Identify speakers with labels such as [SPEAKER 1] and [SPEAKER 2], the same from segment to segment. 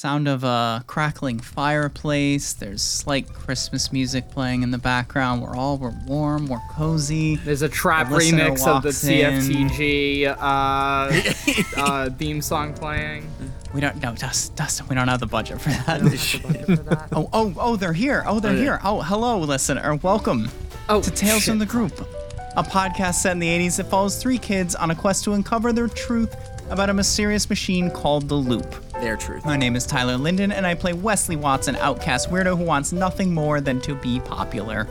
[SPEAKER 1] sound of a crackling fireplace. There's slight Christmas music playing in the background. We're all we're warm, we're cozy.
[SPEAKER 2] There's a trap
[SPEAKER 1] The
[SPEAKER 2] remix of the. TFTG uh, uh, theme song playing.
[SPEAKER 1] We don't no, Dust, Dustin. We don't have the budget for that. oh, oh, oh, they're here. Oh, they're
[SPEAKER 3] Oh, yeah.
[SPEAKER 1] here. Oh, hello, listener. Welcome
[SPEAKER 2] Oh,
[SPEAKER 1] to Tales
[SPEAKER 2] shit.
[SPEAKER 1] from the Group, a podcast set in the 80s that follows three kids on a quest to uncover their truth about a mysterious machine called the Loop.
[SPEAKER 3] Their truth.
[SPEAKER 1] My name is Tyler Linden, and I play Wesley Watson, outcast weirdo who wants nothing more than to be popular.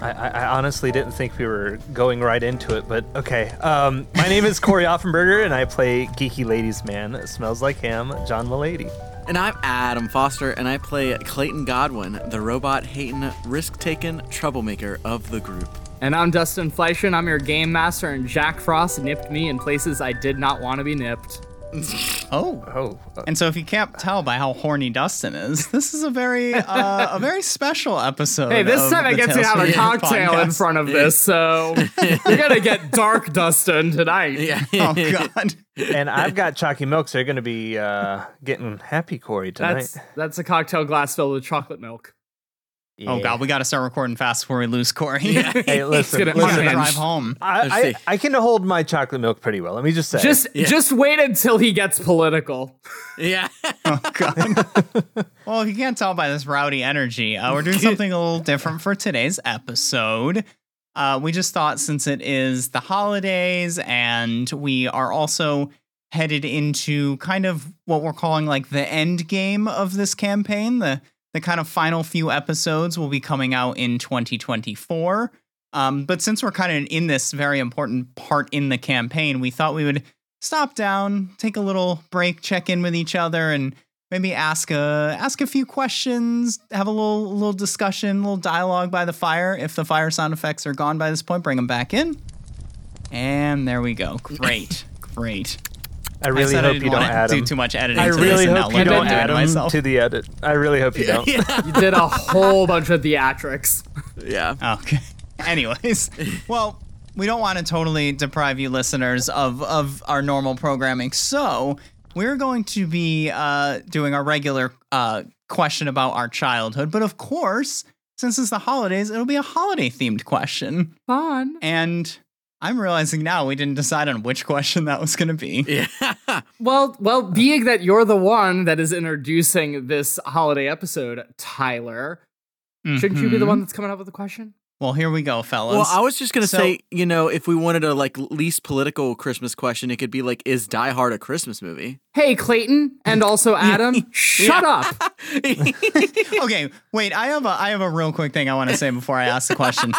[SPEAKER 4] I, I, I honestly didn't think we were going right into it, but okay. Um, my name is Cory Offenberger, and I play Geeky Ladies Man. It smells like ham, John Milady.
[SPEAKER 3] And I'm Adam Foster, and I play Clayton Godwin, the robot hating, risk taking troublemaker of the group.
[SPEAKER 2] And I'm Dustin Fleischer, and I'm your game master, and Jack Frost nipped me in places I did not want to be nipped.
[SPEAKER 1] Oh.
[SPEAKER 4] Oh, uh,
[SPEAKER 1] And so, if you can't tell by how horny Dustin is, this is a very, uh, a very special episode.
[SPEAKER 2] Hey, this time I
[SPEAKER 1] the
[SPEAKER 2] get to have a
[SPEAKER 1] the Group
[SPEAKER 2] cocktail in front of this, so you're gonna get dark, Dustin, tonight.
[SPEAKER 3] Yeah.
[SPEAKER 1] Oh God!
[SPEAKER 4] and I've got chalky milk, so you're going to be uh, getting happy, Cory, tonight.
[SPEAKER 2] That's that's a cocktail glass filled with chocolate milk.
[SPEAKER 1] Oh God, we got to start recording fast before we lose Cory.
[SPEAKER 4] Hey, listen,
[SPEAKER 2] gonna-
[SPEAKER 1] gonna
[SPEAKER 4] listen.
[SPEAKER 1] Drive home.
[SPEAKER 4] I, I. I can hold my chocolate milk pretty well. Let me just say.
[SPEAKER 2] Just
[SPEAKER 3] Yeah.
[SPEAKER 2] just wait until he gets political.
[SPEAKER 3] yeah.
[SPEAKER 1] Oh God. well, if you can't tell by this rowdy energy, uh, we're doing something a little different for today's episode. Uh, we just thought since it is the holidays and we are also headed into kind of what we're calling like the end game of this campaign, the the kind of final few episodes will be coming out in 2024. Um, but since we're kind of in this very important part in the campaign, we thought we would stop down, take a little break, check in with each other, and maybe ask a ask a few questions, have a little little discussion, a little dialogue by the fire. If the fire sound effects are gone by this point, bring them back in. And there we go. Great, great.
[SPEAKER 4] I really
[SPEAKER 1] I
[SPEAKER 4] hope
[SPEAKER 1] didn't
[SPEAKER 4] you don't add
[SPEAKER 1] do
[SPEAKER 4] them.
[SPEAKER 1] too much editing.
[SPEAKER 4] I
[SPEAKER 1] to this,
[SPEAKER 4] really
[SPEAKER 1] and now
[SPEAKER 4] hope you don't add
[SPEAKER 1] it
[SPEAKER 4] them
[SPEAKER 1] myself.
[SPEAKER 4] to the edit. I really hope you don't.
[SPEAKER 2] You did a whole bunch of theatrics.
[SPEAKER 3] Yeah.
[SPEAKER 1] Okay. Anyways, well, we don't want to totally deprive you listeners of of our normal programming, so we're going to be uh, doing our regular uh, question about our childhood. But of course, since it's the holidays, it'll be a holiday themed question.
[SPEAKER 2] Fun.
[SPEAKER 1] And I'm realizing now we didn't decide on which question that was going to be.
[SPEAKER 3] Yeah.
[SPEAKER 2] Well, well, being that you're the one that is introducing this holiday episode, Tyler, shouldn't you be the
[SPEAKER 1] Mhm.
[SPEAKER 2] one that's coming up with the question?
[SPEAKER 1] Well, here we go, fellas.
[SPEAKER 3] Well, I was just gonna
[SPEAKER 1] So-
[SPEAKER 3] say, you know, if we wanted a like least political Christmas question, it could be like, "Is Die Hard a Christmas movie?"
[SPEAKER 2] Hey, Clayton, and also Adam, shut up.
[SPEAKER 1] okay, wait. I have a I have a real quick thing I want to say before I ask the question.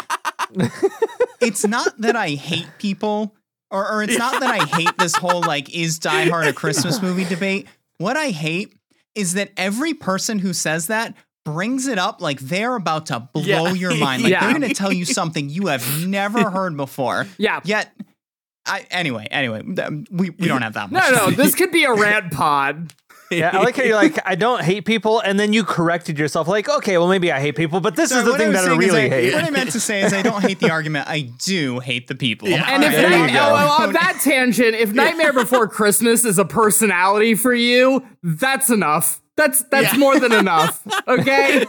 [SPEAKER 1] It's not that I hate people, or or it's not that I hate this whole like is Die Hard a Christmas movie debate. What I hate is that every person who says that brings it up like they're about to blow
[SPEAKER 3] Yeah.
[SPEAKER 1] your mind. Like
[SPEAKER 2] Yeah.
[SPEAKER 1] they're going to tell you something you have never heard before.
[SPEAKER 2] Yeah.
[SPEAKER 1] Yet, I anyway. Anyway, we we don't have that
[SPEAKER 2] No,
[SPEAKER 1] much.
[SPEAKER 2] no, this could be a rant pod.
[SPEAKER 4] Yeah, I like how you're like, I don't hate people, and then you corrected yourself, like, okay, well, maybe I hate people, but this
[SPEAKER 1] Sorry,
[SPEAKER 4] is the thing
[SPEAKER 1] was
[SPEAKER 4] that I
[SPEAKER 1] saying is
[SPEAKER 4] really hate.
[SPEAKER 1] What I meant to say is I don't hate the argument. I do hate the people.
[SPEAKER 2] And if
[SPEAKER 4] There
[SPEAKER 2] night, oh, oh, on that tangent, if Nightmare Before Christmas is a personality for you, that's enough. That's that's
[SPEAKER 3] Yeah.
[SPEAKER 2] more than enough. Okay,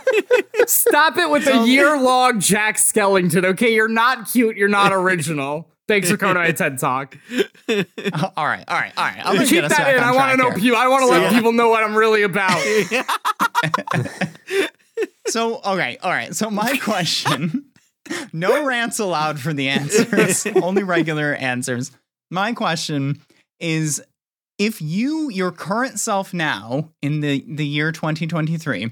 [SPEAKER 2] stop it with the year long Jack Skellington. Okay, you're not cute. You're not original. Thanks for coming to my TED Talk.
[SPEAKER 1] all right, all right, all right. I'm gonna
[SPEAKER 2] Keep
[SPEAKER 1] get us
[SPEAKER 2] that
[SPEAKER 1] back
[SPEAKER 2] in.
[SPEAKER 1] on
[SPEAKER 2] I want to know.
[SPEAKER 1] here.
[SPEAKER 2] People, I want to let people know what I'm really about.
[SPEAKER 1] So, okay, all right. So my question, no rants allowed for the answers, only regular answers. My question is if you your current self now in the the year 2023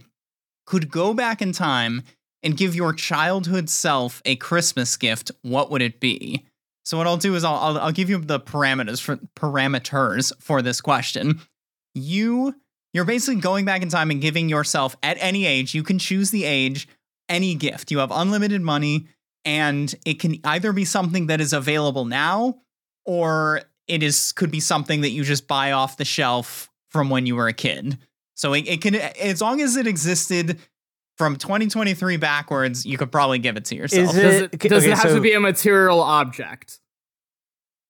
[SPEAKER 1] could go back in time and give your childhood self a Christmas gift, what would it be? So what I'll do is I'll I'll, I'll give you the parameters for parameters for this question. You you're basically going back in time and giving yourself at any age, you can choose the age, any gift. You have unlimited money, and it can either be something that is available now, or it is could be something that you just buy off the shelf from when you were a kid. So it, it can as long as it existed from 2023 backwards, you could probably give it to yourself.
[SPEAKER 4] Is
[SPEAKER 2] Does
[SPEAKER 4] it-
[SPEAKER 2] it, does
[SPEAKER 4] okay,
[SPEAKER 2] it have
[SPEAKER 4] so-
[SPEAKER 2] to be a material object?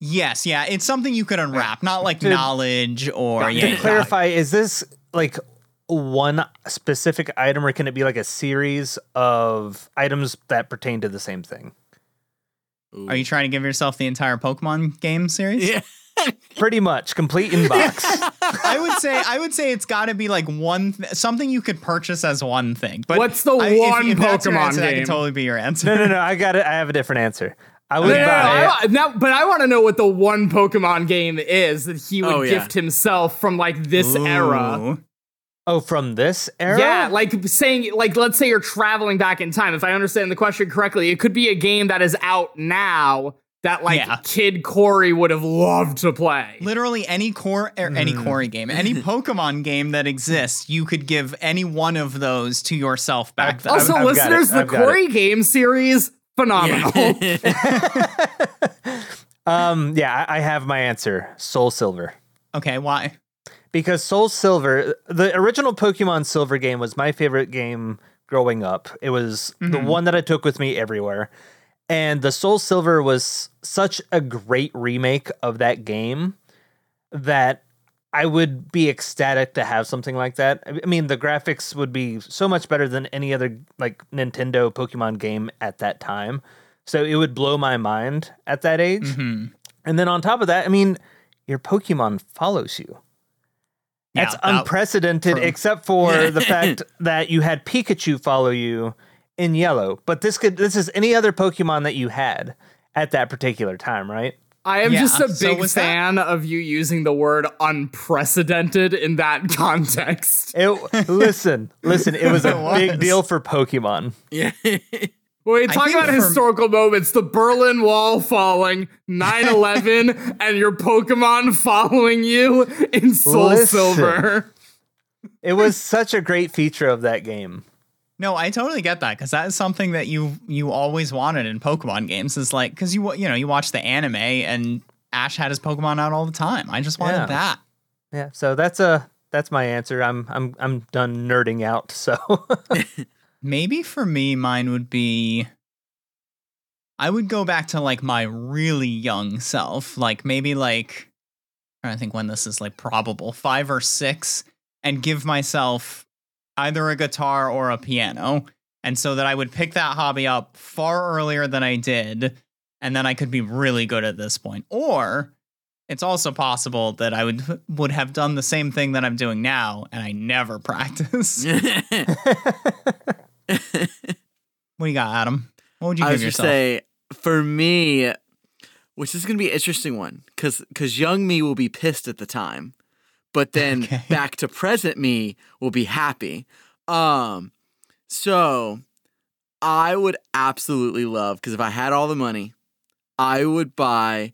[SPEAKER 1] yes, yeah, it's something you could unwrap, not like
[SPEAKER 4] To-
[SPEAKER 1] knowledge or
[SPEAKER 4] to
[SPEAKER 1] yeah, yeah.
[SPEAKER 4] clarify, is this like one specific item, or can it be like a series of items that pertain to the same thing?
[SPEAKER 1] Are you trying to give yourself the entire Pokemon game series?
[SPEAKER 3] Yeah.
[SPEAKER 4] Pretty much complete inbox.
[SPEAKER 1] I would say I would say it's got to be like one th- something you could purchase as one thing. But
[SPEAKER 2] What's the
[SPEAKER 1] I-
[SPEAKER 2] one
[SPEAKER 1] if that's your
[SPEAKER 2] Pokemon
[SPEAKER 1] answer, That
[SPEAKER 2] game?
[SPEAKER 1] could totally be your answer.
[SPEAKER 4] no, no, no. I got it. I have a different answer. I
[SPEAKER 2] No,
[SPEAKER 4] would
[SPEAKER 2] no, no,
[SPEAKER 4] buy.
[SPEAKER 2] I- now, but I want to know what the one Pokemon game is that he would
[SPEAKER 3] Oh, yeah.
[SPEAKER 2] gift himself from like this era.
[SPEAKER 4] Oh, from this era.
[SPEAKER 2] Yeah, like saying, like, let's say you're traveling back in time. If I understand the question correctly, it could be a game that is out now that, like,
[SPEAKER 1] Yeah.
[SPEAKER 2] Kid Cory would have loved to play.
[SPEAKER 1] Literally any core or any hmm. Corey game, any Pokemon game that exists, you could give any one of those to yourself back then.
[SPEAKER 2] Also,
[SPEAKER 4] I've
[SPEAKER 2] listeners, the
[SPEAKER 4] I've got
[SPEAKER 2] Corey game series, phenomenal.
[SPEAKER 4] Um. Yeah, I I have my answer. Soul Silver.
[SPEAKER 1] okay, why?
[SPEAKER 4] because Soul Silver, the original Pokemon Silver game was my favorite game growing up. It was the mm-hmm. one that I took with me everywhere. And the Soul Silver was such a great remake of that game that I would be ecstatic to have something like that. I mean, the graphics would be so much better than any other like Nintendo Pokemon game at that time. So it would blow my mind at that age.
[SPEAKER 1] Mm-hmm.
[SPEAKER 4] And then on top of that, I mean, your Pokemon follows you. That's
[SPEAKER 1] Yeah, that-
[SPEAKER 4] unprecedented,
[SPEAKER 1] for-
[SPEAKER 4] except for the fact that you had Pikachu follow you in yellow. But this could this is any other Pokemon that you had at that particular time, right?
[SPEAKER 2] I am
[SPEAKER 1] Yeah,
[SPEAKER 2] just a
[SPEAKER 1] so
[SPEAKER 2] big
[SPEAKER 1] that-
[SPEAKER 2] fan of you using the word unprecedented in that context.
[SPEAKER 4] It listen, listen, it was a
[SPEAKER 1] It
[SPEAKER 4] big deal for Pokemon.
[SPEAKER 3] yeah.
[SPEAKER 2] Wait,
[SPEAKER 1] I
[SPEAKER 2] talk about
[SPEAKER 1] for-
[SPEAKER 2] historical moments. The Berlin Wall falling, 9 11, and your Pokemon following you in Soul
[SPEAKER 4] Listen.
[SPEAKER 2] Silver.
[SPEAKER 4] It was such a great feature of that game.
[SPEAKER 1] No, I totally get that because that is something that you you always wanted in Pokemon games. Is like because you you know you watch the anime and Ash had his Pokemon out all the time. I just wanted
[SPEAKER 4] Yeah.
[SPEAKER 1] that.
[SPEAKER 4] Yeah, so that's a that's my answer. I'm I'm I'm done nerding out. So
[SPEAKER 1] Maybe for me, mine would be. I would go back to like my really young self, like maybe like I think when this is like probable five or six, and give myself either a guitar or a piano, and so that I would pick that hobby up far earlier than I did, and then I could be really good at this point. Or it's also possible that I would would have done the same thing that I'm doing now, and I never practice. What do you got, Adam? What would you
[SPEAKER 3] I
[SPEAKER 1] give yourself?
[SPEAKER 3] say for me, which is gonna be an interesting one, because because young me will be pissed at the time, but then
[SPEAKER 1] Okay.
[SPEAKER 3] back to present me will be happy. Um, so I would absolutely love because if I had all the money, I would buy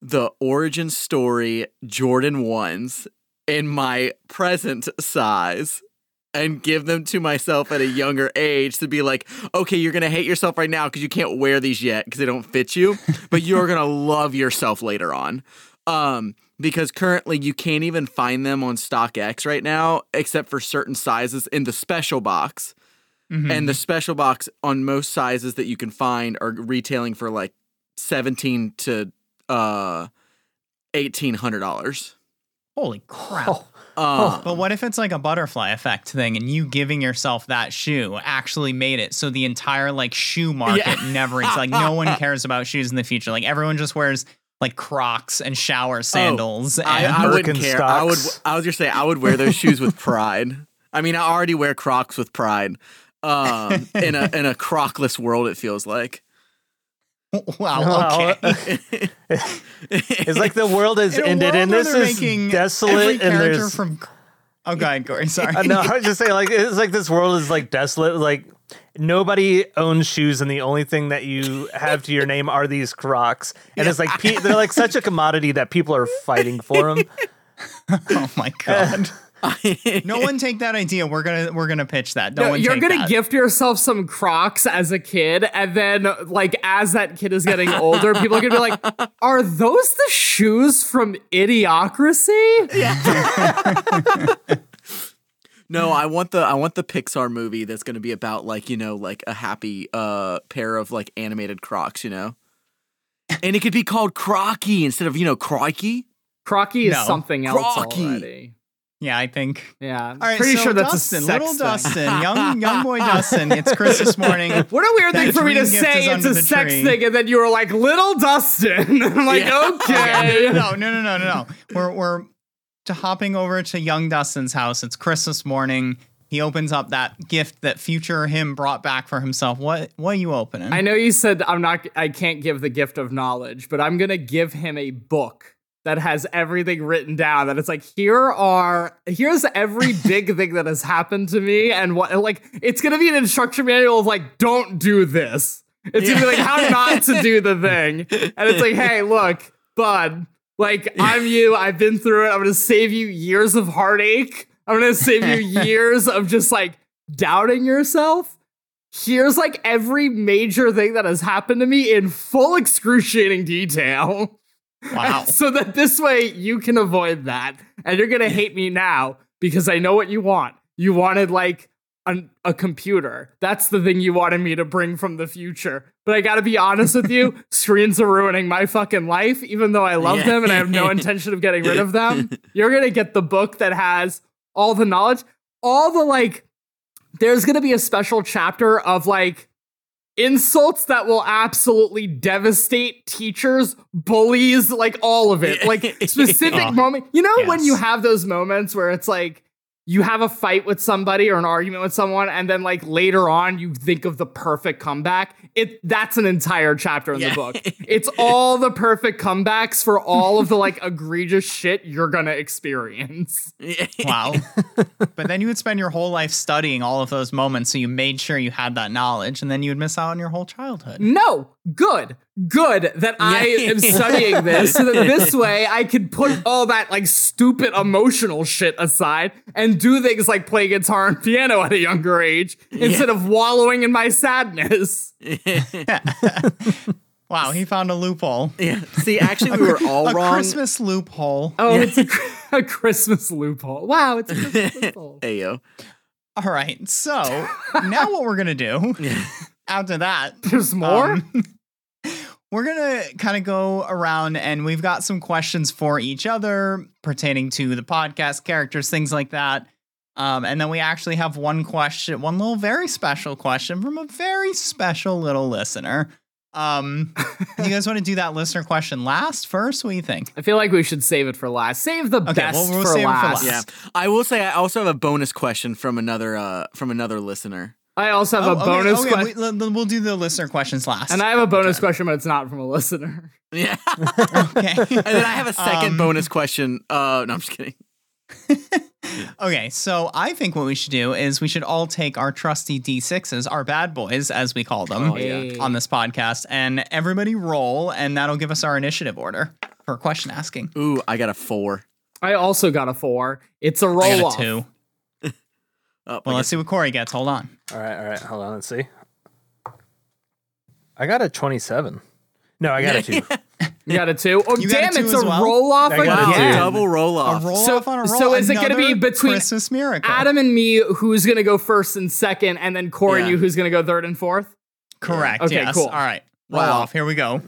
[SPEAKER 3] the origin story Jordan ones in my present size and give them to myself at a younger age to be like, okay, you're gonna hate yourself right now because you can't wear these yet because they don't fit you, but you're gonna love yourself later on. Um, because currently you can't even find them on StockX right now, except for certain sizes in the special box.
[SPEAKER 1] Mhm.
[SPEAKER 3] And the special box on most sizes that you can find are retailing for like seventeen to uh eighteen hundred dollars.
[SPEAKER 1] holy crap.
[SPEAKER 4] Oh,
[SPEAKER 3] Uh,
[SPEAKER 1] But what if it's like a butterfly effect thing and you giving yourself that shoe actually made it so the entire like shoe market
[SPEAKER 3] Yeah.
[SPEAKER 1] never it's like no one cares about shoes in the future. Like everyone just wears like Crocs and shower sandals.
[SPEAKER 3] Oh, I,
[SPEAKER 1] and
[SPEAKER 3] I wouldn't care. I would. I was gonna say I would wear those shoes with pride. I mean, I already wear Crocs with pride. Um, in a in a Crocless world, it feels like.
[SPEAKER 1] wow,
[SPEAKER 4] Wow.
[SPEAKER 1] okay.
[SPEAKER 4] it's like the world has
[SPEAKER 1] In a
[SPEAKER 4] ended, and this is
[SPEAKER 1] making every
[SPEAKER 4] desolate, and
[SPEAKER 1] character
[SPEAKER 4] there's
[SPEAKER 1] from Oh god, Cory, sorry.
[SPEAKER 4] Uh, no, I was just saying, like it's like this world is like desolate. Like nobody owns shoes, and the only thing that you have to your name are these Crocs. And it's like pe- they're like such a commodity that people are fighting for them.
[SPEAKER 1] oh my god. no one take that idea. We're gonna we're gonna pitch that. No,
[SPEAKER 2] No,
[SPEAKER 1] one
[SPEAKER 2] you're
[SPEAKER 1] take
[SPEAKER 2] gonna
[SPEAKER 1] that.
[SPEAKER 2] gift yourself some Crocs as a kid, and then like as that kid is getting older, people are gonna be like, "Are those the shoes from Idiocracy?"
[SPEAKER 3] No, I want the I want the Pixar movie that's going to be about like you know like a happy uh pair of like animated Crocs, you know, and it could be called Crocky instead of you know Crikey.
[SPEAKER 2] Crocky is
[SPEAKER 1] No.
[SPEAKER 2] something else
[SPEAKER 3] Crocky.
[SPEAKER 2] already.
[SPEAKER 1] Yeah, I think.
[SPEAKER 2] Yeah,
[SPEAKER 1] All right,
[SPEAKER 2] pretty
[SPEAKER 1] so
[SPEAKER 2] sure that's
[SPEAKER 1] Dustin,
[SPEAKER 2] a sex
[SPEAKER 1] little
[SPEAKER 2] thing.
[SPEAKER 1] Dustin, young young boy Dustin. It's Christmas morning.
[SPEAKER 2] What a weird thing for me to say it's a sex
[SPEAKER 1] tree.
[SPEAKER 2] thing, and then you were like, "Little Dustin." I'm like,
[SPEAKER 3] Yeah.
[SPEAKER 2] okay.
[SPEAKER 1] no, no, no, no, no, no. We're we're to hopping over to young Dustin's house. It's Christmas morning. He opens up that gift that future him brought back for himself. What what are you opening?
[SPEAKER 2] I know you said I'm not. I can't give the gift of knowledge, but I'm gonna give him a book that has everything written down. That it's like here are here's every big thing that has happened to me, and what like it's gonna be an instruction manual of like don't do this. It's gonna be like how not to do the thing, and it's like hey look, bud. Like I'm you. I've been through it. I'm gonna save you years of heartache. I'm gonna save you years of just like doubting yourself here's like every major thing that has happened to me in full excruciating detail.
[SPEAKER 1] Wow.
[SPEAKER 2] so that this way you can avoid that. And you're going to hate me now because I know what you want. You wanted like an, a computer. That's the thing you wanted me to bring from the future. But I got to be honest with you, screens are ruining my fucking life, even though I love
[SPEAKER 3] Yeah.
[SPEAKER 2] them and I have no intention of getting rid of them. You're to get the book that has all the knowledge, all the like there's to be a special chapter of like insults that will absolutely devastate teachers, bullies, like all of it. Like specific
[SPEAKER 1] Oh,
[SPEAKER 2] moment. You know when you have those moments where it's like you have a fight with somebody or an argument with someone and then like later on you think of the perfect comeback. It that's an entire chapter in
[SPEAKER 3] Yeah.
[SPEAKER 2] the book. It's all the perfect comebacks for all of the like egregious shit you're going to experience.
[SPEAKER 1] Wow. but then you would spend your whole life studying all of those moments so you made sure you had that knowledge and then you would miss out on your whole childhood.
[SPEAKER 2] No, good, good that I am studying this so that this way I can put all that like stupid emotional shit aside and do things like play guitar and piano at a younger age instead of wallowing in my sadness.
[SPEAKER 1] Wow, he found a loophole.
[SPEAKER 3] yeah. See, actually, we were all
[SPEAKER 1] a
[SPEAKER 3] wrong.
[SPEAKER 1] Christmas loophole.
[SPEAKER 2] Oh, it's a, a Christmas loophole. Wow, it's a Christmas loophole.
[SPEAKER 3] Hey yo.
[SPEAKER 1] All right. So now what we're gonna do after that
[SPEAKER 2] There's more?
[SPEAKER 1] um, we're gonna kind of go around and we've got some questions for each other pertaining to the podcast characters, things like that. Um, and then we actually have one question, one little very special question from a very special little listener. Um, you guys want to do that listener question last, first? What do you think?
[SPEAKER 2] I feel like we should save it for last. Save the best
[SPEAKER 1] well, we'll
[SPEAKER 2] for,
[SPEAKER 1] save it for
[SPEAKER 2] last.
[SPEAKER 1] last.
[SPEAKER 3] Yeah. I will say I also have a bonus question from another uh from another listener.
[SPEAKER 2] I also have
[SPEAKER 1] Oh,
[SPEAKER 2] a
[SPEAKER 1] okay,
[SPEAKER 2] bonus
[SPEAKER 1] okay,
[SPEAKER 2] question.
[SPEAKER 1] we, l- l- we'll do the listener questions last.
[SPEAKER 2] and I have a bonus question, but it's not from a listener.
[SPEAKER 3] Yeah.
[SPEAKER 1] okay.
[SPEAKER 3] and then I have a second
[SPEAKER 1] Um,
[SPEAKER 3] bonus question. Uh no, I'm just kidding.
[SPEAKER 1] Okay, so I think what we should do is we should all take our trusty D6s, our bad boys, as we call them
[SPEAKER 3] Oh, yeah.
[SPEAKER 1] On this podcast, and everybody roll, and that'll give us our initiative order for question asking.
[SPEAKER 3] Ooh, I got a four.
[SPEAKER 2] I also got a four. It's a roll I
[SPEAKER 1] got
[SPEAKER 2] off.
[SPEAKER 1] two.
[SPEAKER 3] Oh,
[SPEAKER 1] Well, let's see what Cory gets. Hold on.
[SPEAKER 4] All right, all right. Hold on. Let's see. I got a 27. No, I got a two.
[SPEAKER 2] You got a two. Oh
[SPEAKER 1] You got a
[SPEAKER 2] damn!
[SPEAKER 1] two
[SPEAKER 2] it's
[SPEAKER 1] as
[SPEAKER 2] a
[SPEAKER 1] well?
[SPEAKER 2] roll off
[SPEAKER 4] I got a
[SPEAKER 2] again.
[SPEAKER 4] two.
[SPEAKER 3] double roll
[SPEAKER 1] A
[SPEAKER 3] off.
[SPEAKER 1] roll
[SPEAKER 2] So-
[SPEAKER 1] off on a roll.
[SPEAKER 2] so is it gonna be
[SPEAKER 1] Another
[SPEAKER 2] between
[SPEAKER 1] Christmas miracle?
[SPEAKER 2] Adam and me, who's gonna go first and second, and then Cory and
[SPEAKER 3] Yeah.
[SPEAKER 2] you, who's gonna go third and fourth?
[SPEAKER 1] Correct.
[SPEAKER 2] Okay,
[SPEAKER 1] yes.
[SPEAKER 2] cool.
[SPEAKER 1] All right. Roll
[SPEAKER 3] Wow.
[SPEAKER 1] off. Here we go.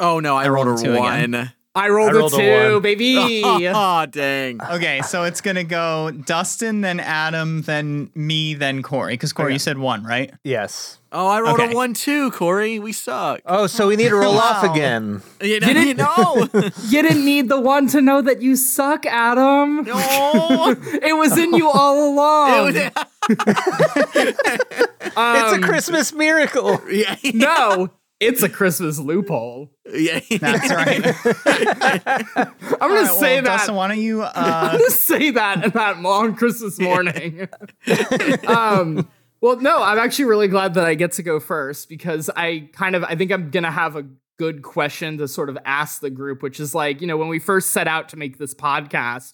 [SPEAKER 3] Oh no, I,
[SPEAKER 1] I
[SPEAKER 3] rolled,
[SPEAKER 1] rolled a two
[SPEAKER 3] a
[SPEAKER 1] again.
[SPEAKER 3] One.
[SPEAKER 2] I rolled,
[SPEAKER 4] I rolled
[SPEAKER 2] a
[SPEAKER 4] a
[SPEAKER 2] two,
[SPEAKER 4] one.
[SPEAKER 2] baby.
[SPEAKER 3] oh dang.
[SPEAKER 1] Okay, so it's gonna go Dustin, then Adam, then me, then Cory. Because Cory,
[SPEAKER 4] Okay.
[SPEAKER 1] you said one, right?
[SPEAKER 4] yes.
[SPEAKER 3] Oh, I rolled
[SPEAKER 1] Okay.
[SPEAKER 3] a one too, Cory. We suck.
[SPEAKER 4] Oh, so we need to roll off again.
[SPEAKER 3] You didn't know.
[SPEAKER 2] you didn't need the one to know that you suck, Adam.
[SPEAKER 3] no.
[SPEAKER 2] It was in you all along.
[SPEAKER 3] It
[SPEAKER 4] it's
[SPEAKER 2] Um,
[SPEAKER 4] a Christmas miracle.
[SPEAKER 3] was- yeah.
[SPEAKER 2] No, it's a Christmas loophole.
[SPEAKER 3] Yeah.
[SPEAKER 1] That's right.
[SPEAKER 2] I'm gonna
[SPEAKER 1] All right,
[SPEAKER 2] say
[SPEAKER 1] well,
[SPEAKER 2] that.
[SPEAKER 1] Dustin, why don't you?
[SPEAKER 2] I'm
[SPEAKER 1] Uh,
[SPEAKER 2] gonna say that that long Christmas morning. um, well, no, I'm actually really glad that I get to go first because I kind of I think I'm gonna have a good question to sort of ask the group, which is like, you know, when we first set out to make this podcast,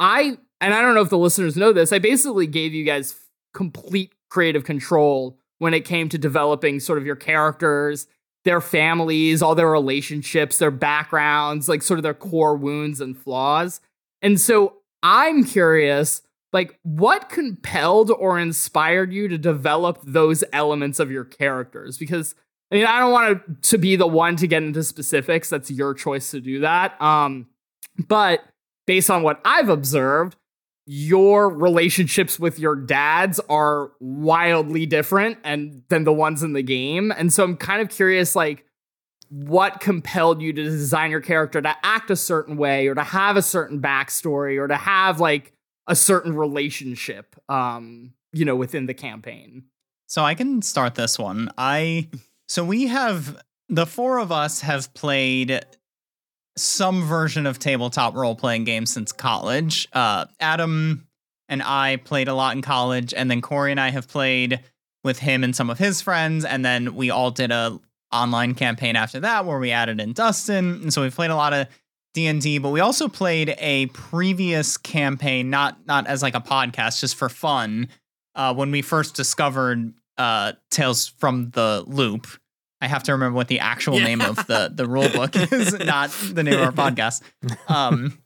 [SPEAKER 2] I and I don't know if the listeners know this, I basically gave you guys complete creative control when it came to developing sort of your characters, their families, all their relationships, their backgrounds, like sort of their core wounds and flaws. And so I'm curious, like, what compelled or inspired you to develop those elements of your characters? Because I mean, I don't want to, be the one to get into specifics. That's your choice to do that. Um, but based on what I've observed, your relationships with your dads are wildly different and than the ones in the game. And so I'm kind of curious like what compelled you to design your character to act a certain way or to have a certain backstory or to have like a certain relationship um you know within the campaign.
[SPEAKER 1] So I can start this one. I so we have the four of us have played some version of tabletop role playing games since college. Uh, Adam and I played a lot in college, and then Corey and I have played with him and some of his friends, and then we all did a online campaign after that where we added in Dustin, and so we played a lot of D and D. But we also played a previous campaign, not not as like a podcast, just for fun. Uh, when we first discovered uh, Tales from the Loop, I have to remember what the actual
[SPEAKER 3] Yeah.
[SPEAKER 1] name of the the rule book is, not the name of our podcast. Um,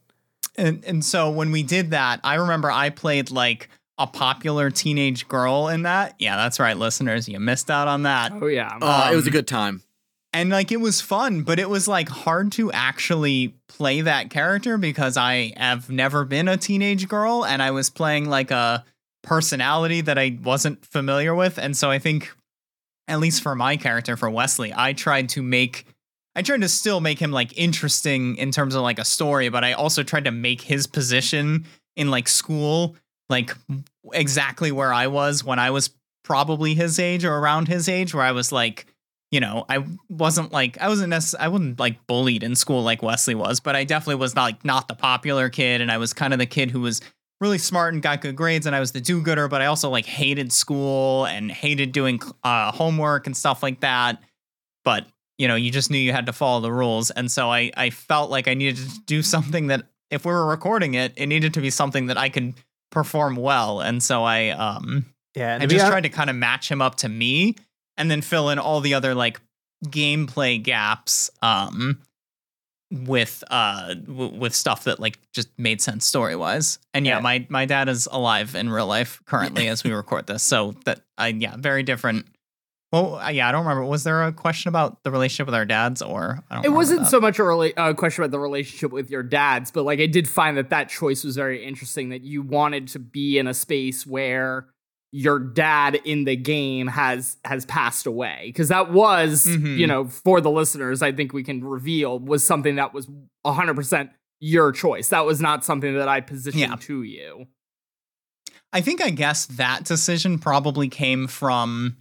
[SPEAKER 1] and and so when we did that, I remember I played like a popular teenage girl in that. Yeah, that's right, listeners, you missed out on that.
[SPEAKER 2] Oh yeah.
[SPEAKER 3] Uh, it was a
[SPEAKER 1] Um,
[SPEAKER 3] good time.
[SPEAKER 1] And like it was fun, but it was like hard to actually play that character because I have never been a teenage girl and I was playing like a personality that I wasn't familiar with. And so I think at least for my character for Wesley, I tried to make I tried to still make him like interesting in terms of like a story, but I also tried to make his position in like school like exactly where I was when I was probably his age or around his age where I was like you know, I wasn't like I wasn't necess- I wasn't like bullied in school like Wesley was, but I definitely was not like not the popular kid, and I was kind of the kid who was really smart and got good grades, and I was the do-gooder, but I also like hated school and hated doing uh, homework and stuff like that. But you know, you just knew you had to follow the rules, and so I I felt like I needed to do something that if we were recording it, it needed to be something that I could perform well, and so I um
[SPEAKER 4] Yeah,
[SPEAKER 1] I just tried to kind of match him up to me and then fill in all the other like gameplay gaps um with uh w- with stuff that like just made sense story wise. And yeah,
[SPEAKER 4] Yeah.
[SPEAKER 1] my my dad is alive in real life currently as we record this. So that I yeah, very different. Well, yeah, I don't remember. Was there a question about the relationship with our dads or I don't
[SPEAKER 2] it wasn't
[SPEAKER 1] that.
[SPEAKER 2] so much a rela- uh, question about the relationship with your dads, but like I did find that that choice was very interesting. That you wanted to be in a space where your dad in the game has has passed away because that was
[SPEAKER 1] Mhm.
[SPEAKER 2] you know for the listeners I think we can reveal was something that was 100% your choice. That was not something that I positioned
[SPEAKER 1] Yeah.
[SPEAKER 2] to you.
[SPEAKER 1] I think I guess that decision probably came from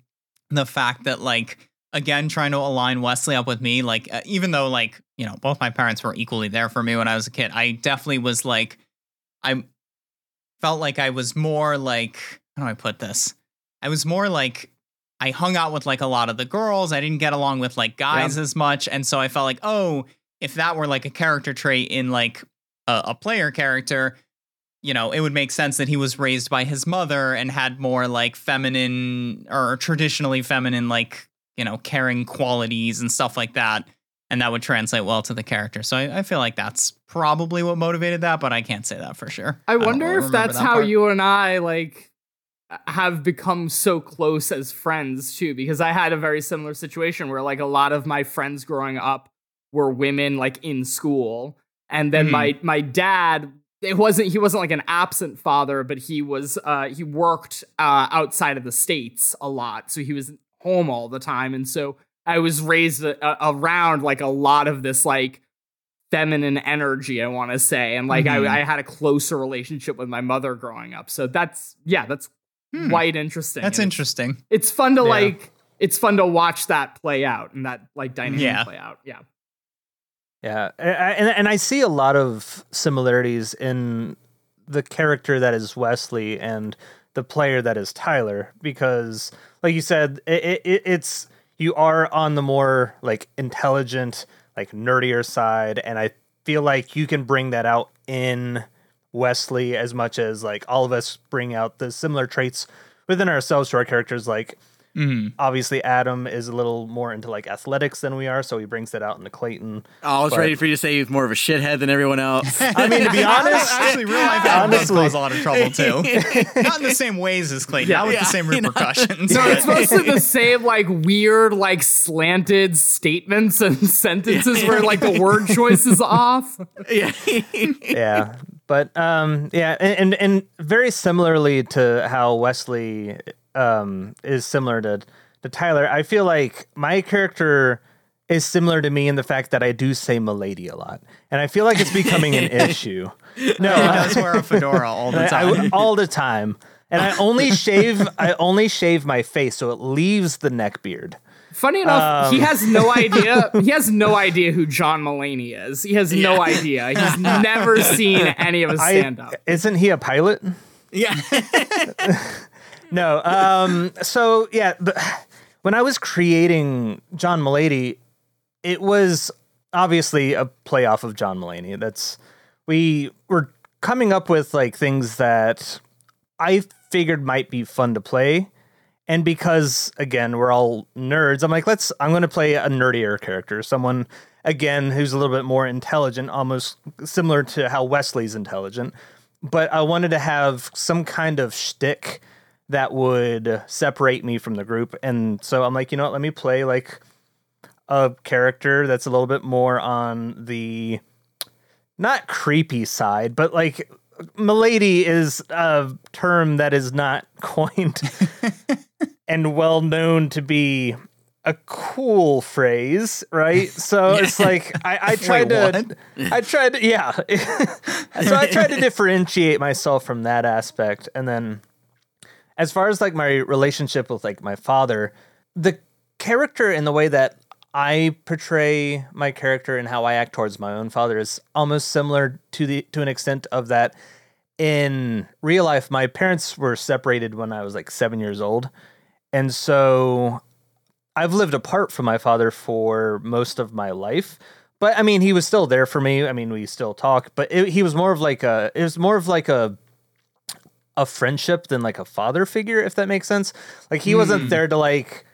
[SPEAKER 1] the fact that like again trying to align Wesley up with me like uh, even though like you know both my parents were equally there for me when I was a kid I definitely was like I felt like I was more like how do I put this I was more like I hung out with like a lot of the girls I didn't get along with like guys as much and so I felt like oh if that were like a character trait in like a, a player character you know, it would make sense that he was raised by his mother and had more like feminine or traditionally feminine, like, you know, caring qualities and stuff like that. And that would translate well to the character. So I, I feel like that's probably what motivated that, but I can't say that for sure.
[SPEAKER 2] I wonder
[SPEAKER 1] really
[SPEAKER 2] if that's
[SPEAKER 1] that
[SPEAKER 2] how
[SPEAKER 1] part.
[SPEAKER 2] you and I like have become so close as friends too because I had a very similar situation where like a lot of my friends growing up were women like in school. And then
[SPEAKER 1] Mhm.
[SPEAKER 2] my my dad it wasn't he wasn't like an absent father but he was uh he worked uh outside of the states a lot. So he was home all the time. And so I was raised a, a- around like a lot of this like feminine energy i want to say. And like
[SPEAKER 1] Mhm.
[SPEAKER 2] I, I had a closer relationship with my mother growing up. So that's yeah that's
[SPEAKER 1] Hmm.
[SPEAKER 2] quite interesting
[SPEAKER 1] That's
[SPEAKER 2] And it's-
[SPEAKER 1] interesting.
[SPEAKER 2] it's fun to
[SPEAKER 4] Yeah.
[SPEAKER 2] like it's fun to watch that play out and that like dynamic
[SPEAKER 1] Yeah.
[SPEAKER 2] play out yeah
[SPEAKER 4] Yeah, I- I- and and I see a lot of similarities in the character that is Wesley and the player that is Tyler because, like you said, it, it, it's you are on the more like intelligent, like nerdier side, and I feel like you can bring that out in Wesley as much as like all of us bring out the similar traits within ourselves to our characters, like
[SPEAKER 1] Mhm.
[SPEAKER 4] obviously Adam is a little more into like athletics than we are, so he brings that out into Clayton.
[SPEAKER 3] I was
[SPEAKER 4] But-
[SPEAKER 3] ready for you to say he's more of a shithead than everyone else.
[SPEAKER 4] I mean, to be honest,
[SPEAKER 1] actually, real life Adam does
[SPEAKER 4] honestly-
[SPEAKER 1] cause a lot of trouble too. Not in the same ways as Clayton,
[SPEAKER 2] Yeah.
[SPEAKER 1] not with
[SPEAKER 3] Yeah,
[SPEAKER 1] the same
[SPEAKER 3] you know.
[SPEAKER 1] repercussions.
[SPEAKER 2] no
[SPEAKER 1] but-
[SPEAKER 2] it's mostly the same like weird like slanted statements and sentences where like the word choice is off
[SPEAKER 3] yeah.
[SPEAKER 4] yeah But um, yeah, and, and and very similarly to how Wesley um is similar to to Tyler, I feel like my character is similar to me in the fact that I do say "milady" a lot, and I feel like it's becoming an issue. No,
[SPEAKER 1] He does wear a fedora all the
[SPEAKER 4] I- I-
[SPEAKER 1] time.
[SPEAKER 4] all the time, and I only shave. I only shave my face, so it leaves the neck beard.
[SPEAKER 2] Funny enough, he
[SPEAKER 4] Um.
[SPEAKER 2] has no idea. He has no idea who John Mulaney is. He has no idea. He's never seen any of his
[SPEAKER 4] I-
[SPEAKER 2] stand up.
[SPEAKER 4] isn't he a pilot?
[SPEAKER 3] Yeah.
[SPEAKER 4] No. Um. So yeah, the, when I was creating John Milady, it was obviously a play off of John Mulaney. That's we were coming up with like things that I figured might be fun to play. And because again, we're all nerds, I'm like, let's I'm gonna play a nerdier character, someone again who's a little bit more intelligent, almost similar to how Wesley's intelligent. But I wanted to have some kind of shtick that would separate me from the group. And so I'm like, you know what, let me play like a character that's a little bit more on the not creepy side, but like milady is a term that is not coined and well known to be a cool phrase, right? So it's like I, I tried to I tried to yeah. so I tried to differentiate myself from that aspect. And then as far as like my relationship with like my father, the character and the way that I portray my character and how I act towards my own father is almost similar to the to an extent of that in real life my parents were separated when I was like 7 years old. And so I've lived apart from my father for most of my life. But I mean, he was still there for me. I mean, we still talk, but it, he was more of like a it was more of like a a friendship than like a father figure, if that makes sense. Like he wasn't hmm. there to like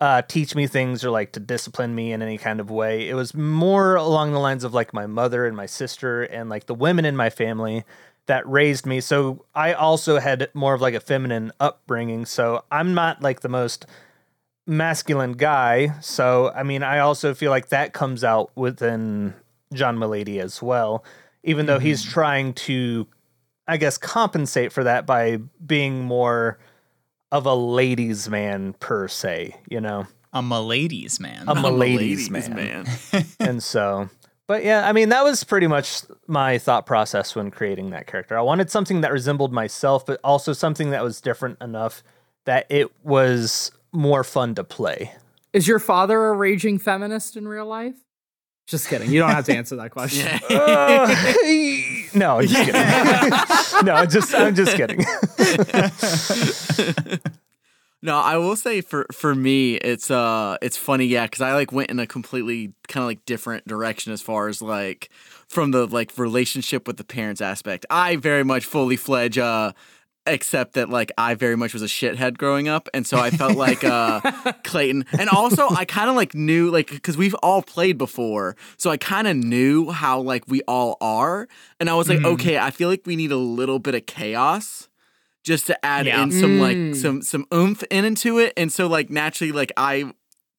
[SPEAKER 4] uh, teach me things or like to discipline me in any kind of way. It was more along the lines of like my mother and my sister and like the women in my family that raised me. So I also had more of like a feminine upbringing. So I'm not like the most masculine guy. So I mean, I also feel like that comes out within John Milady as well, even though he's trying to, I guess, compensate for that by being more of a ladies' man per se, you know,
[SPEAKER 1] A milady's man.
[SPEAKER 4] a
[SPEAKER 3] I'm a
[SPEAKER 4] ladies'
[SPEAKER 3] ladies'
[SPEAKER 4] man.
[SPEAKER 3] man.
[SPEAKER 4] and so. But yeah, I mean, that was pretty much my thought process when creating that character. I wanted something that resembled myself, but also something that was different enough that it was more fun to play.
[SPEAKER 2] Is your father a raging feminist in real life? Just kidding. You don't have to answer that question.
[SPEAKER 4] Uh, no, I'm just kidding. no, just I'm just kidding.
[SPEAKER 3] No, I will say for for me, it's uh, it's funny, yeah, because I like went in a completely kind of like different direction as far as like from the like relationship with the parents aspect. I very much fully fledge uh, except that like I very much was a shithead growing up, and so I felt like uh, Clayton, and also I kind of like knew like because we've all played before, so I kind of knew how like we all are, and I was like, okay, I feel like we need a little bit of chaos just to add
[SPEAKER 1] Yeah.
[SPEAKER 3] in some
[SPEAKER 2] Mm.
[SPEAKER 3] like some some oomph in into it and so like naturally like i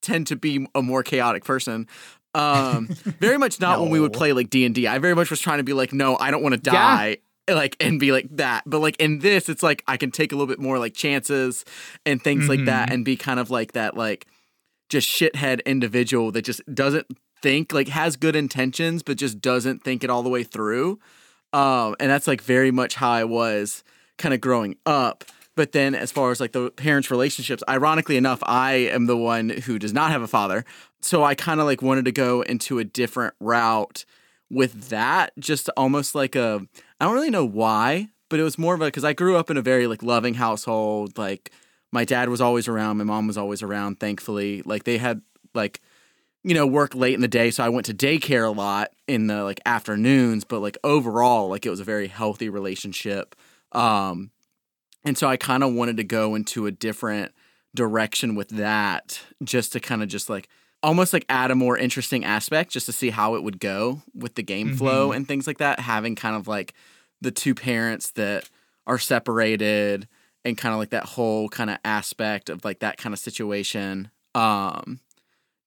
[SPEAKER 3] tend to be a more chaotic person um very much not when we would play like d&d i very much was trying to be like no i don't want to
[SPEAKER 2] Yeah.
[SPEAKER 3] Like and be like that. But like in this it's like i can take a little bit more like chances and things like that and be kind of like that like just shithead individual that just doesn't think like has good intentions but just doesn't think it all the way through. Um and that's like very much how i was kind of growing up. But then as far as like the parents relationships ironically enough i am the one who does not have a father. So i kind of like wanted to go into a different route with that just almost like a i don't really know why but it was more of a because i grew up in a very like loving household. Like my dad was always around my mom was always around thankfully. Like they had like you know work late in the day so i went to daycare a lot in the like afternoons but like overall like it was a very healthy relationship. Um and so i kind of wanted to go into a different direction with that just to kind of just like almost like add a more interesting aspect just to see how it would go with the game flow and things like that having kind of like the two parents that are separated and kind of like that whole kind of aspect of like that kind of situation um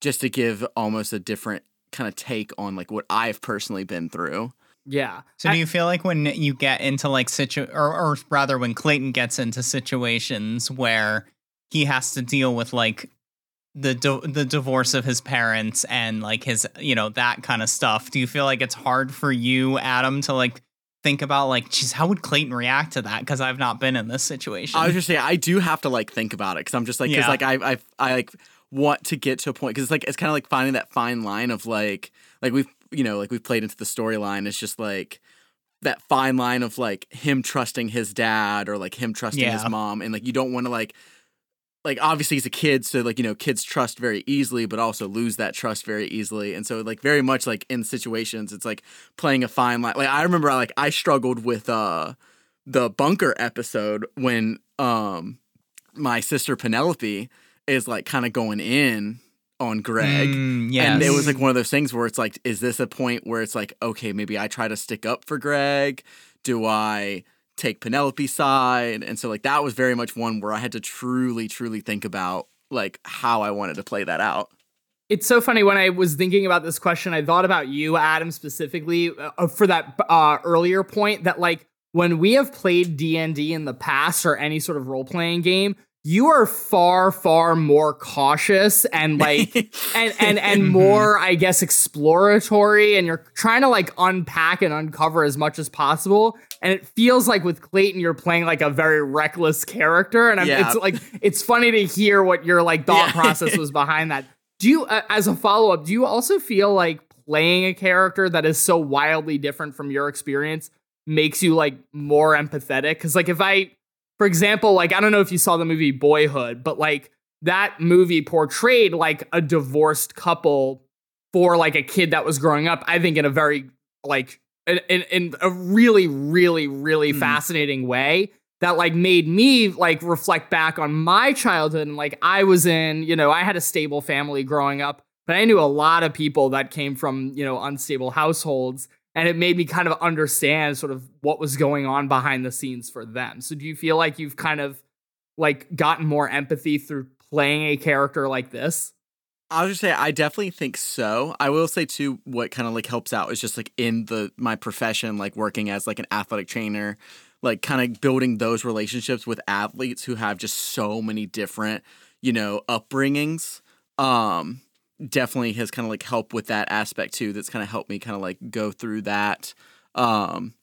[SPEAKER 3] just to give almost a different kind of take on like what I've personally been through
[SPEAKER 2] Yeah.
[SPEAKER 1] So do you feel like when you get into like situ or, or rather when Clayton gets into situations where he has to deal with like the the divorce of his parents and like his you know that kind of stuff, do you feel like it's hard for you Adam to like think about like geez how would Clayton react to that because I've not been in this situation.
[SPEAKER 3] I was just saying I do have to like think about it because I'm just like because
[SPEAKER 1] Yeah.
[SPEAKER 3] like I I I like want to get to a point because it's like it's kind of like finding that fine line of like like we've you know like we've played into the storyline. It's just like that fine line of like him trusting his dad or like him trusting his mom and like you don't want to like like obviously he's a kid so like you know kids trust very easily but also lose that trust very easily. And so like very much like in situations it's like playing a fine line. Like i remember like i struggled with uh the bunker episode when um my sister penelope is like kind of going in on greg.
[SPEAKER 1] Mm,
[SPEAKER 3] and it was like one of those things where it's like, is this a point where it's like, okay, maybe I try to stick up for Greg? Do I take Penelope's side? And so like that was very much one where I had to truly, truly think about like how I wanted to play that out.
[SPEAKER 2] It's so funny when I was thinking about this question, I thought about you, Adam, specifically uh, for that uh, earlier point that like when we have played D&D in the past or any sort of role-playing game, you are far far more cautious and like and and and more I guess exploratory and you're trying to like unpack and uncover as much as possible and it feels like with Clayton you're playing like a very reckless character and I'm,
[SPEAKER 3] Yeah.
[SPEAKER 2] it's like it's funny to hear what your like thought
[SPEAKER 3] Yeah.
[SPEAKER 2] process was behind that. Do you uh, as a follow-up do you also feel like playing a character that is so wildly different from your experience makes you like more empathetic cuz like if I for example, like I don't know if you saw the movie Boyhood, but like that movie portrayed like a divorced couple for like a kid that was growing up. I think in a very like in, in, in a really really really
[SPEAKER 3] Mhm.
[SPEAKER 2] fascinating way that like made me like reflect back on my childhood and like I was in, you know, I had a stable family growing up, but I knew a lot of people that came from, you know, unstable households and it made me kind of understand sort of what was going on behind the scenes for them. So do you feel like you've kind of like gotten more empathy through playing a character like this?
[SPEAKER 3] I was just say I definitely think so. I will say too, what kind of like helps out is just like in the my profession, like working as like an athletic trainer, like kind of building those relationships with athletes who have just so many different, you know, upbringings. Um, definitely has kind of like helped with that aspect too. That's kind of helped me kind of like go through that. Um,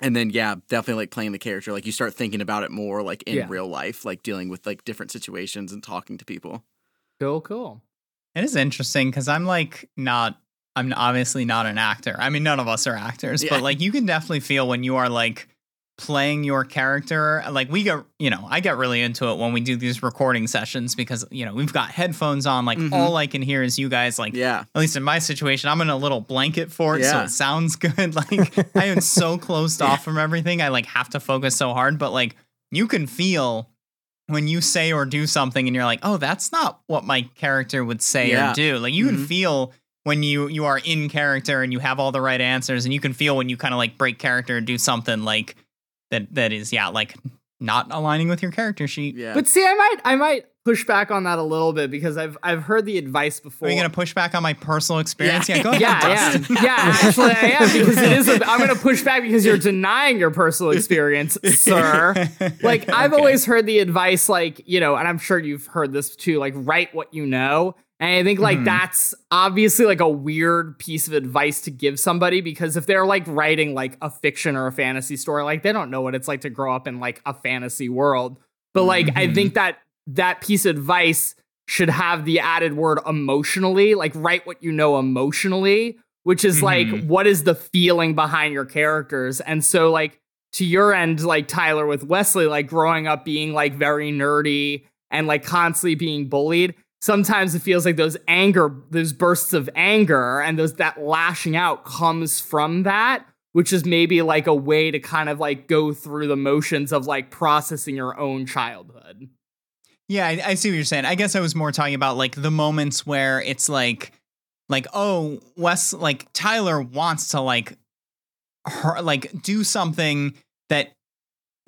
[SPEAKER 3] and then yeah, definitely like playing the character. Like you start thinking about it more, like in
[SPEAKER 2] Yeah.
[SPEAKER 3] real life, like dealing with like different situations and talking to people.
[SPEAKER 2] Cool, cool.
[SPEAKER 1] It is interesting because I'm like not. I'm obviously not an actor. I mean, none of us are actors,
[SPEAKER 3] Yeah.
[SPEAKER 1] but like you can definitely feel when you are like playing your character. Like we get, you know, I get really into it when we do these recording sessions because you know we've got headphones on. Like
[SPEAKER 3] Mhm.
[SPEAKER 1] all I can hear is you guys. Like
[SPEAKER 3] Yeah.
[SPEAKER 1] at least in my situation, I'm in a little blanket fort, so
[SPEAKER 3] Yeah.
[SPEAKER 1] it sounds good. Like I am so closed off from everything. I like have to focus so hard, but like you can feel when you say or do something and you're like, oh, that's not what my character would say
[SPEAKER 3] Yeah.
[SPEAKER 1] or do. Like you can
[SPEAKER 3] Mhm.
[SPEAKER 1] feel when you you are in character and you have all the right answers, and you can feel when you kind of like break character and do something like that that is yeah like not aligning with your character sheet.
[SPEAKER 3] Yeah.
[SPEAKER 2] But see, I might I might push back on that a little bit because I've I've heard the advice before.
[SPEAKER 1] Are you gonna push back on my personal experience?
[SPEAKER 3] Yeah.
[SPEAKER 1] Yeah, go ahead.
[SPEAKER 2] yeah, yeah,
[SPEAKER 1] Dustin.
[SPEAKER 2] yeah. Actually, I am because it is. A, I'm going to push back because you're denying your personal experience, sir. Like I've
[SPEAKER 1] Okay.
[SPEAKER 2] always heard the advice, like you know, and I'm sure you've heard this too. Like write what you know, and I think like
[SPEAKER 1] Mhm.
[SPEAKER 2] that's obviously like a weird piece of advice to give somebody because if they're like writing like a fiction or a fantasy story, like they don't know what it's like to grow up in like a fantasy world. But like I
[SPEAKER 1] Mhm.
[SPEAKER 2] think that that piece of advice should have the added word emotionally, like write what you know emotionally, which is like
[SPEAKER 1] Mhm.
[SPEAKER 2] what is the feeling behind your characters. And so like to your end, like Tyler with Wesley, like growing up being like very nerdy and like constantly being bullied. Sometimes it feels like those anger, those bursts of anger and those that lashing out comes from that, which is maybe like a way to kind of like go through the motions of like processing your own childhood.
[SPEAKER 1] Yeah, I, I see what you're saying. I guess I was more talking about like the moments where it's like, like oh, Wes, like Tyler wants to like, her like do something that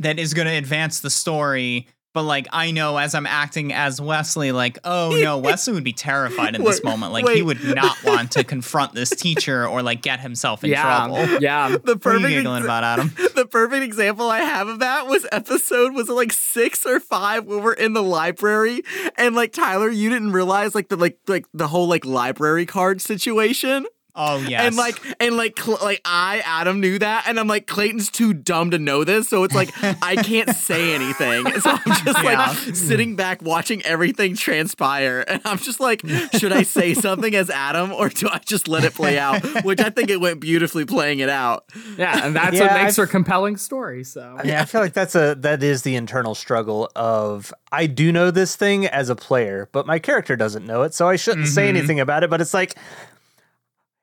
[SPEAKER 1] that is going to advance the story, But like I know as I'm acting as Wesley, like, oh no, Wesley would be terrified in this
[SPEAKER 3] Wait,
[SPEAKER 1] moment. Like he would not want to confront this teacher or like get himself in
[SPEAKER 2] yeah,
[SPEAKER 1] trouble.
[SPEAKER 2] yeah.
[SPEAKER 3] The
[SPEAKER 1] What are you
[SPEAKER 3] perfect
[SPEAKER 1] giggling about, Adam?
[SPEAKER 3] the perfect example I have of that was episode was it like six or five when we're in the library and like Tyler, you didn't realize like the like like the whole like library card situation.
[SPEAKER 1] Oh yes.
[SPEAKER 3] And like and like Cl- like I Adam knew that and I'm like Clayton's too dumb to know this so it's like I can't say anything so I'm just
[SPEAKER 1] Yeah.
[SPEAKER 3] like sitting back watching everything transpire and I'm just like should I say something as Adam or do I just let it play out which I think it went beautifully playing it out
[SPEAKER 2] Yeah, and that's
[SPEAKER 4] Yeah,
[SPEAKER 2] what makes
[SPEAKER 4] I've-
[SPEAKER 2] for a compelling story. So
[SPEAKER 4] I mean, I feel like that's a that is the internal struggle of I do know this thing as a player, but my character doesn't know it, so I shouldn't say
[SPEAKER 1] Mhm.
[SPEAKER 4] anything about it. But it's like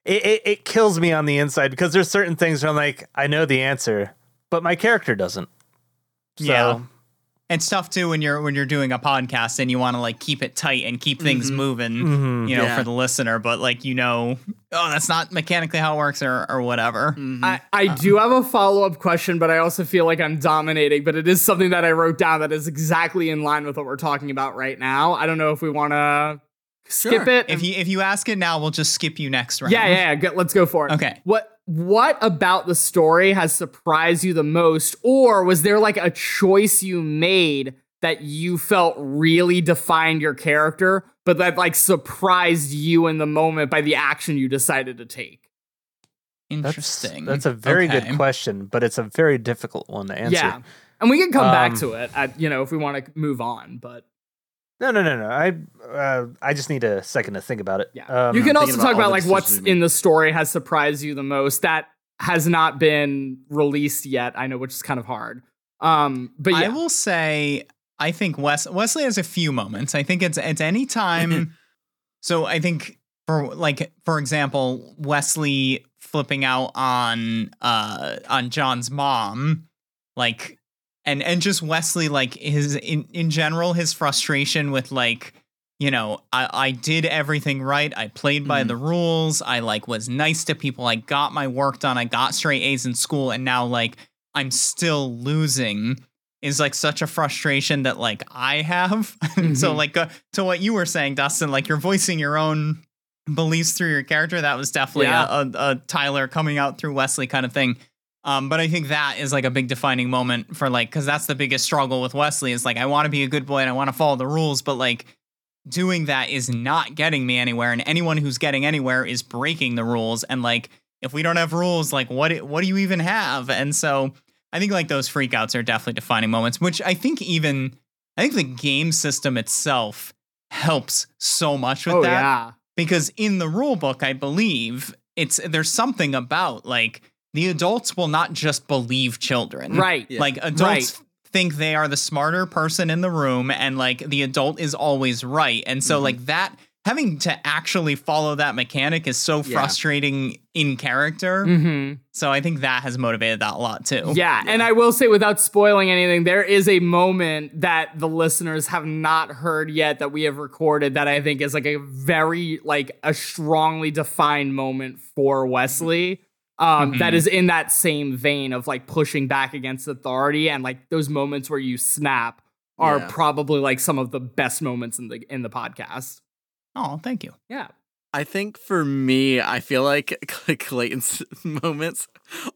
[SPEAKER 4] it, it it kills me on the inside because there's certain things where I'm like I know the answer, but my character doesn't. So,
[SPEAKER 1] Yeah. it's tough too when you're when you're doing a podcast and you want to like keep it tight and keep things mm-hmm. moving,
[SPEAKER 4] mhm.
[SPEAKER 1] you know,
[SPEAKER 3] Yeah.
[SPEAKER 1] for the listener. But like you know, oh, that's not mechanically how it works or or whatever. Mm-hmm.
[SPEAKER 2] I, I uh, do have a follow up question, but I also feel like I'm dominating. But it is something that I wrote down that is exactly in line with what we're talking about right now. I don't know if we want to skip
[SPEAKER 3] Sure.
[SPEAKER 2] it.
[SPEAKER 1] If you if you ask it now, we'll just skip you next round.
[SPEAKER 2] yeah, yeah, yeah. Let's go for it.
[SPEAKER 1] Okay.
[SPEAKER 2] What what about the story has surprised you the most, or was there like a choice you made that you felt really defined your character, but that like surprised you in the moment by the action you decided to take?
[SPEAKER 1] Interesting.
[SPEAKER 4] that's a very
[SPEAKER 1] Okay.
[SPEAKER 4] good question, but it's a very difficult one to answer.
[SPEAKER 2] Yeah. And we can come back
[SPEAKER 4] Um,
[SPEAKER 2] to it, at, you know, if we want to move on. But
[SPEAKER 4] No, no, no, no. I uh, I just need a second to think about it.
[SPEAKER 2] yeah,
[SPEAKER 4] Um,
[SPEAKER 2] you can
[SPEAKER 3] thinking
[SPEAKER 2] also
[SPEAKER 3] about
[SPEAKER 2] talk
[SPEAKER 3] all
[SPEAKER 2] about like what's in the story has surprised you the most. That has not been released yet. I know, which is kind of hard. Um, but yeah,
[SPEAKER 1] I will say I think Wes Wesley has a few moments. I think it's it's any time. so I think for like for example, Wesley flipping out on uh on John's mom, like and and just Wesley like his in in general his frustration with like you know I I did everything right. I played by
[SPEAKER 3] Mhm.
[SPEAKER 1] the rules. I like was nice to people. I got my work done. I got straight A's in school and now like I'm still losing is like such a frustration that like I have. so
[SPEAKER 2] Mhm.
[SPEAKER 1] like uh, to what you were saying, Dustin, like you're voicing your own beliefs through your character. That was definitely
[SPEAKER 2] Yeah.
[SPEAKER 1] a, a, a Tyler coming out through Wesley kind of thing. Um, but I think that is like a big defining moment for like because that's the biggest struggle with Wesley is like I want to be a good boy and I want to follow the rules, but like doing that is not getting me anywhere, and anyone who's getting anywhere is breaking the rules. And like if we don't have rules, like what do- what do you even have? And so I think like those freakouts are definitely defining moments, which I think even I think the game system itself helps so much with
[SPEAKER 2] oh
[SPEAKER 1] that
[SPEAKER 2] yeah,
[SPEAKER 1] because in the rule book i believe it's there's something about like the adults will not just believe children
[SPEAKER 2] right.
[SPEAKER 3] Yeah.
[SPEAKER 1] like adults
[SPEAKER 2] Right.
[SPEAKER 1] think they are the smarter person in the room and like the adult is always right and so
[SPEAKER 3] Mhm.
[SPEAKER 1] like that having to actually follow that mechanic is so
[SPEAKER 3] Yeah.
[SPEAKER 1] frustrating in character
[SPEAKER 2] hmm
[SPEAKER 1] so i think that has motivated that a lot too
[SPEAKER 2] Yeah, and I will say without spoiling anything, there is a moment that the listeners have not heard yet that we have recorded that I think is like a very like a strongly defined moment for Wesley. Um, that
[SPEAKER 1] Mhm.
[SPEAKER 2] is in that same vein of like pushing back against authority and like those moments where you snap are
[SPEAKER 3] Yeah.
[SPEAKER 2] probably like some of the best moments in the in the podcast.
[SPEAKER 1] oh thank you
[SPEAKER 2] Yeah.
[SPEAKER 3] I think for me, I feel like Clayton's moments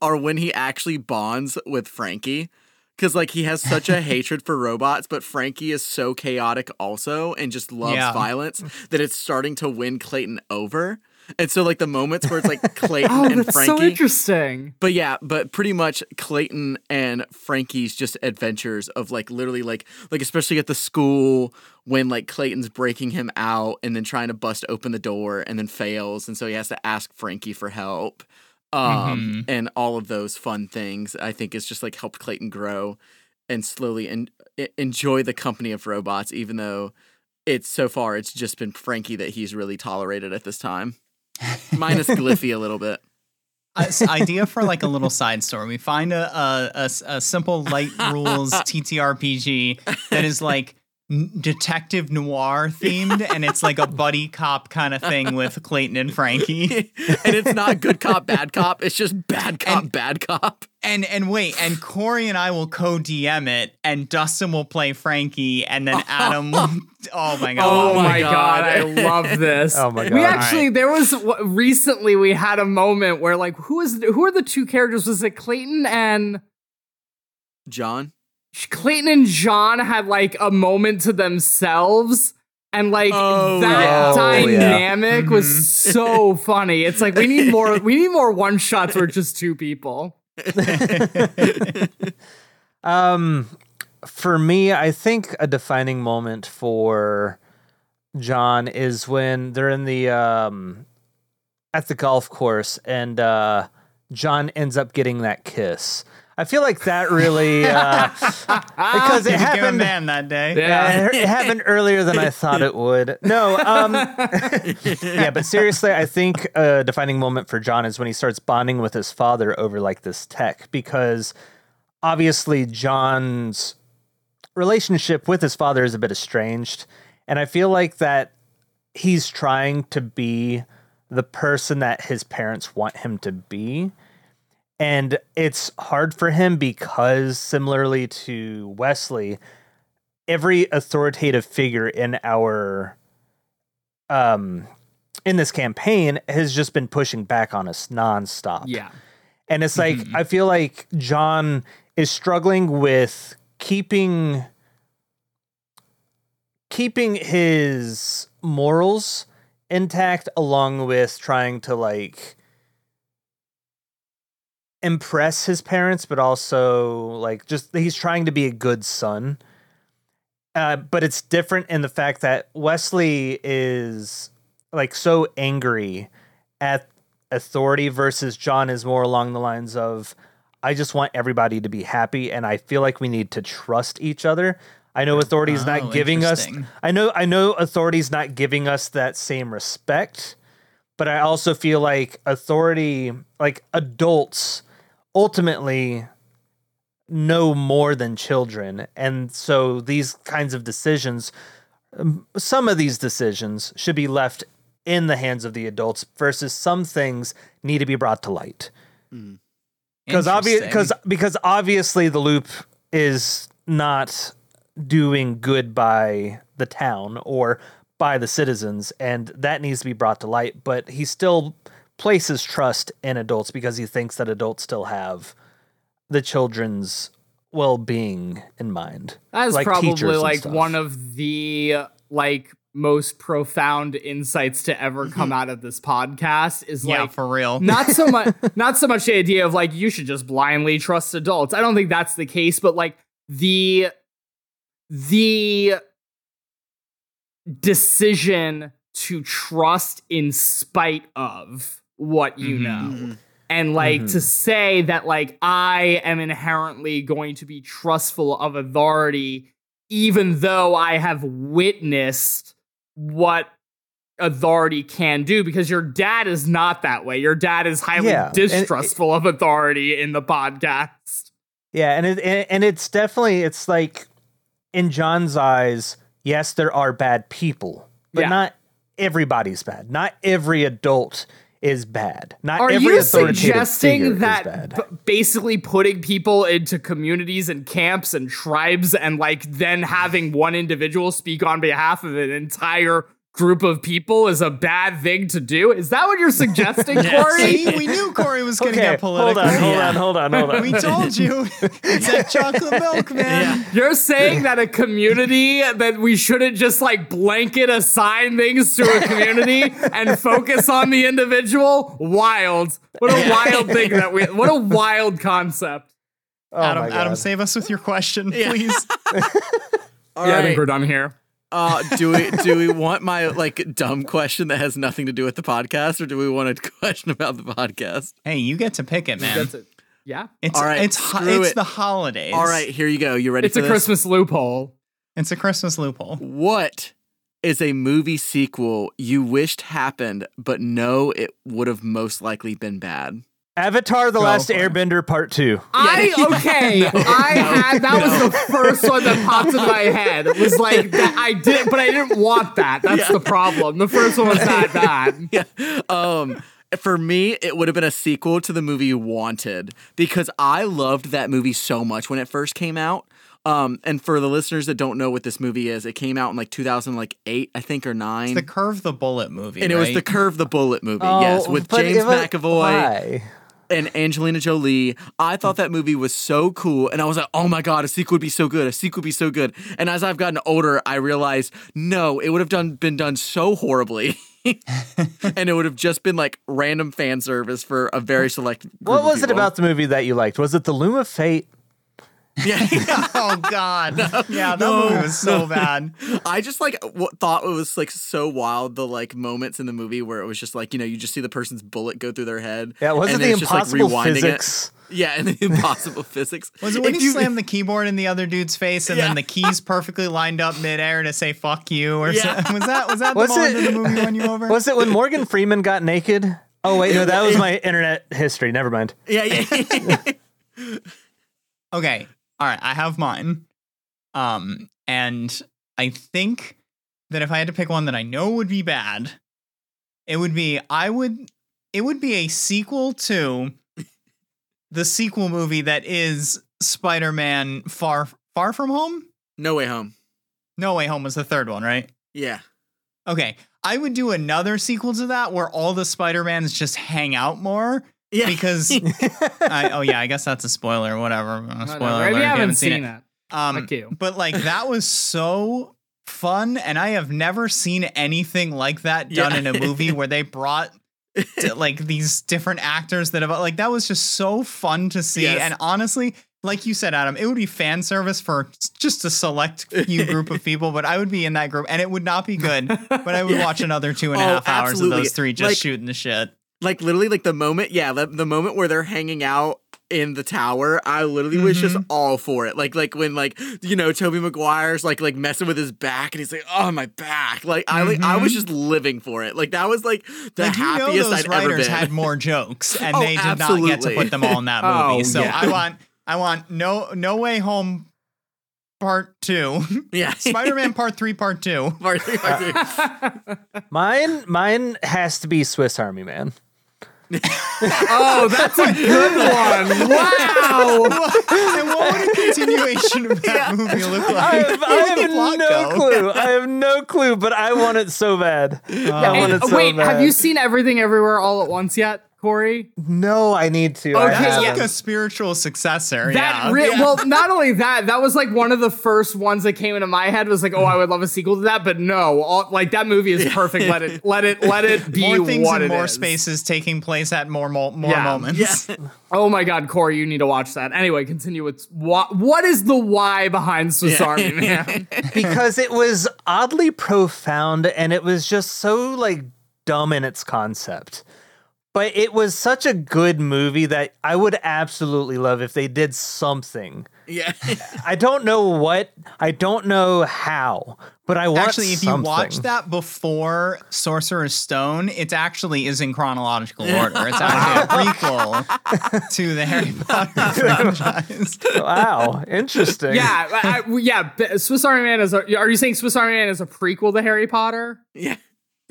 [SPEAKER 3] are when he actually bonds with Frankie. Cause like he has such a hatred for robots, but Frankie is so chaotic also and just loves
[SPEAKER 1] Yeah.
[SPEAKER 3] violence that it's starting to win Clayton over. And so like the moments where it's like Clayton
[SPEAKER 2] Oh,
[SPEAKER 3] and
[SPEAKER 2] that's so interesting.
[SPEAKER 3] But yeah, but pretty much Clayton and Frankie's just adventures of like literally like like especially at the school when like Clayton's breaking him out and then trying to bust open the door and then fails and so he has to ask Frankie for help. Um and all of those fun things I think is just like helped Clayton grow and slowly and enjoy the company of robots even though it's so far it's just been Frankie that he's really tolerated at this time. Minus Gliffy a little bit.
[SPEAKER 1] a s- idea for like a little side story. We find a a a simple light rules TTRPG that is like detective noir themed, and it's like a buddy cop kind of thing with Clayton and Frankie.
[SPEAKER 3] and it's not good cop, bad cop. It's just bad cop, bad cop.
[SPEAKER 1] And and wait, and Cory and I will co DM it, and Dustin will play Frankie, and then Adam. will, oh my god!
[SPEAKER 2] Oh,
[SPEAKER 3] my oh
[SPEAKER 2] my god.
[SPEAKER 3] God.
[SPEAKER 2] I love this.
[SPEAKER 4] Oh my god.
[SPEAKER 2] We
[SPEAKER 4] God.
[SPEAKER 2] actually there was w- recently we had a moment where like who is who are the two characters? Was it Clayton and
[SPEAKER 3] John.
[SPEAKER 2] Clayton and John had like a moment to themselves? And like
[SPEAKER 3] Oh,
[SPEAKER 2] that
[SPEAKER 4] yeah. Oh, yeah.
[SPEAKER 2] dynamic was so funny. It's like we need more we need more one shots where it's just two people.
[SPEAKER 4] Um, for me, I think a defining moment for John is when they're in the um at the golf course and uh John ends up getting that kiss. I feel like that really uh because it
[SPEAKER 1] He became a
[SPEAKER 4] happened
[SPEAKER 1] man that day.
[SPEAKER 2] Yeah.
[SPEAKER 4] it happened earlier than I thought it would. No, um, yeah, but seriously, I think a defining moment for John is when he starts bonding with his father over like this tech, because obviously John's relationship with his father is a bit estranged, and I feel like that he's trying to be the person that his parents want him to be. And it's hard for him because, similarly to Wesley, every authoritative figure in our um in this campaign has just been pushing back on us nonstop.
[SPEAKER 2] Yeah.
[SPEAKER 4] And it's like I feel like John is struggling with keeping keeping his morals intact along with trying to like impress his parents but also like just he's trying to be a good son. Uh, but it's different in the fact that Wesley is like so angry at authority versus John is more along the lines of I just want everybody to be happy and I feel like we need to trust each other. I know authority's
[SPEAKER 1] Oh,
[SPEAKER 4] not giving us. I know I know authority's not giving us that same respect, but I also feel like authority like adults ultimately know more than children. And so these kinds of decisions um, some of these decisions should be left in the hands of the adults versus some things need to be brought to light. Because obvious because because obviously the loop is not doing good by the town or by the citizens and that needs to be brought to light but he still places trust in adults because he thinks that adults still have the children's well-being in mind
[SPEAKER 2] That's
[SPEAKER 4] like
[SPEAKER 2] probably like
[SPEAKER 4] stuff.
[SPEAKER 2] one of the like most profound insights to ever
[SPEAKER 4] Mm-hmm.
[SPEAKER 2] come out of this podcast is
[SPEAKER 1] yeah,
[SPEAKER 2] like
[SPEAKER 1] for real.
[SPEAKER 2] not so much not so much the idea of like you should just blindly trust adults. I don't think that's the case, but like the the decision to trust in spite of what you
[SPEAKER 1] Mhm.
[SPEAKER 2] know and like
[SPEAKER 4] Mhm.
[SPEAKER 2] to say that like i am inherently going to be trustful of authority even though i have witnessed what authority can do because your dad is not that way your dad is highly
[SPEAKER 4] Yeah, and it-
[SPEAKER 2] distrustful of authority in the podcast
[SPEAKER 4] Yeah, and it and, and it's definitely it's like in John's eyes, yes, there are bad people, but
[SPEAKER 2] Yeah.
[SPEAKER 4] not everybody's bad. Not every adult is bad. Not
[SPEAKER 2] Are
[SPEAKER 4] every
[SPEAKER 2] you suggesting that b- basically putting people into communities and camps and tribes and like then having one individual speak on behalf of an entire group of people is a bad thing to do? Is that what you're suggesting, Cory?
[SPEAKER 1] See, we knew Cory was going to
[SPEAKER 4] okay,
[SPEAKER 1] get political.
[SPEAKER 4] hold on, hold
[SPEAKER 3] Yeah.
[SPEAKER 4] on, hold on, hold on.
[SPEAKER 1] We told you. it's that chocolate milk, man.
[SPEAKER 2] You're saying that a community that we shouldn't just like blanket assign things to a community and focus on the individual? Wild. What a wild thing that we what a wild concept.
[SPEAKER 4] Oh
[SPEAKER 1] Adam, Adam, save us with your question, please.
[SPEAKER 3] All
[SPEAKER 2] yeah, I think we're done here.
[SPEAKER 3] Uh, do we do we want my like dumb question that has nothing to do with the podcast, or do we want a question about the podcast?
[SPEAKER 1] hey, you get to pick it, man.
[SPEAKER 2] That's it. Yeah.
[SPEAKER 1] It's
[SPEAKER 3] All right,
[SPEAKER 1] it's ho-
[SPEAKER 3] screw
[SPEAKER 1] it's
[SPEAKER 3] it.
[SPEAKER 1] the holidays.
[SPEAKER 3] All right, here you go. You ready
[SPEAKER 2] It's
[SPEAKER 3] for
[SPEAKER 2] a
[SPEAKER 3] this?
[SPEAKER 2] Christmas loophole.
[SPEAKER 1] It's a Christmas loophole.
[SPEAKER 3] What is a movie sequel you wished happened, but know it would have most likely been bad?
[SPEAKER 4] Avatar: The
[SPEAKER 1] Go
[SPEAKER 4] Last
[SPEAKER 1] for it.
[SPEAKER 4] Airbender Part Two.
[SPEAKER 2] I okay. I had that was the first one that popped in my head. It was like that I did, but I didn't want that. That's the problem. The first one was that bad.
[SPEAKER 3] yeah. Um, for me, it would have been a sequel to the movie Wanted because I loved that movie so much when it first came out. Um, and for the listeners that don't know what this movie is, it came out in like 2008, I think, or nine.
[SPEAKER 1] The Curve the Bullet movie.
[SPEAKER 3] and it was the? Curve the Bullet movie, yes, with
[SPEAKER 4] Oh,
[SPEAKER 3] James
[SPEAKER 4] it was-
[SPEAKER 3] McAvoy
[SPEAKER 4] Why?
[SPEAKER 3] And Angelina Jolie. I thought that movie was so cool, and I was like, "Oh my god, a sequel would be so good! A sequel would be so good!" And as I've gotten older, I realized no, it would have done been done so horribly, and it would have just been like random fan service for a very select. Group
[SPEAKER 4] What was it about the movie that you liked? Was it The Loom of Fate?
[SPEAKER 3] Yeah,
[SPEAKER 1] oh God. yeah, that
[SPEAKER 3] No,
[SPEAKER 1] movie was so
[SPEAKER 3] no.
[SPEAKER 1] bad.
[SPEAKER 3] I just like w- thought it was like so wild the like moments in the movie where it was just like you know you just see the person's bullet go through their head.
[SPEAKER 4] Yeah, was it
[SPEAKER 3] and
[SPEAKER 4] the
[SPEAKER 3] then it's just, like,
[SPEAKER 4] impossible
[SPEAKER 3] rewinding it.
[SPEAKER 4] physics?
[SPEAKER 3] Yeah, and the impossible physics.
[SPEAKER 1] Was it when
[SPEAKER 3] If
[SPEAKER 1] you slammed the keyboard in the other dude's face and
[SPEAKER 3] Yeah.
[SPEAKER 1] then the keys perfectly lined up midair to say "fuck you" or
[SPEAKER 3] Yeah.
[SPEAKER 1] something? Was that was that
[SPEAKER 4] Was
[SPEAKER 1] the moment
[SPEAKER 4] it-
[SPEAKER 1] in the movie won you over?
[SPEAKER 4] Was it when Morgan Freeman got naked? Oh wait, no, that was my internet history. Never mind.
[SPEAKER 3] Yeah, yeah.
[SPEAKER 1] Okay. All right, I have mine. Um, and I think that if I had to pick one that I know would be bad, it would be I would it would be a sequel to the sequel movie that is Spider-Man Far Far From Home?
[SPEAKER 3] no way home.
[SPEAKER 1] No Way Home was the third one, right?
[SPEAKER 3] Yeah.
[SPEAKER 1] Okay. I would do another sequel to that where all the Spider-Mans just hang out more
[SPEAKER 3] Yeah.
[SPEAKER 1] because I, oh yeah, I guess that's a spoiler. Whatever. Spoiler
[SPEAKER 2] Whatever.
[SPEAKER 1] alert
[SPEAKER 2] If you
[SPEAKER 1] if
[SPEAKER 2] haven't seen,
[SPEAKER 1] it.
[SPEAKER 2] it,
[SPEAKER 1] Um,
[SPEAKER 2] Fuck you.
[SPEAKER 1] But like that was so fun, and I have never seen anything like that done
[SPEAKER 3] Yeah.
[SPEAKER 1] in a movie where they brought t- like these different actors that have like that was just so fun to see.
[SPEAKER 3] Yes.
[SPEAKER 1] And honestly, like you said, Adam, it would be fan service for just a select few group of people, but I would be in that group, and it would not be good. But I would
[SPEAKER 3] Yeah.
[SPEAKER 1] watch another two and a
[SPEAKER 3] Oh,
[SPEAKER 1] half hours
[SPEAKER 3] absolutely.
[SPEAKER 1] of those three just
[SPEAKER 3] Like-
[SPEAKER 1] shooting the shit.
[SPEAKER 3] Like literally like the moment yeah the, the moment where they're hanging out in the tower i literally was just
[SPEAKER 1] Mhm.
[SPEAKER 3] all for it like like when like you know Tobey Maguire's like like messing with his back and he's like oh my back like i like i was
[SPEAKER 1] Mhm.
[SPEAKER 3] just living for it like that was like the
[SPEAKER 1] like you know
[SPEAKER 3] happiest
[SPEAKER 1] those
[SPEAKER 3] i'd ever
[SPEAKER 1] writers
[SPEAKER 3] been
[SPEAKER 1] had more jokes and
[SPEAKER 3] Oh,
[SPEAKER 1] they did not get to put them all in that movie
[SPEAKER 2] Oh,
[SPEAKER 1] so
[SPEAKER 2] yeah.
[SPEAKER 1] i want i want no no way home part two
[SPEAKER 3] yeah
[SPEAKER 1] spider-man part three part two
[SPEAKER 3] Part three, part two.
[SPEAKER 4] Mine, mine has to be Swiss Army Man.
[SPEAKER 2] Oh, that's a good one. Wow.
[SPEAKER 1] and what would a continuation of that movie look like
[SPEAKER 4] I have, I
[SPEAKER 1] Where would the
[SPEAKER 4] have no
[SPEAKER 1] go?
[SPEAKER 4] clue. I have no clue, but I want it so bad. I want it so
[SPEAKER 2] wait,
[SPEAKER 4] bad.
[SPEAKER 2] have you seen Everything Everywhere All at Once yet, Cory?
[SPEAKER 4] No, I need to. I
[SPEAKER 2] Okay,
[SPEAKER 1] that's
[SPEAKER 4] haven't.
[SPEAKER 1] like a spiritual successor
[SPEAKER 2] That
[SPEAKER 1] yeah
[SPEAKER 2] re-
[SPEAKER 3] Yeah.
[SPEAKER 2] well, not only that, that was like one of the first ones that came into my head. Was like, oh, I would love a sequel to that, but no, all, like that movie is perfect. Let it, let it, let it be
[SPEAKER 1] more things
[SPEAKER 2] what
[SPEAKER 1] in
[SPEAKER 2] it
[SPEAKER 1] more
[SPEAKER 2] is.
[SPEAKER 1] spaces taking place at more mo- more
[SPEAKER 2] Yeah.
[SPEAKER 1] moments
[SPEAKER 3] yeah
[SPEAKER 2] Oh my God, Cory, you need to watch that. Anyway, continue with what? What is the why behind Swiss
[SPEAKER 3] Yeah.
[SPEAKER 2] Army Man?
[SPEAKER 4] because it was oddly profound and it was just so like dumb in its concept. But it was such a good movie that I would absolutely love if they did something.
[SPEAKER 3] yeah
[SPEAKER 4] I don't know what, I don't know how, but I want
[SPEAKER 1] Actually, if
[SPEAKER 4] something.
[SPEAKER 1] you watch that before Sorcerer's Stone, it actually is in chronological order. It's actually a prequel to the Harry Potter franchise.
[SPEAKER 4] wow, interesting.
[SPEAKER 2] yeah, I, I- yeah. Swiss Army Man is. A, are you saying Swiss Army Man is a prequel to Harry Potter?
[SPEAKER 3] yeah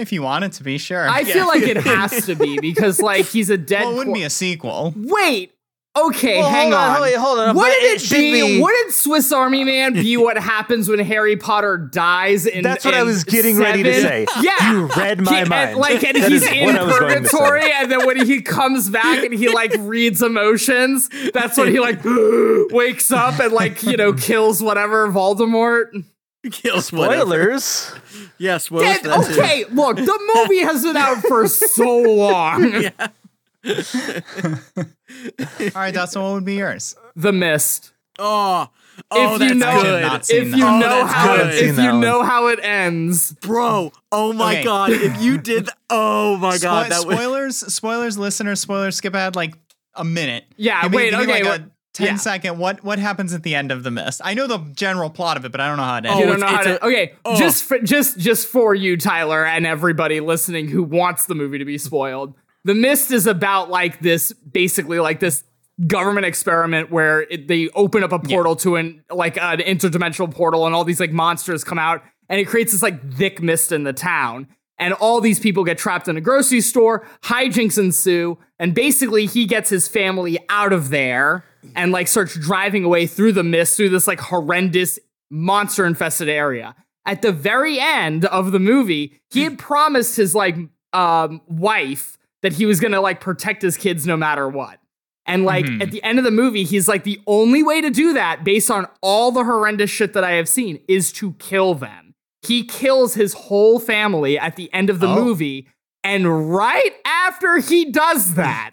[SPEAKER 1] If you want it to be, sure.
[SPEAKER 2] I feel like it has to be because like he's a dead.
[SPEAKER 1] well, it wouldn't
[SPEAKER 2] cor-
[SPEAKER 1] be a sequel.
[SPEAKER 2] Wait. Okay,
[SPEAKER 4] Well,
[SPEAKER 2] hang
[SPEAKER 4] hold on,
[SPEAKER 2] on.
[SPEAKER 4] wait, hold on,
[SPEAKER 2] What
[SPEAKER 4] but
[SPEAKER 2] did
[SPEAKER 4] it
[SPEAKER 2] it, be?
[SPEAKER 4] be-
[SPEAKER 2] What did Swiss Army Man be? What happens when Harry Potter dies? In
[SPEAKER 4] That's what I was getting ready to say.
[SPEAKER 2] Yeah,
[SPEAKER 4] You read my
[SPEAKER 2] He-
[SPEAKER 4] mind.
[SPEAKER 2] And, like, and
[SPEAKER 4] That
[SPEAKER 2] he's in
[SPEAKER 4] what I was going to say.
[SPEAKER 2] purgatory, and then when he comes back and he like reads emotions, that's when he like wakes up and like you know kills whatever Voldemort.
[SPEAKER 3] kills whatever.
[SPEAKER 4] Spoilers.
[SPEAKER 3] yeah spoilers
[SPEAKER 2] Dead-
[SPEAKER 3] for that too.
[SPEAKER 2] okay, look, the movie has been out for so long.
[SPEAKER 1] All right, that's what would be yours.
[SPEAKER 2] The Mist.
[SPEAKER 3] oh oh
[SPEAKER 2] if you know,
[SPEAKER 1] I have
[SPEAKER 3] good
[SPEAKER 1] not oh,
[SPEAKER 2] if you
[SPEAKER 3] Oh,
[SPEAKER 2] know how,
[SPEAKER 3] good.
[SPEAKER 2] it, if you know how it ends,
[SPEAKER 3] bro oh my
[SPEAKER 1] Okay.
[SPEAKER 3] god if you did th- oh my god
[SPEAKER 1] Spo-
[SPEAKER 3] that would
[SPEAKER 1] spoilers, spoilers, listeners, spoilers. Skip ahead like a minute.
[SPEAKER 2] Yeah,
[SPEAKER 1] Give me-
[SPEAKER 2] wait,
[SPEAKER 1] me,
[SPEAKER 2] okay,
[SPEAKER 1] like
[SPEAKER 2] what-
[SPEAKER 1] 10
[SPEAKER 2] yeah.
[SPEAKER 1] second. What what happens at the end of the mist? I know the general plot of it, but I don't know how it oh, ends.
[SPEAKER 2] you
[SPEAKER 3] Oh,
[SPEAKER 2] don't
[SPEAKER 3] it's-
[SPEAKER 2] know how
[SPEAKER 3] it's
[SPEAKER 2] to.
[SPEAKER 3] a-
[SPEAKER 2] okay,
[SPEAKER 3] oh.
[SPEAKER 2] just for, just just for you, Tyler, and everybody listening who wants the movie to be spoiled. The Mist is about like this, basically like this government experiment where it, they open up a portal to an like an interdimensional portal, and all these like monsters come out, and it creates this like thick mist in the town. And all these people get trapped in a grocery store. Hijinks ensue, and basically he gets his family out of there and like starts driving away through the mist through this like horrendous monster infested area. At the very end of the movie, he had promised his like um, wife that he was gonna like protect his kids no matter what. And like
[SPEAKER 1] Mhm.
[SPEAKER 2] at the end of the movie, he's like, the only way to do that, based on all the horrendous shit that I have seen, is to kill them. He kills his whole family at the end of the
[SPEAKER 1] Oh.
[SPEAKER 2] movie. And right after he does that,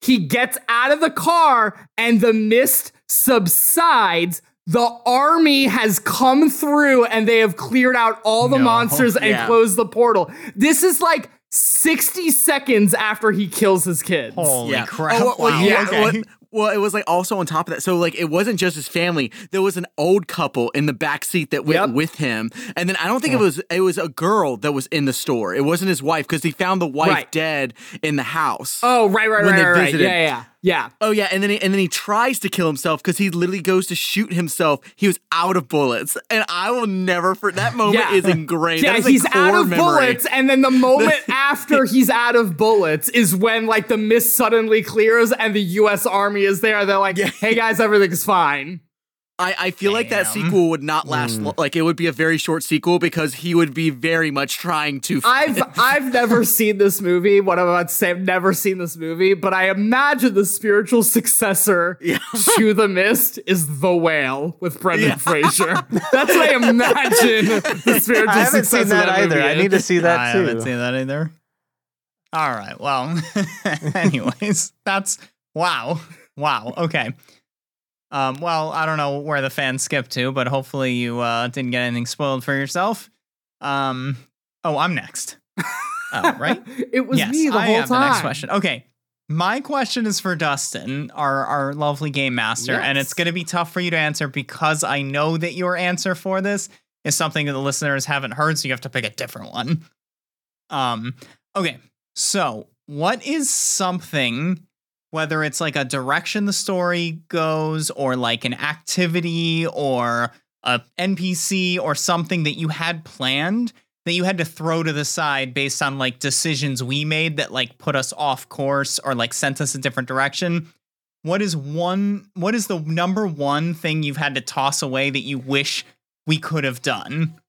[SPEAKER 2] he gets out of the car and the mist subsides. The army has come through and they have cleared out all the
[SPEAKER 1] No.
[SPEAKER 2] monsters and
[SPEAKER 3] Yeah.
[SPEAKER 2] closed the portal. This is like 60 seconds after he kills his kids.
[SPEAKER 1] Holy
[SPEAKER 3] yeah.
[SPEAKER 1] crap!
[SPEAKER 3] Oh, well,
[SPEAKER 1] wow.
[SPEAKER 3] yeah.
[SPEAKER 1] okay.
[SPEAKER 3] Well, well, it was like also on top of that. So like it wasn't just his family. There was an old couple in the back seat that went
[SPEAKER 2] Yep.
[SPEAKER 3] with him, and then I don't think it was it was a girl that was in the store. It wasn't his wife because he found the wife
[SPEAKER 2] Right.
[SPEAKER 3] dead in the house.
[SPEAKER 2] Oh, right, right,
[SPEAKER 3] When
[SPEAKER 2] right,
[SPEAKER 3] they
[SPEAKER 2] right, right. Yeah, yeah, yeah.
[SPEAKER 3] Oh yeah, and then he, and then he tries to kill himself because he literally goes to shoot himself. He was out of bullets, and I will never for that moment
[SPEAKER 2] Yeah.
[SPEAKER 3] is ingrained.
[SPEAKER 2] Yeah,
[SPEAKER 3] is
[SPEAKER 2] he's out of
[SPEAKER 3] memory.
[SPEAKER 2] bullets, and then the moment after he's out of bullets is when like the mist suddenly clears and the U.S. Army is there. They're like, "Hey guys, everything's fine."
[SPEAKER 3] I, I feel like that sequel would not last. Hmm. lo- like it would be a very short sequel because he would be very much trying to.
[SPEAKER 2] I've I've never seen this movie. What I'm about to say, I've never seen this movie, but I imagine the spiritual successor
[SPEAKER 3] Yeah.
[SPEAKER 2] to The Mist is The Whale with Brendan Fraser. That's what I imagine the spiritual
[SPEAKER 4] I haven't
[SPEAKER 2] successor
[SPEAKER 4] seen that
[SPEAKER 2] of
[SPEAKER 4] either.
[SPEAKER 2] movie
[SPEAKER 4] I need to see that
[SPEAKER 1] I
[SPEAKER 4] too.
[SPEAKER 1] haven't seen that either. All right. Well, anyways, that's wow. Wow. Okay. Um, well, I don't know where the fans skipped to, but hopefully you uh, didn't get anything spoiled for yourself. Um, oh, I'm next. Oh, right?
[SPEAKER 2] it was
[SPEAKER 1] yes,
[SPEAKER 2] me the
[SPEAKER 1] I
[SPEAKER 2] whole
[SPEAKER 1] have
[SPEAKER 2] time.
[SPEAKER 1] the next question. Okay. My question is for Dustin, our, our lovely game master, and it's going to be tough for you to answer because I know that your answer for this is something that the listeners haven't heard, so you have to pick a different one. Um, okay. So, what is something, whether it's like a direction the story goes, or like an activity, or a NPC, or something that you had planned that you had to throw to the side based on like decisions we made that like put us off course or like sent us a different direction? What is one, what is the number one thing you've had to toss away that you wish we could have done?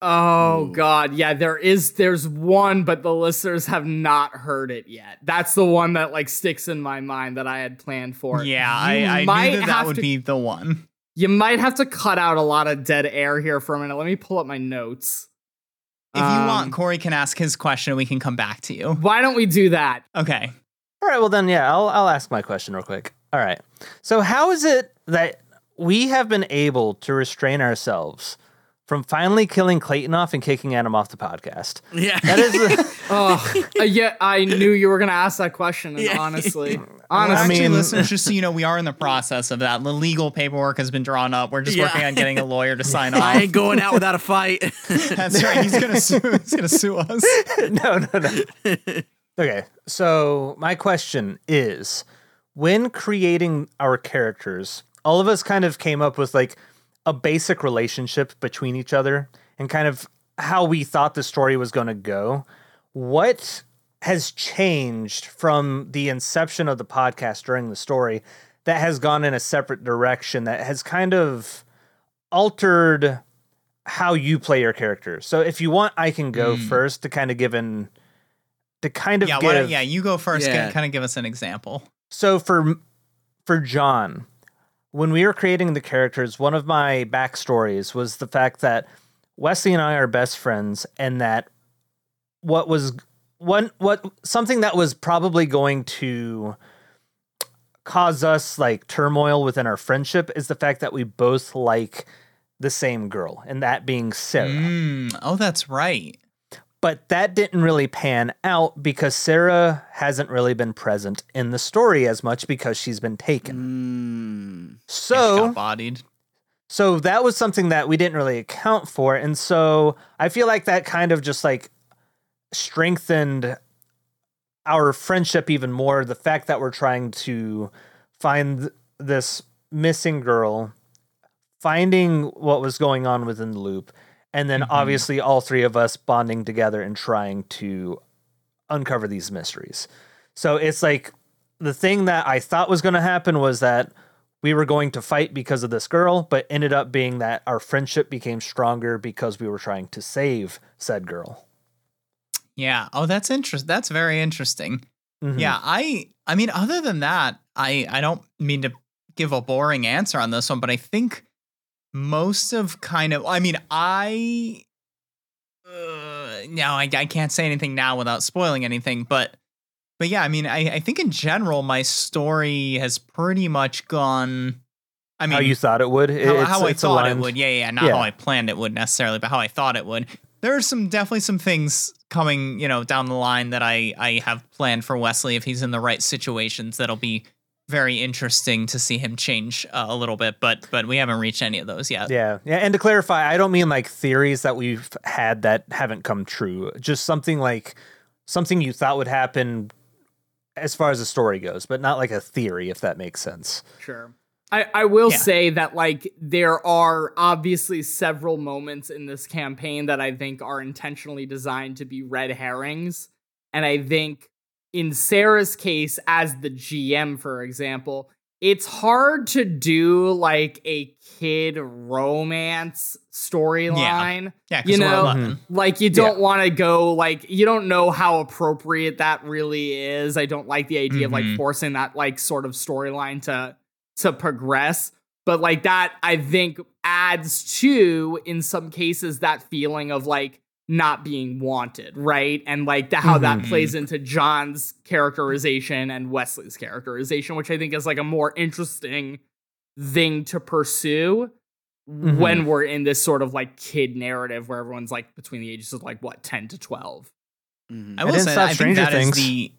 [SPEAKER 2] Oh
[SPEAKER 3] Ooh.
[SPEAKER 2] god, yeah, there is there's one, but the listeners have not heard it yet. That's the one that like sticks in my mind that I had planned for.
[SPEAKER 1] Yeah,
[SPEAKER 2] You
[SPEAKER 1] I, I
[SPEAKER 2] might
[SPEAKER 1] knew that that would
[SPEAKER 2] to-
[SPEAKER 1] be the one.
[SPEAKER 2] You might have to cut out a lot of dead air here for a minute. Let me pull up my notes.
[SPEAKER 1] If you
[SPEAKER 2] Um,
[SPEAKER 1] want, Cory can ask his question and we can come back to you.
[SPEAKER 2] Why don't we do that?
[SPEAKER 1] Okay.
[SPEAKER 4] All right, well then, yeah, I'll I'll ask my question real quick. All right, so how is it that we have been able to restrain ourselves from finally killing Clayton off and kicking Adam off the podcast?
[SPEAKER 3] yeah,
[SPEAKER 4] That is, the,
[SPEAKER 2] Oh, yeah, I knew you were gonna ask that question. And
[SPEAKER 3] Yeah.
[SPEAKER 2] honestly,
[SPEAKER 1] Well,
[SPEAKER 2] honestly,
[SPEAKER 1] actually,
[SPEAKER 4] mean-
[SPEAKER 1] listeners, just so you know, we are in the process of that. The legal paperwork has been drawn up. We're just
[SPEAKER 3] Yeah.
[SPEAKER 1] working on getting a lawyer to sign
[SPEAKER 3] I
[SPEAKER 1] off.
[SPEAKER 3] ain't going out without a fight.
[SPEAKER 1] That's right. He's gonna sue. He's gonna sue us.
[SPEAKER 4] no, no, no. okay, so my question is, when creating our characters, all of us kind of came up with like a basic relationship between each other and kind of how we thought the story was going to go. What has changed from the inception of the podcast during the story that has gone in a separate direction that has kind of altered how you play your character. So if you want, I can go
[SPEAKER 1] Mm.
[SPEAKER 4] first to kind of give an to kind of
[SPEAKER 1] Yeah.
[SPEAKER 4] give.
[SPEAKER 1] Why don't, yeah. You go first.
[SPEAKER 3] Yeah.
[SPEAKER 1] Kind of give us an example.
[SPEAKER 4] So for for John, when we were creating the characters, one of my backstories was the fact that Wesley and I are best friends, and that what was one what something that was probably going to cause us like turmoil within our friendship is the fact that we both like the same girl, and that being Sarah.
[SPEAKER 1] Mm, oh, that's right.
[SPEAKER 4] But that didn't really pan out because Sarah hasn't really been present in the story as much because she's been taken.
[SPEAKER 3] Mm.
[SPEAKER 4] So,
[SPEAKER 1] bodied.
[SPEAKER 4] so that was something that we didn't really account for, and so I feel like that kind of just like strengthened our friendship even more. The fact that we're trying to find this missing girl, finding what was going on within the loop, and then obviously all three of us bonding together and trying to uncover these mysteries. So it's like the thing that I thought was going to happen was that we were going to fight because of this girl, but ended up being that our friendship became stronger because we were trying to save said girl.
[SPEAKER 1] Yeah. Oh, that's interesting. That's very interesting.
[SPEAKER 4] Mhm.
[SPEAKER 1] Yeah, I I mean other than that, I I don't mean to give a boring answer on this one, but I think most of kind of I mean, I uh, no, I I can't say anything now without spoiling anything, but but yeah, I mean, I I think in general my story has pretty much gone I mean,
[SPEAKER 4] how you thought it would.
[SPEAKER 1] how,
[SPEAKER 4] It's-
[SPEAKER 1] how I thought
[SPEAKER 4] aligned.
[SPEAKER 1] it would. Yeah, yeah, not
[SPEAKER 4] Yeah.
[SPEAKER 1] how I planned it would necessarily, but how I thought it would. There are some definitely some things coming, you know, down the line that I I have planned for Wesley if he's in the right situations. That'll be very interesting to see him change uh, a little bit, but but we haven't reached any of those yet.
[SPEAKER 4] Yeah, yeah. And to clarify, I don't mean like theories that we've had that haven't come true. Just something like something you thought would happen as far as the story goes, but not like a theory, if that makes sense.
[SPEAKER 2] Sure. I, I will
[SPEAKER 1] Yeah.
[SPEAKER 2] say that like there are obviously several moments in this campaign that I think are intentionally designed to be red herrings. And I think in Sarah's case, as the GM, for example, it's hard to do like a kid romance storyline.
[SPEAKER 1] Yeah,
[SPEAKER 2] You know, Like you don't want to go like you don't know how appropriate that really is. I don't like the idea of like
[SPEAKER 1] Mhm.
[SPEAKER 2] forcing that like sort of storyline to to progress. But like that I think adds to in some cases that feeling of like not being wanted, right? And like the, how that
[SPEAKER 1] Mhm.
[SPEAKER 2] plays into John's characterization and Wesley's characterization, which I think is like a more interesting thing to pursue
[SPEAKER 4] Mhm.
[SPEAKER 2] when we're in this sort of like kid narrative where everyone's like between the ages of like what 10 to 12
[SPEAKER 3] Mhm.
[SPEAKER 1] I will
[SPEAKER 4] didn't
[SPEAKER 1] say
[SPEAKER 4] stop
[SPEAKER 1] I think
[SPEAKER 4] Stranger
[SPEAKER 1] that is
[SPEAKER 4] Things.
[SPEAKER 1] the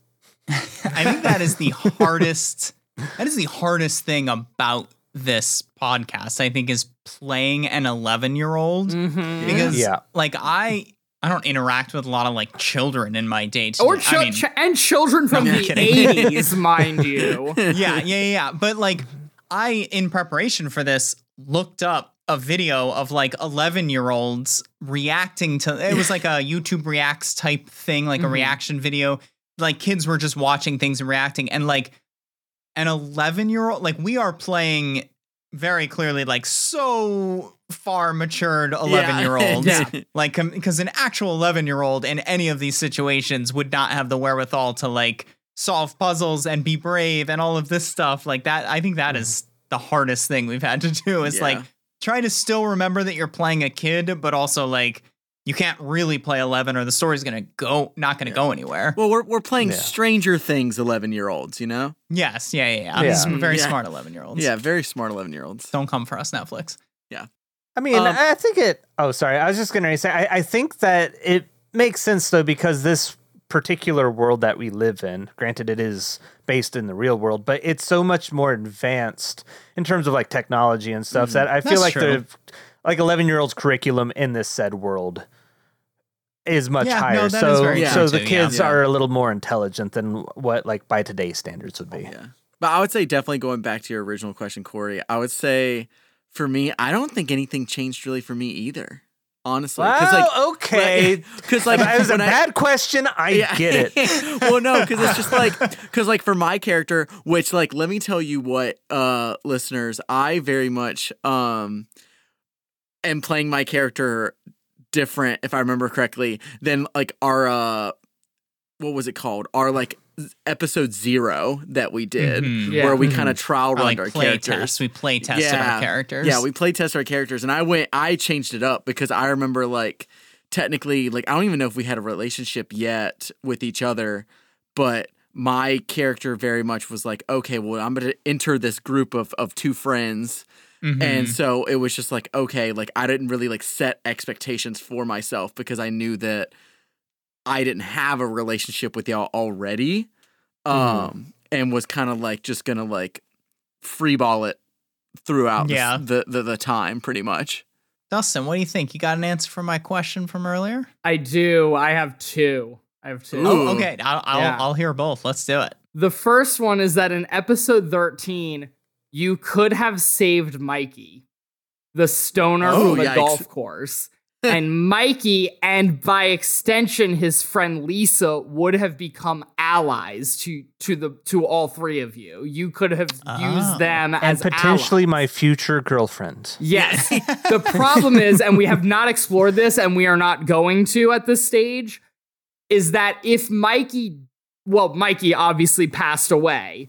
[SPEAKER 1] I think that is the hardest that is the hardest thing about this podcast. I think is playing an 11 year old
[SPEAKER 2] mm-hmm.
[SPEAKER 1] because
[SPEAKER 4] Yeah.
[SPEAKER 1] like I I don't interact with a lot of like children in my day to
[SPEAKER 2] or chi-
[SPEAKER 1] I mean,
[SPEAKER 2] chi- and children from
[SPEAKER 1] No,
[SPEAKER 2] the 80s mind you
[SPEAKER 1] yeah, yeah, yeah. But like, I, in preparation for this, looked up a video of like 11 year olds reacting to it was like a YouTube reacts type thing, like a
[SPEAKER 2] Mhm.
[SPEAKER 1] reaction video. Like, kids were just watching things and reacting. And like, an 11 year old, like, we are playing very clearly like so far matured 11 year olds.
[SPEAKER 2] Yeah.
[SPEAKER 1] Like, because an actual 11 year old in any of these situations would not have the wherewithal to like solve puzzles and be brave and all of this stuff. Like, that, I think that is mm-hmm. the hardest thing we've had to do is
[SPEAKER 3] Yeah.
[SPEAKER 1] like try to still remember that you're playing a kid, but also like, you can't really play 11 or the story's going to go, not going to
[SPEAKER 3] Yeah.
[SPEAKER 1] go anywhere.
[SPEAKER 3] Well, we're we're playing
[SPEAKER 4] Yeah.
[SPEAKER 3] Stranger Things 11 year olds, you know?
[SPEAKER 1] yes. Yeah. Yeah. yeah.
[SPEAKER 4] Yeah.
[SPEAKER 1] These very
[SPEAKER 3] Yeah.
[SPEAKER 1] smart 11 year olds.
[SPEAKER 3] Yeah, very smart 11 year olds.
[SPEAKER 1] Don't come for us, Netflix.
[SPEAKER 4] Yeah i mean,
[SPEAKER 3] Um,
[SPEAKER 4] I think it. Oh, sorry. I was just going to say, I, I think that it makes sense though because this particular world that we live in, granted, it is based in the real world, but it's so much more advanced in terms of like technology and stuff that I feel like
[SPEAKER 1] true.
[SPEAKER 4] the like eleven year olds curriculum in this said world is much
[SPEAKER 1] Yeah, no,
[SPEAKER 4] higher.
[SPEAKER 1] that is
[SPEAKER 4] so
[SPEAKER 1] very
[SPEAKER 4] so the kids
[SPEAKER 3] Yeah.
[SPEAKER 4] are a little more intelligent than what like by today's standards would be.
[SPEAKER 3] Yeah. But I would say definitely going back to your original question, Cory, I would say for me, I don't think anything changed really for me either. Honestly.
[SPEAKER 4] Well, okay.
[SPEAKER 3] Because like,
[SPEAKER 4] That was a
[SPEAKER 3] when I-
[SPEAKER 4] bad question. I
[SPEAKER 3] Yeah.
[SPEAKER 4] get it.
[SPEAKER 3] well, no, because it's just like because like for my character, which like let me tell you what, uh, listeners, I very much um am playing my character different, if I remember correctly, than like our uh, what was it called? Our like episode zero that we did,
[SPEAKER 1] Mhm.
[SPEAKER 2] Yeah.
[SPEAKER 3] where we
[SPEAKER 4] Mhm.
[SPEAKER 3] kind of trial
[SPEAKER 1] Or
[SPEAKER 3] run
[SPEAKER 1] like
[SPEAKER 3] our
[SPEAKER 1] play
[SPEAKER 3] characters.
[SPEAKER 1] test. We play tested
[SPEAKER 3] Yeah.
[SPEAKER 1] our characters.
[SPEAKER 3] Yeah, we play test our characters, and I went, I changed it up because I remember like technically, like I don't even know if we had a relationship yet with each other, but my character very much was like, okay, well, I'm gonna enter this group of of two friends,
[SPEAKER 1] Mhm.
[SPEAKER 3] and so it was just like, okay, like I didn't really like set expectations for myself because I knew that I didn't have a relationship with y'all already, um, and was kind of like just gonna like freeball it throughout the-
[SPEAKER 1] Yeah.
[SPEAKER 3] the, the the time pretty much.
[SPEAKER 1] Dustin, what do you think? You got an answer for my question from earlier?
[SPEAKER 2] i do i have two I have two.
[SPEAKER 3] Ooh.
[SPEAKER 1] Oh, okay. I'll I'll,
[SPEAKER 2] Yeah.
[SPEAKER 1] I'll hear both. Let's do it.
[SPEAKER 2] The first one is that in episode 13, you could have saved Mikey, the stoner
[SPEAKER 3] Oh,
[SPEAKER 2] from the
[SPEAKER 3] yikes.
[SPEAKER 2] golf course. and Mikey, and by extension, his friend Lisa would have become allies to to the to all three of you. You could have
[SPEAKER 1] Oh.
[SPEAKER 2] used ah. them
[SPEAKER 4] and
[SPEAKER 2] as
[SPEAKER 4] potentially
[SPEAKER 2] allies.
[SPEAKER 4] my future girlfriend.
[SPEAKER 2] Yes. the problem is, and we have not explored this, and we are not going to at this stage, is that if Mikey, well, Mikey obviously passed away,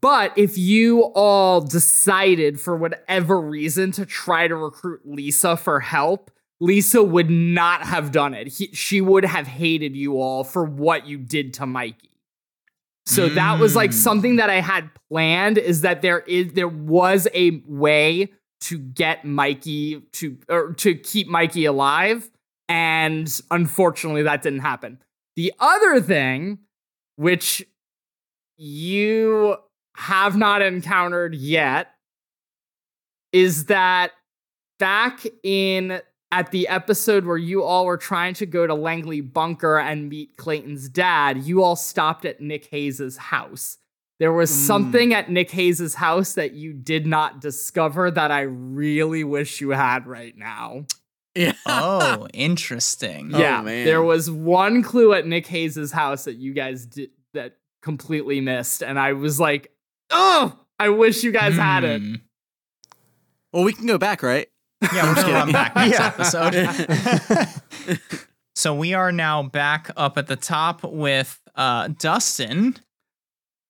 [SPEAKER 2] but if you all decided for whatever reason to try to recruit Lisa for help, Lisa would not have done it. He, she would have hated you all for what you did to Mikey. So that was like
[SPEAKER 1] Mm.
[SPEAKER 2] something that I had planned is that there is there was a way to get Mikey to or to keep Mikey alive and unfortunately that didn't happen. The other thing which you have not encountered yet is that back in at the episode where you all were trying to go to Langley Bunker and meet Clayton's dad, you all stopped at Nick Hayes's house. There was
[SPEAKER 3] Mm.
[SPEAKER 2] something at Nick Hayes's house that you did not discover that I really wish you had right now.
[SPEAKER 3] Yeah.
[SPEAKER 1] Oh, interesting.
[SPEAKER 3] Oh,
[SPEAKER 2] yeah,
[SPEAKER 3] man.
[SPEAKER 2] there was one clue at Nick Hayes's house that you guys did that completely missed, and I was like, "Oh, I wish you guys had it."
[SPEAKER 1] Hmm.
[SPEAKER 3] Well, we can go back, right?
[SPEAKER 1] Yeah, we're gonna back next
[SPEAKER 4] Yeah.
[SPEAKER 1] episode. so we are now back up at the top with uh, Dustin.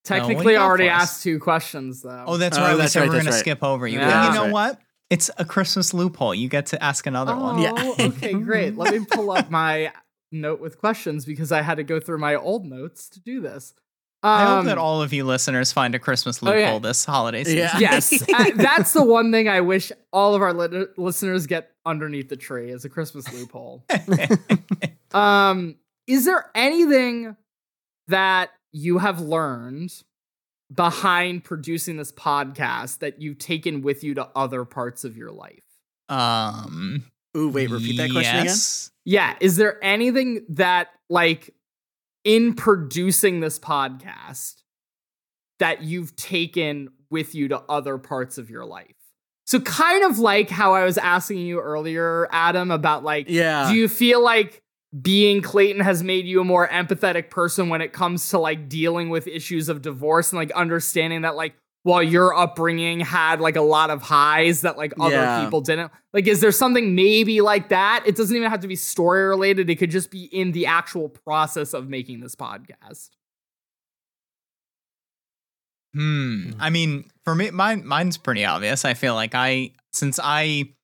[SPEAKER 2] Technically, I already asked two questions though.
[SPEAKER 1] Oh, that's
[SPEAKER 3] Oh,
[SPEAKER 1] right. we
[SPEAKER 3] that's
[SPEAKER 1] said
[SPEAKER 3] right,
[SPEAKER 1] we are
[SPEAKER 3] that's
[SPEAKER 1] gonna skip over you.
[SPEAKER 2] Yeah.
[SPEAKER 1] Well, you know
[SPEAKER 3] right.
[SPEAKER 1] what? It's a Christmas loophole. You get to ask another
[SPEAKER 2] Oh,
[SPEAKER 1] one.
[SPEAKER 3] Yeah.
[SPEAKER 2] okay, great. Let me pull up my note with questions because I had to go through my old notes to do this.
[SPEAKER 1] I hope
[SPEAKER 2] Um,
[SPEAKER 1] that all of you listeners find a Christmas
[SPEAKER 2] Oh,
[SPEAKER 1] loophole
[SPEAKER 2] yeah.
[SPEAKER 1] this holiday season.
[SPEAKER 3] Yeah.
[SPEAKER 2] yes, uh, that's the one thing I wish all of our lit- listeners get underneath the tree is a Christmas loophole. Um, is there anything that you have learned behind producing this podcast that you've taken with you to other parts of your life?
[SPEAKER 1] um.
[SPEAKER 3] Ooh, wait, repeat that question again.
[SPEAKER 1] yes.
[SPEAKER 2] Yeah, is there anything that like in producing this podcast that you've taken with you to other parts of your life? So kind of like how I was asking you earlier, Adam, about like
[SPEAKER 3] Yeah.
[SPEAKER 2] do you feel like being Clayton has made you a more empathetic person when it comes to like dealing with issues of divorce and like understanding that like while your upbringing had like a lot of highs that like other
[SPEAKER 3] Yeah.
[SPEAKER 2] people didn't like is there something maybe like that it doesn't even have to be story related it could just be in the actual process of making this podcast
[SPEAKER 1] Hmm. I mean, for me, mine mine's pretty obvious. I feel like I since I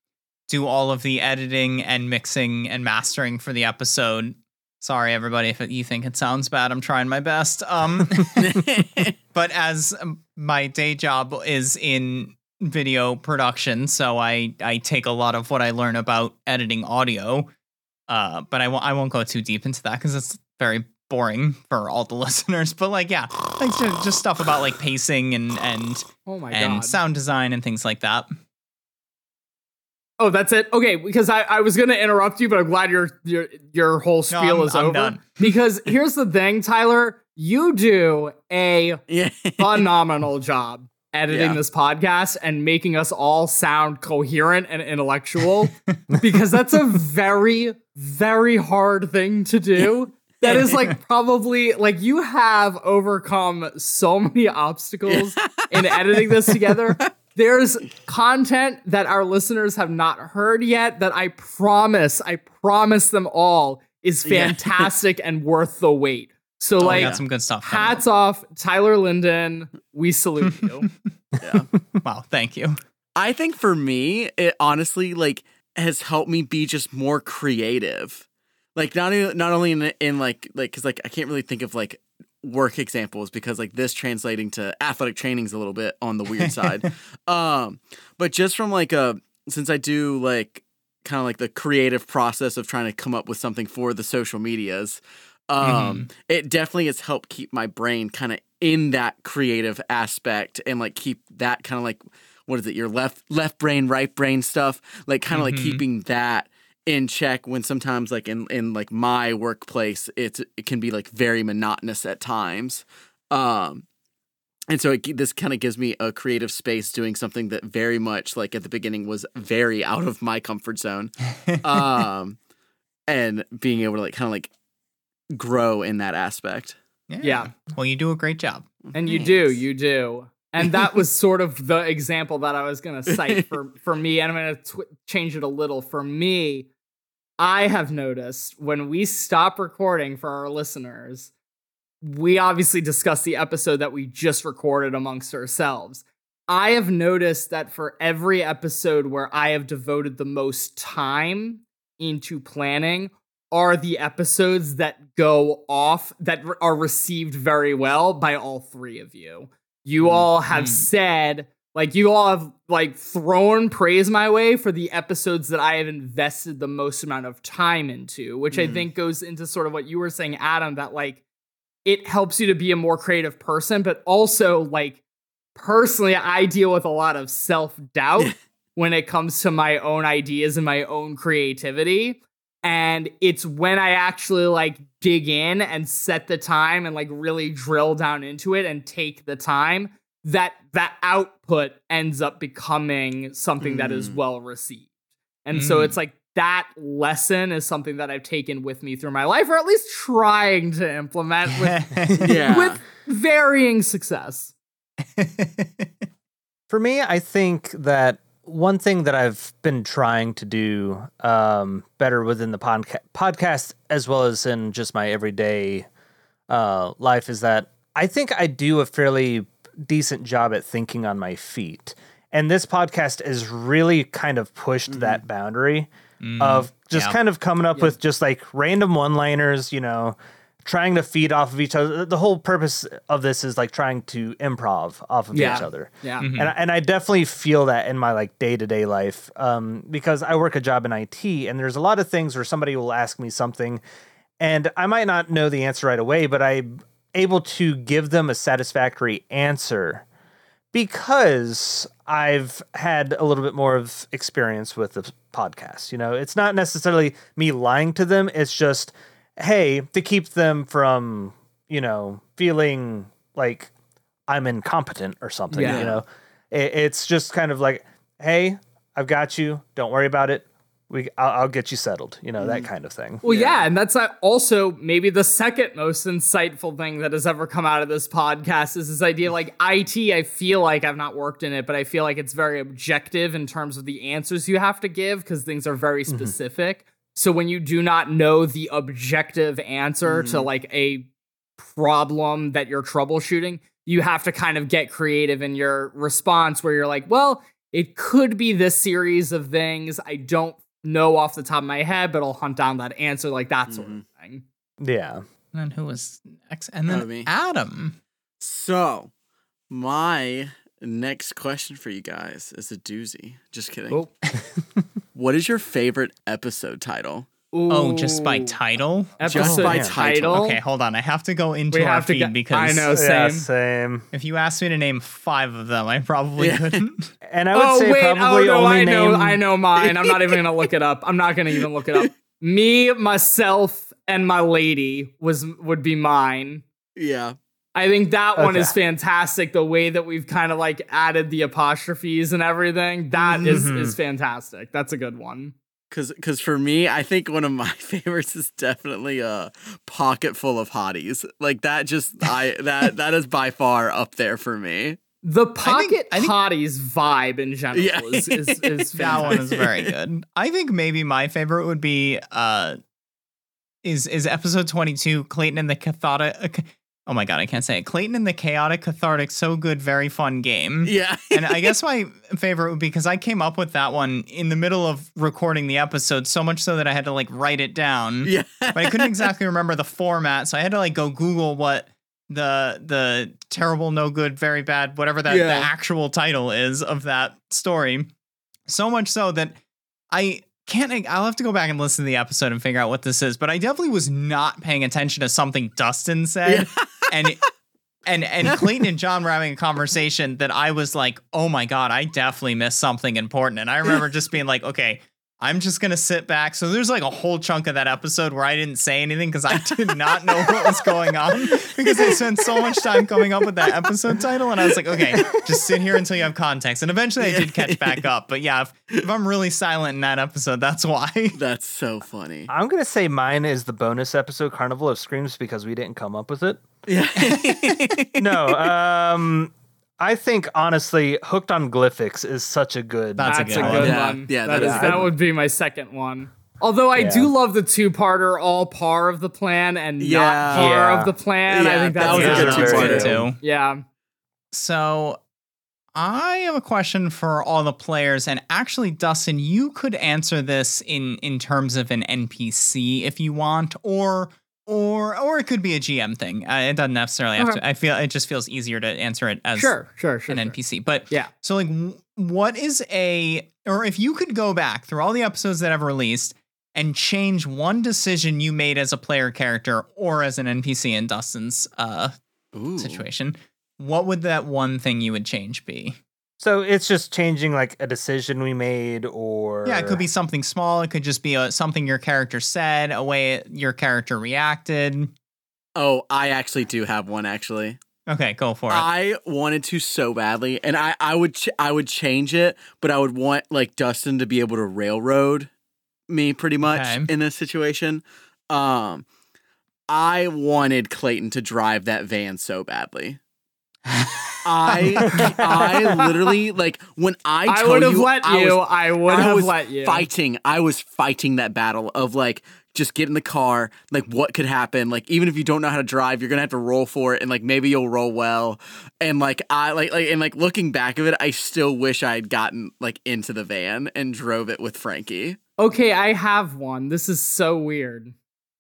[SPEAKER 1] do all of the editing and mixing and mastering for the episode. Sorry, everybody, if you think it sounds bad. I'm trying my best. Um, but as my day job is in video production, so I I take a lot of what I learn about editing audio. Uh, but I won't I won't go too deep into that because it's very boring for all the listeners. But like, yeah, like ju- just stuff about like pacing and and
[SPEAKER 2] oh my
[SPEAKER 1] and
[SPEAKER 2] god
[SPEAKER 1] sound design and things like that.
[SPEAKER 2] Oh that's it? Okay because i, I was gonna interrupt you but i'm glad your your, your whole spiel
[SPEAKER 1] I'm-
[SPEAKER 2] is
[SPEAKER 1] I'm
[SPEAKER 2] over.
[SPEAKER 1] done.
[SPEAKER 2] because here's the thing tyler you do a phenomenal job editing
[SPEAKER 3] Yeah.
[SPEAKER 2] this podcast and making us all sound coherent and intellectual because that's a very very hard thing to do. That is like probably like you have overcome so many obstacles in editing this together there's content that our listeners have not heard yet that i promise i promise them all is
[SPEAKER 3] Yeah.
[SPEAKER 2] fantastic and worth the wait so
[SPEAKER 1] Oh, we
[SPEAKER 2] like
[SPEAKER 1] got some good stuff.
[SPEAKER 2] Hats off, Tyler Linden. We salute you.
[SPEAKER 3] yeah.
[SPEAKER 1] Wow, thank you.
[SPEAKER 3] I think for me, it honestly like has helped me be just more creative. Like not not only in in like like because like I can't really think of like work examples because like this translating to athletic training's a little bit on the weird side. um, but just from like a since I do like kind of like the creative process of trying to come up with something for the social medias. Um, it definitely has helped keep my brain kind of in that creative aspect and like keep that kind of like what is it your left left brain right brain stuff like kind of
[SPEAKER 1] Mhm.
[SPEAKER 3] like keeping that in check when sometimes like in in like my workplace it's it can be like very monotonous at times um and so it, this kind of gives me a creative space doing something that very much like at the beginning was very out of my comfort zone um and being able to like kind of like grow in that aspect
[SPEAKER 2] Yeah.
[SPEAKER 1] Well, you do a great job.
[SPEAKER 2] And you do, you do. And that was sort of the example that I was going to cite for for me. And I'm going to tw- change it a little. For me, I have noticed when we stop recording for our listeners, we obviously discuss the episode that we just recorded amongst ourselves. I have noticed that for every episode where I have devoted the most time into planning are the episodes that go off that are received very well by all three of you. You all have
[SPEAKER 1] Mm.
[SPEAKER 2] said like you all have like thrown praise my way for the episodes that I have invested the most amount of time into, which I
[SPEAKER 3] Mhm.
[SPEAKER 2] think goes into sort of what you were saying Adam that like it helps you to be a more creative person, but also like personally I deal with a lot of self-doubt when it comes to my own ideas and my own creativity. And it's when I actually like dig in and set the time and like really drill down into it and take the time that that output ends up becoming something that is
[SPEAKER 3] Mm.
[SPEAKER 2] well received. And so
[SPEAKER 1] Mm.
[SPEAKER 2] it's like that lesson is something that I've taken with me through my life, or at least trying to implement with,
[SPEAKER 3] yeah
[SPEAKER 2] with varying success.
[SPEAKER 4] For me, I think that one thing that I've been trying to do um, better within the podca- podcast, as well as in just my everyday uh, life, is that I think I do a fairly decent job at thinking on my feet. And this podcast has really kind of pushed that boundary of just
[SPEAKER 1] yeah.
[SPEAKER 4] kind of coming up
[SPEAKER 2] Yeah.
[SPEAKER 4] with just like random one liners, you know, trying to feed off of each other. The whole purpose of this is like trying to improv off of
[SPEAKER 2] Yeah.
[SPEAKER 4] each other
[SPEAKER 2] Yeah.
[SPEAKER 1] Mhm.
[SPEAKER 4] and, I- and I definitely feel that in my like day to day life um, because I work a job in IT and there's a lot of things where somebody will ask me something and I might not know the answer right away, but I'm able to give them a satisfactory answer because I've had a little bit more of experience with the podcast. You know, it's not necessarily me lying to them, it's just, hey, to keep them from, you know, feeling like I'm incompetent or something,
[SPEAKER 2] Yeah.
[SPEAKER 4] you know. It, it's just kind of like, hey, I've got you. Don't worry about it. We, I'll, I'll get you settled. You know that mm. kind of thing.
[SPEAKER 2] Well,
[SPEAKER 3] Yeah.
[SPEAKER 2] yeah. and that's also maybe the second most insightful thing that has ever come out of this podcast is this idea like IT. I feel like I've not worked in it, but I feel like it's very objective in terms of the answers you have to give because things are very mm-hmm. specific. So when you do not know the objective answer to mm-hmm. like a problem that you're troubleshooting, you have to kind of get creative in your response where you're like, well, it could be this series of things. I don't know off the top of my head, but I'll hunt down that answer, like that sort mm-hmm. of thing.
[SPEAKER 4] Yeah.
[SPEAKER 1] And then who was next? And then
[SPEAKER 3] would be-
[SPEAKER 1] Adam.
[SPEAKER 3] So, my next question for you guys is a doozy. Just kidding.
[SPEAKER 2] Oh.
[SPEAKER 3] What is your favorite episode title?
[SPEAKER 1] Oh, just by title?
[SPEAKER 2] Episode
[SPEAKER 3] by
[SPEAKER 2] title.
[SPEAKER 3] title.
[SPEAKER 1] Okay, hold on. I have to go into
[SPEAKER 2] We
[SPEAKER 1] our feed
[SPEAKER 2] get-
[SPEAKER 1] because
[SPEAKER 2] I know.
[SPEAKER 4] Yeah,
[SPEAKER 2] Same.
[SPEAKER 4] same.
[SPEAKER 1] if you asked me to name five of them, I probably
[SPEAKER 3] Yeah.
[SPEAKER 1] couldn't.
[SPEAKER 4] And I would
[SPEAKER 2] Oh
[SPEAKER 4] say
[SPEAKER 2] wait, oh
[SPEAKER 4] probably
[SPEAKER 2] no,
[SPEAKER 4] only
[SPEAKER 2] I know,
[SPEAKER 4] name.
[SPEAKER 2] I know mine. I'm not even gonna look it up. I'm not gonna even look it up. Me, myself, and Milady was would be mine.
[SPEAKER 3] Yeah.
[SPEAKER 2] I think that one is fantastic. The way that we've kind of like added the apostrophes and everything, that is
[SPEAKER 4] Mhm.
[SPEAKER 2] is fantastic. That's a good one.
[SPEAKER 3] Cause, cause for me, I think one of my favorites is definitely a pocket full of hotties. Like that, just I that that is by far up there for me.
[SPEAKER 2] The pocket
[SPEAKER 1] I think-
[SPEAKER 2] potties vibe in general
[SPEAKER 3] Yeah.
[SPEAKER 2] is, is, is
[SPEAKER 1] that one is very good. I think maybe my favorite would be uh is is episode 22 Clayton and the Cathartic Oh my god, I can't say it. Clayton and the Chaotic Cathartic so good very fun game.
[SPEAKER 3] Yeah.
[SPEAKER 1] and I guess my favorite would be because I came up with that one in the middle of recording the episode, so much so that I had to like write it down.
[SPEAKER 3] yeah.
[SPEAKER 1] But I couldn't exactly remember the format, so I had to like go Google what the the terrible, no good, very bad, whatever that
[SPEAKER 3] Yeah.
[SPEAKER 1] the actual title is of that story. So much so that I can't. I'll have to go back and listen to the episode and figure out what this is. But I definitely was not paying attention to something Dustin said, and and and Clayton and John were having a conversation that I was like, oh my god, I definitely missed something important. And I remember just being like, okay, I'm just gonna sit back. So there's like a whole chunk of that episode where I didn't say anything because I did not know what was going on because I spent so much time coming up with that episode title, and I was like, okay, just sit here until you have context. And eventually, I did catch back up. But yeah, if, if I'm really silent in that episode, that's why.
[SPEAKER 3] That's so funny.
[SPEAKER 4] I'm gonna say mine is the bonus episode Carnival of Screams because we didn't come up with it.
[SPEAKER 3] Yeah.
[SPEAKER 4] No, um, I think honestly, Hooked on Glyphics is such a good.
[SPEAKER 1] That's a good
[SPEAKER 2] a
[SPEAKER 1] one.
[SPEAKER 2] good
[SPEAKER 3] Yeah,
[SPEAKER 2] one.
[SPEAKER 3] yeah,
[SPEAKER 2] that
[SPEAKER 3] that
[SPEAKER 2] is
[SPEAKER 3] is
[SPEAKER 2] that
[SPEAKER 3] good.
[SPEAKER 2] would be my second one. Although I
[SPEAKER 4] Yeah.
[SPEAKER 2] do love the two-parter, all par of the plan and
[SPEAKER 3] Yeah.
[SPEAKER 2] not par
[SPEAKER 4] Yeah.
[SPEAKER 2] of the plan. I
[SPEAKER 3] Yeah,
[SPEAKER 2] think
[SPEAKER 3] that was a good two
[SPEAKER 4] are very
[SPEAKER 3] parter.
[SPEAKER 4] good.
[SPEAKER 1] too.
[SPEAKER 2] Yeah.
[SPEAKER 1] So I have a question for all the players, and actually, Dustin, you could answer this in in terms of an NPC if you want, or or or it could be a GM thing. Uh, it doesn't necessarily have
[SPEAKER 2] Okay.
[SPEAKER 1] to. I feel it just feels easier to answer it as
[SPEAKER 2] Sure, sure, sure.
[SPEAKER 1] an
[SPEAKER 2] sure.
[SPEAKER 1] NPC. But
[SPEAKER 2] Yeah.
[SPEAKER 1] so like, what is a or if you could go back through all the episodes that I've released and change one decision you made as a player character or as an NPC in Dustin's uh,
[SPEAKER 3] Ooh.
[SPEAKER 1] situation, what would that one thing you would change be?
[SPEAKER 4] So it's just changing like a decision we made, or
[SPEAKER 1] Yeah, it could be something small. It could just be a, something your character said, a way your character reacted.
[SPEAKER 3] Oh, I actually do have one actually.
[SPEAKER 1] Okay, go for it.
[SPEAKER 3] I wanted to so badly, and I I would ch- I would change it, but I would want like Dustin to be able to railroad me pretty much
[SPEAKER 1] Okay.
[SPEAKER 3] in this situation. Um, I wanted Clayton to drive that van so badly. I I literally like when I
[SPEAKER 2] I would have let
[SPEAKER 3] I
[SPEAKER 2] you.
[SPEAKER 3] was
[SPEAKER 2] I would have let you.
[SPEAKER 3] fighting. I was fighting that battle of like just get in the car, like what could happen. Like even if you don't know how to drive, you're gonna have to roll for it, and like maybe you'll roll well. And like I like like and like looking back of it, I still wish I had gotten like into the van and drove it with Frankie.
[SPEAKER 2] Okay, I have one. This is so weird.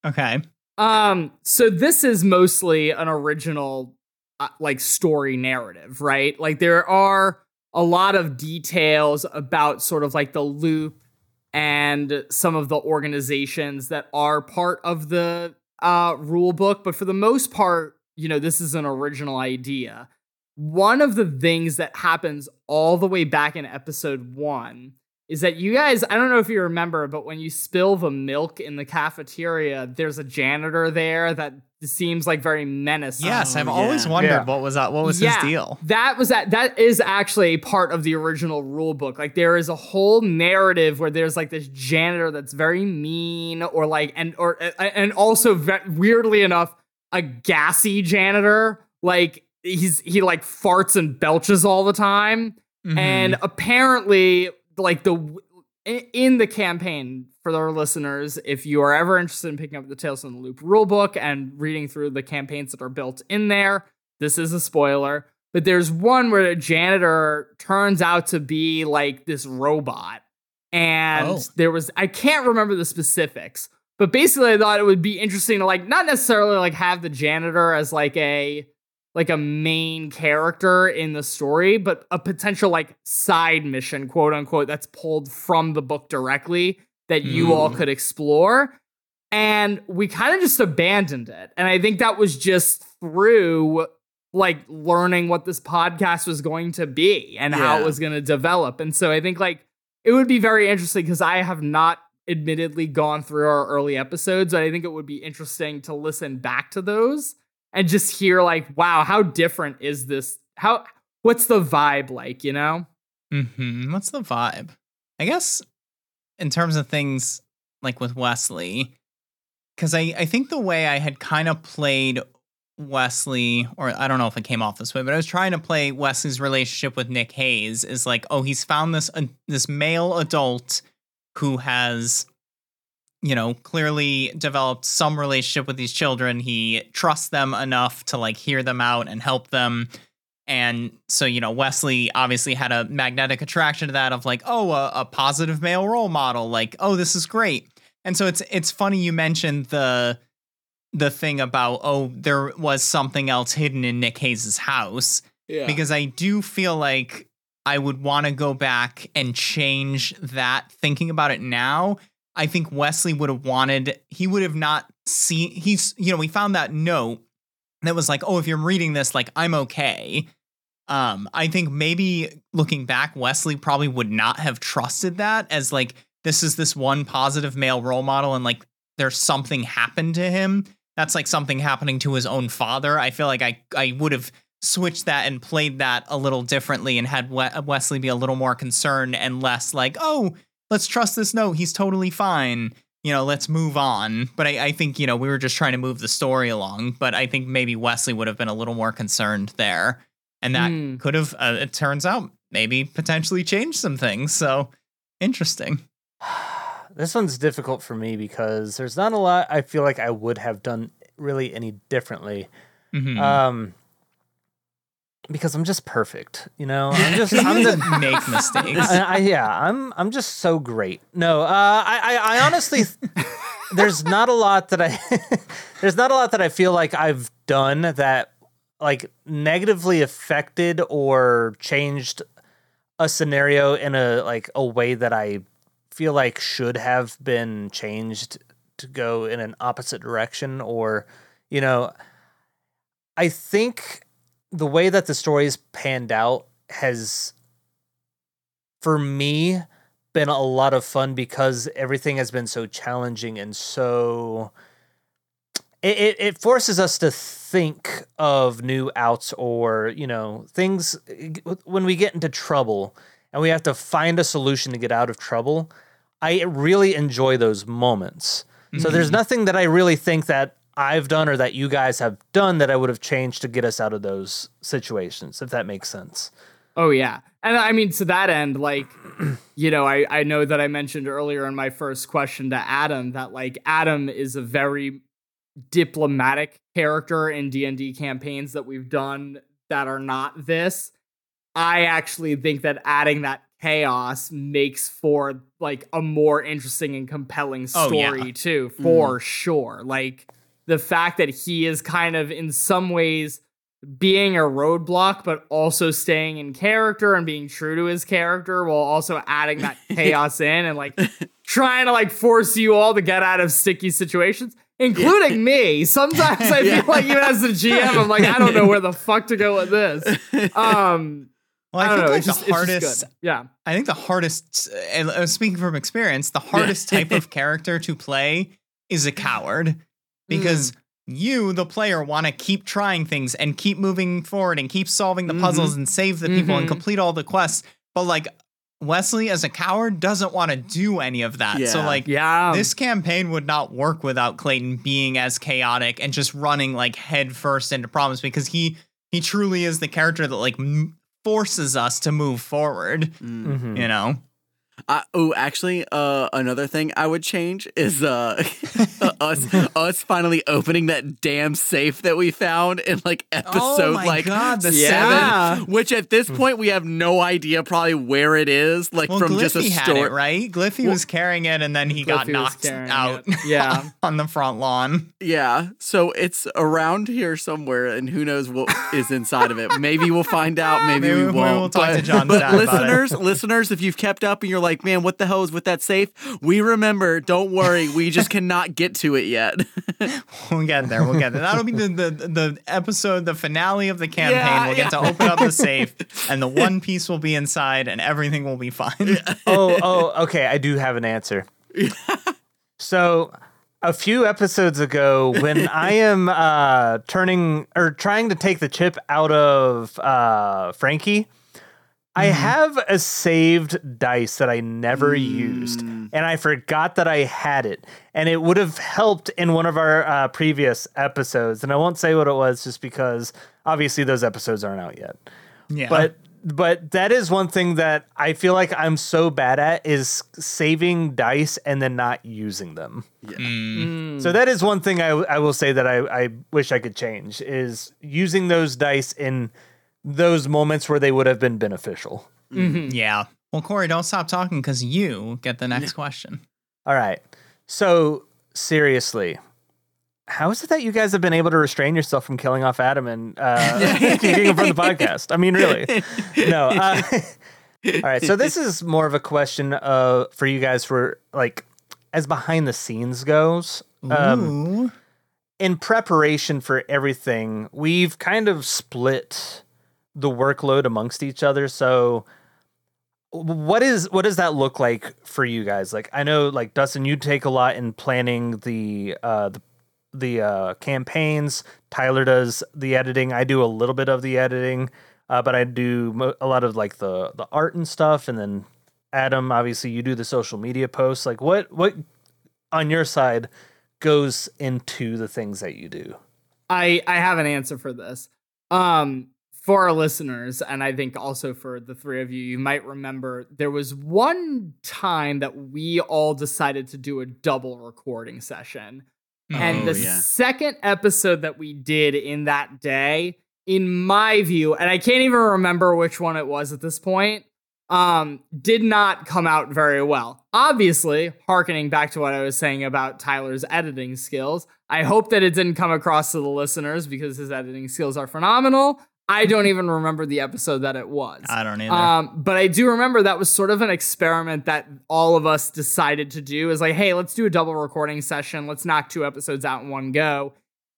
[SPEAKER 1] okay.
[SPEAKER 2] Um, so this is mostly an original uh, like story narrative, right? Like there are a lot of details about sort of like the loop and some of the organizations that are part of the uh rule book, but for the most part, you know, this is an original idea. One of the things that happens all the way back in episode 1 is that you guys, I don't know if you remember, but when you spill the milk in the cafeteria, there's a janitor there that seems like very menacing.
[SPEAKER 1] Yes, I've always wondered
[SPEAKER 4] Yeah.
[SPEAKER 1] what was that. What was
[SPEAKER 2] Yeah,
[SPEAKER 1] his deal?
[SPEAKER 2] That was that. That is actually part of the original rule book. Like there is a whole narrative where there's like this janitor that's very mean, or like and or and also ve- weirdly enough, a gassy janitor. Like he's he like farts and belches all the time.
[SPEAKER 1] Mhm.
[SPEAKER 2] And apparently, like the in- the campaign for our listeners, if you are ever interested in picking up the Tales from the Loop rulebook and reading through the campaigns that are built in there, this is a spoiler. But there's one where a janitor turns out to be like this robot. And
[SPEAKER 1] Oh.
[SPEAKER 2] there was I can't remember the specifics, but basically I thought it would be interesting to like not necessarily like have the janitor as like a like a main character in the story, but a potential like side mission, quote unquote, that's pulled from the book directly that you all
[SPEAKER 3] Mm.
[SPEAKER 2] could explore. And we kind of just abandoned it. And I think that was just through like learning what this podcast was going to be and how it was going to develop. And so I think like it would be very interesting because I have not admittedly gone through our early episodes, but I think it would be interesting to listen back to those and just hear like, wow, how different is this? How what's the vibe like, you know?
[SPEAKER 1] hmm What's the vibe? I guess in terms of things like with Wesley, because I, I think the way I had kind of played Wesley, or I don't know if it came off this way, but I was trying to play Wesley's relationship with Nick Hayes is like, oh, he's found this uh, this male adult who has, you know, clearly developed some relationship with these children. He trusts them enough to like hear them out and help them. And so, you know, Wesley obviously had a magnetic attraction to that of like, oh, a, a positive male role model, like, oh, this is great. And so it's it's funny you mentioned the the thing about oh, there was something else hidden in Nick Hayes's house
[SPEAKER 2] Yeah.
[SPEAKER 1] because I do feel like I would want to go back and change that thinking about it now. I think Wesley would have wanted he would have not seen he's you know, we found that note that was like, "Oh, if you're reading this like I'm okay." Um I think maybe looking back Wesley probably would not have trusted that as like this is this one positive male role model and like there's something happened to him that's like something happening to his own father i feel like i i would have switched that and played that a little differently and had wesley be a little more concerned and less like oh let's trust this note he's totally fine you know let's move on but I, I think you know we were just trying to move the story along but i think maybe wesley would have been a little more concerned there and that
[SPEAKER 2] Hmm.
[SPEAKER 1] could have uh, it turns out maybe potentially changed some things so interesting
[SPEAKER 4] This one's difficult for me because there's not a lot I feel like I would have done really any differently.
[SPEAKER 1] Mhm.
[SPEAKER 4] Um because I'm just perfect, you know. I'm just I'm the
[SPEAKER 1] make mistakes
[SPEAKER 4] I, I, yeah, I'm I'm just so great. No, uh, I, I I honestly there's not a lot that I there's not a lot that I feel like I've done that like negatively affected or changed a scenario in a like a way that I feel like should have been changed to go in an opposite direction or you know I think the way that the story's panned out has for me been a lot of fun because everything has been so challenging and so it, it, it forces us to think of new outs or you know things when we get into trouble and we have to find a solution to get out of trouble i really enjoy those moments. So there's mm-hmm. nothing that i really think that i've done or that you guys have done that i would have changed to get us out of those situations if that makes sense
[SPEAKER 2] Oh yeah. And I mean to that end, like, you know, I, I know that I mentioned earlier in my first question to Adam that like Adam is a very diplomatic character in D&D campaigns that we've done that are not this. I actually think that adding that chaos makes for like a more interesting and compelling
[SPEAKER 1] Oh, yeah.
[SPEAKER 2] story too, mm-hmm. for sure. Like the fact that he is kind of in some ways being a roadblock, but also staying in character and being true to his character while also adding that chaos in and like trying to like force you all to get out of sticky situations, including me. Sometimes I feel like even as the GM, I'm like, I don't know where the fuck to go with this. Um,
[SPEAKER 1] well
[SPEAKER 2] I
[SPEAKER 1] i,
[SPEAKER 2] don't
[SPEAKER 1] think
[SPEAKER 2] know.
[SPEAKER 1] like
[SPEAKER 2] just,
[SPEAKER 1] the hardest.
[SPEAKER 2] Yeah.
[SPEAKER 1] I think the hardest, and uh, speaking from experience, the hardest type of character to play is a coward because you, the player, want to keep trying things and keep moving forward and keep solving the puzzles and save the people and
[SPEAKER 2] Mhm.
[SPEAKER 1] complete all the quests. But like Wesley, as a coward, doesn't want to do any of that. So like.
[SPEAKER 2] Yeah.
[SPEAKER 1] This campaign would not work without Clayton being as chaotic and just running like headfirst into problems because he he truly is the character that like m- forces us to move forward.
[SPEAKER 4] Mhm.
[SPEAKER 1] You know,
[SPEAKER 3] Uh, oh, actually, uh, another thing I would change is uh, us us finally opening that damn safe that we found in like episode
[SPEAKER 1] Oh my
[SPEAKER 3] like
[SPEAKER 1] God, the
[SPEAKER 2] Yeah.
[SPEAKER 3] seven, which at this point we have no idea probably where it is, like
[SPEAKER 1] well,
[SPEAKER 3] from
[SPEAKER 1] Gliffy
[SPEAKER 3] just a story.
[SPEAKER 1] it right. Gliffy was carrying it, and then he got
[SPEAKER 2] Gliffy was
[SPEAKER 1] knocked out.
[SPEAKER 2] it. Yeah.
[SPEAKER 1] on the front lawn.
[SPEAKER 3] Yeah, so it's around here somewhere, and who knows what is inside of it. Maybe we'll find out. Maybe,
[SPEAKER 1] Maybe
[SPEAKER 3] we
[SPEAKER 1] we
[SPEAKER 3] won't.
[SPEAKER 1] will talk
[SPEAKER 3] but,
[SPEAKER 1] to John's
[SPEAKER 3] but
[SPEAKER 1] about it.
[SPEAKER 3] listeners, listeners, if you've kept up and you're like, man, what the hell is with that safe? We remember. Don't worry, we just cannot get to it yet.
[SPEAKER 1] We'll get there. We'll get there. That'll be the the, the episode, the finale of the campaign.
[SPEAKER 3] Yeah,
[SPEAKER 1] we'll get to open up the safe, and the One Piece will be inside, and everything will be fine.
[SPEAKER 4] oh, oh, okay. I do have an answer. so, a few episodes ago, when I am uh, turning or trying to take the chip out of uh, Frankie, I have a saved dice that I never used, and I forgot that I had it, and it would have helped in one of our uh, previous episodes. And I won't say what it was, just because obviously those episodes aren't out yet
[SPEAKER 1] Yeah,
[SPEAKER 4] but but that is one thing that I feel like I'm so bad at is saving dice and then not using them.
[SPEAKER 1] Mm.
[SPEAKER 4] So that is one thing I, I will say that I, I wish I could change is using those dice in those moments where they would have been beneficial.
[SPEAKER 1] yeah. Well, Cory, don't stop talking because you get the next question.
[SPEAKER 4] All right. So seriously, how is it that you guys have been able to restrain yourself from killing off Adam and uh, kicking him from the podcast? I mean, really? No. Uh, all right. So this is more of a question uh, for you guys for like as behind the scenes goes. Um,
[SPEAKER 1] Ooh.
[SPEAKER 4] in preparation for everything, we've kind of split the workload amongst each other. So what is what does that look like for you guys? Like I know like Dustin, you take a lot in planning the uh the the uh campaigns. Tyler does the editing. I do a little bit of the editing, uh, but I do mo- a lot of like the the art and stuff. And then Adam, obviously, you do the social media posts. Like what what on your side goes into the things that you do?
[SPEAKER 2] I I have an answer for this. Um for our listeners and I think also for the three of you you might remember there was one time that we all decided to do a double recording session. and
[SPEAKER 3] Oh,
[SPEAKER 2] the
[SPEAKER 3] yeah.
[SPEAKER 2] second episode that we did in that day in my view and I can't even remember which one it was at this point um did not come out very well. Obviously, harkening back to what I was saying about Tyler's editing skills, I hope that it didn't come across to the listeners because his editing skills are phenomenal. I don't even remember the episode that it was.
[SPEAKER 1] I don't either.
[SPEAKER 2] Um, but I do remember that was sort of an experiment that all of us decided to do. Is like, hey, let's do a double recording session. Let's knock two episodes out in one go.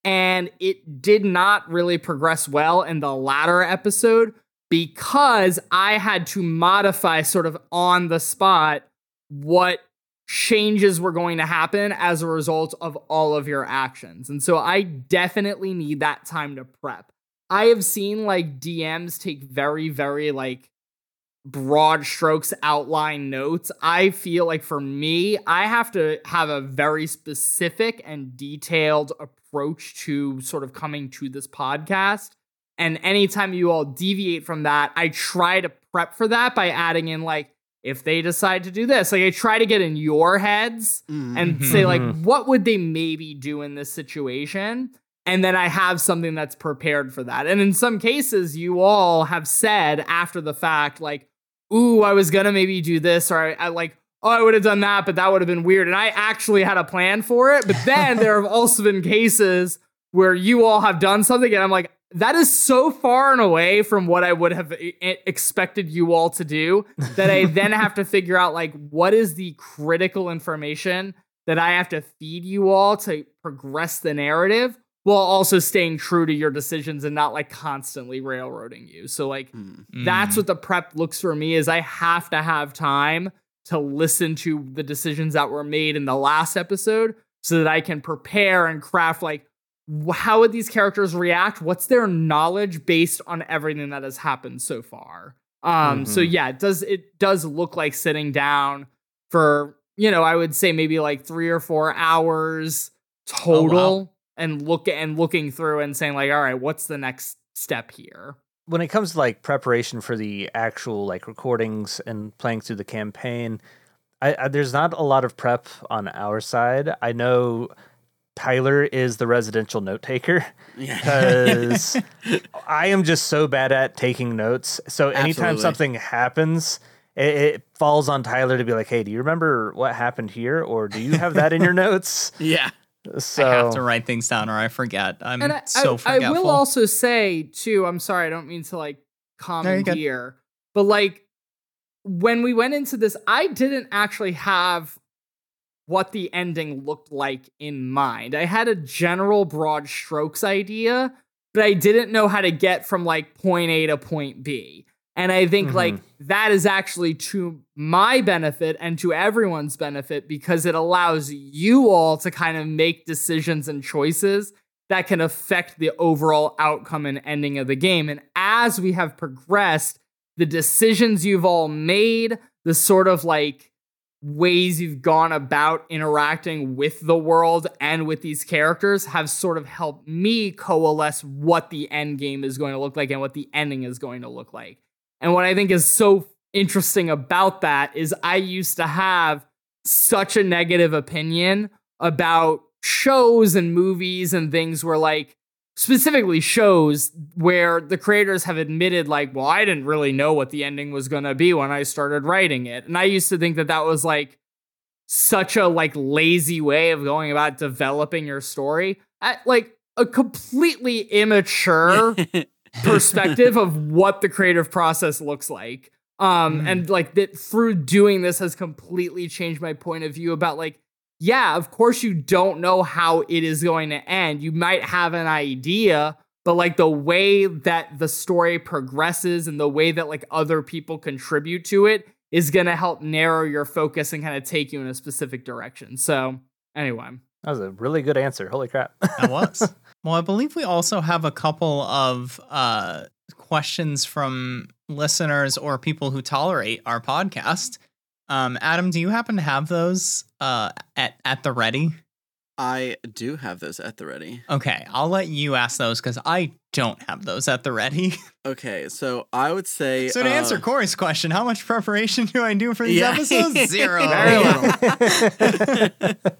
[SPEAKER 2] And it did not really progress well in the latter episode because I had to modify sort of on the spot what changes were going to happen as a result of all of your actions. And so I definitely need that time to prep. I have seen like DMs take very, very like broad strokes outline notes. I feel like for me, I have to have a very specific and detailed approach to sort of coming to this podcast. And anytime you all deviate from that, I try to prep for that by adding in like, if they decide to do this, like I try to get in your heads and say like,
[SPEAKER 4] Mhm.
[SPEAKER 2] what would they maybe do in this situation? And then I have something that's prepared for that. And in some cases, you all have said after the fact, like, "Ooh, I was gonna maybe do this," or I, I like, "Oh, I would have done that, but that would have been weird." And I actually had a plan for it. But then there have also been cases where you all have done something, and I'm like, "That is so far and away from what I would have e- e- expected you all to do." That I then have to figure out like what is the critical information that I have to feed you all to progress the narrative while also staying true to your decisions and not like constantly railroading you. So like
[SPEAKER 3] Mm.
[SPEAKER 2] that's what the prep looks for me is I have to have time to listen to the decisions that were made in the last episode so that I can prepare and craft like how would these characters react? What's their knowledge based on everything that has happened so far? Um so
[SPEAKER 4] Mhm.
[SPEAKER 2] yeah, it does it does look like sitting down for, you know, I would say maybe like 3 or 4 hours total and look and looking through and saying like all right, what's the next step here?
[SPEAKER 4] when it comes to like preparation for the actual like recordings and playing through the campaign, I, I there's not a lot of prep on our side. I know Tyler is the residential note taker because I am just so bad at taking notes. So anytime
[SPEAKER 3] Absolutely.
[SPEAKER 4] something happens, it, it falls on Tyler to be like, "Hey, do you remember what happened here, or do you have that in your notes?"
[SPEAKER 3] yeah.
[SPEAKER 4] So
[SPEAKER 1] I have to write things down or I forget. I'm
[SPEAKER 2] and I,
[SPEAKER 1] so
[SPEAKER 2] I,
[SPEAKER 1] forgetful.
[SPEAKER 2] I will also say too. I'm sorry, I don't mean to like
[SPEAKER 1] No,
[SPEAKER 2] commandeer, but like when we went into this, I didn't actually have what the ending looked like in mind. I had a general broad strokes idea, but I didn't know how to get from like point A to point B. And I think like mm-hmm. that is actually to my benefit and to everyone's benefit because it allows you all to kind of make decisions and choices that can affect the overall outcome and ending of the game. And as we have progressed, the decisions you've all made, the sort of like ways you've gone about interacting with the world and with these characters have sort of helped me coalesce what the end game is going to look like and what the ending is going to look like. And what I think is so interesting about that is I used to have such a negative opinion about shows and movies and things where like specifically shows where the creators have admitted like well I didn't really know what the ending was going to be when I started writing it. And I used to think that that was like such a like lazy way of going about developing your story. At, like a completely immature perspective of what the creative process looks like. Um,
[SPEAKER 1] Mm.
[SPEAKER 2] and like that through doing this has completely changed my point of view about like, yeah, of course you don't know how it is going to end. You might have an idea, but like the way that the story progresses and the way that like other people contribute to it is going to help narrow your focus and kind of take you in a specific direction. So, anyway.
[SPEAKER 4] That was a really good answer. Holy crap.
[SPEAKER 1] That was. well, I believe we also have a couple of uh, questions from listeners or people who tolerate our podcast. Um, Adam, do you happen to have those uh, at at the ready?
[SPEAKER 3] I do have those at the ready.
[SPEAKER 1] Okay, I'll let you ask those because I don't have those at the ready.
[SPEAKER 3] Okay, so I would say.
[SPEAKER 1] So to answer
[SPEAKER 3] uh,
[SPEAKER 1] Cory's question, how much preparation do I do for these
[SPEAKER 3] Yeah.
[SPEAKER 1] episodes? Zero.
[SPEAKER 2] Very little.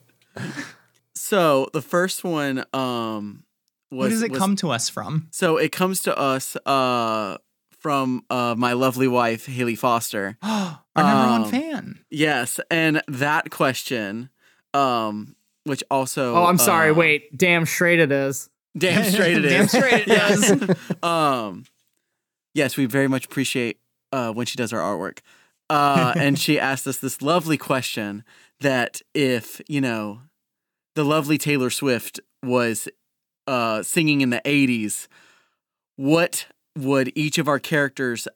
[SPEAKER 3] so the first one um was
[SPEAKER 1] Where does it
[SPEAKER 3] was-
[SPEAKER 1] come to us from?
[SPEAKER 3] So it comes to us uh from uh my lovely wife Hayley Foster.
[SPEAKER 1] Our number one
[SPEAKER 3] Um,
[SPEAKER 1] fan.
[SPEAKER 3] Yes, and that question um which also
[SPEAKER 2] Oh, I'm sorry.
[SPEAKER 3] uh,
[SPEAKER 2] Wait, damn straight it is.
[SPEAKER 3] Damn straight it is.
[SPEAKER 1] Damn straight it
[SPEAKER 3] Yes. um yes, we very much appreciate uh when she does our artwork. Uh and she asked us this lovely question that if, you know, the lovely Taylor Swift was uh singing in the 80s, what would each of our characters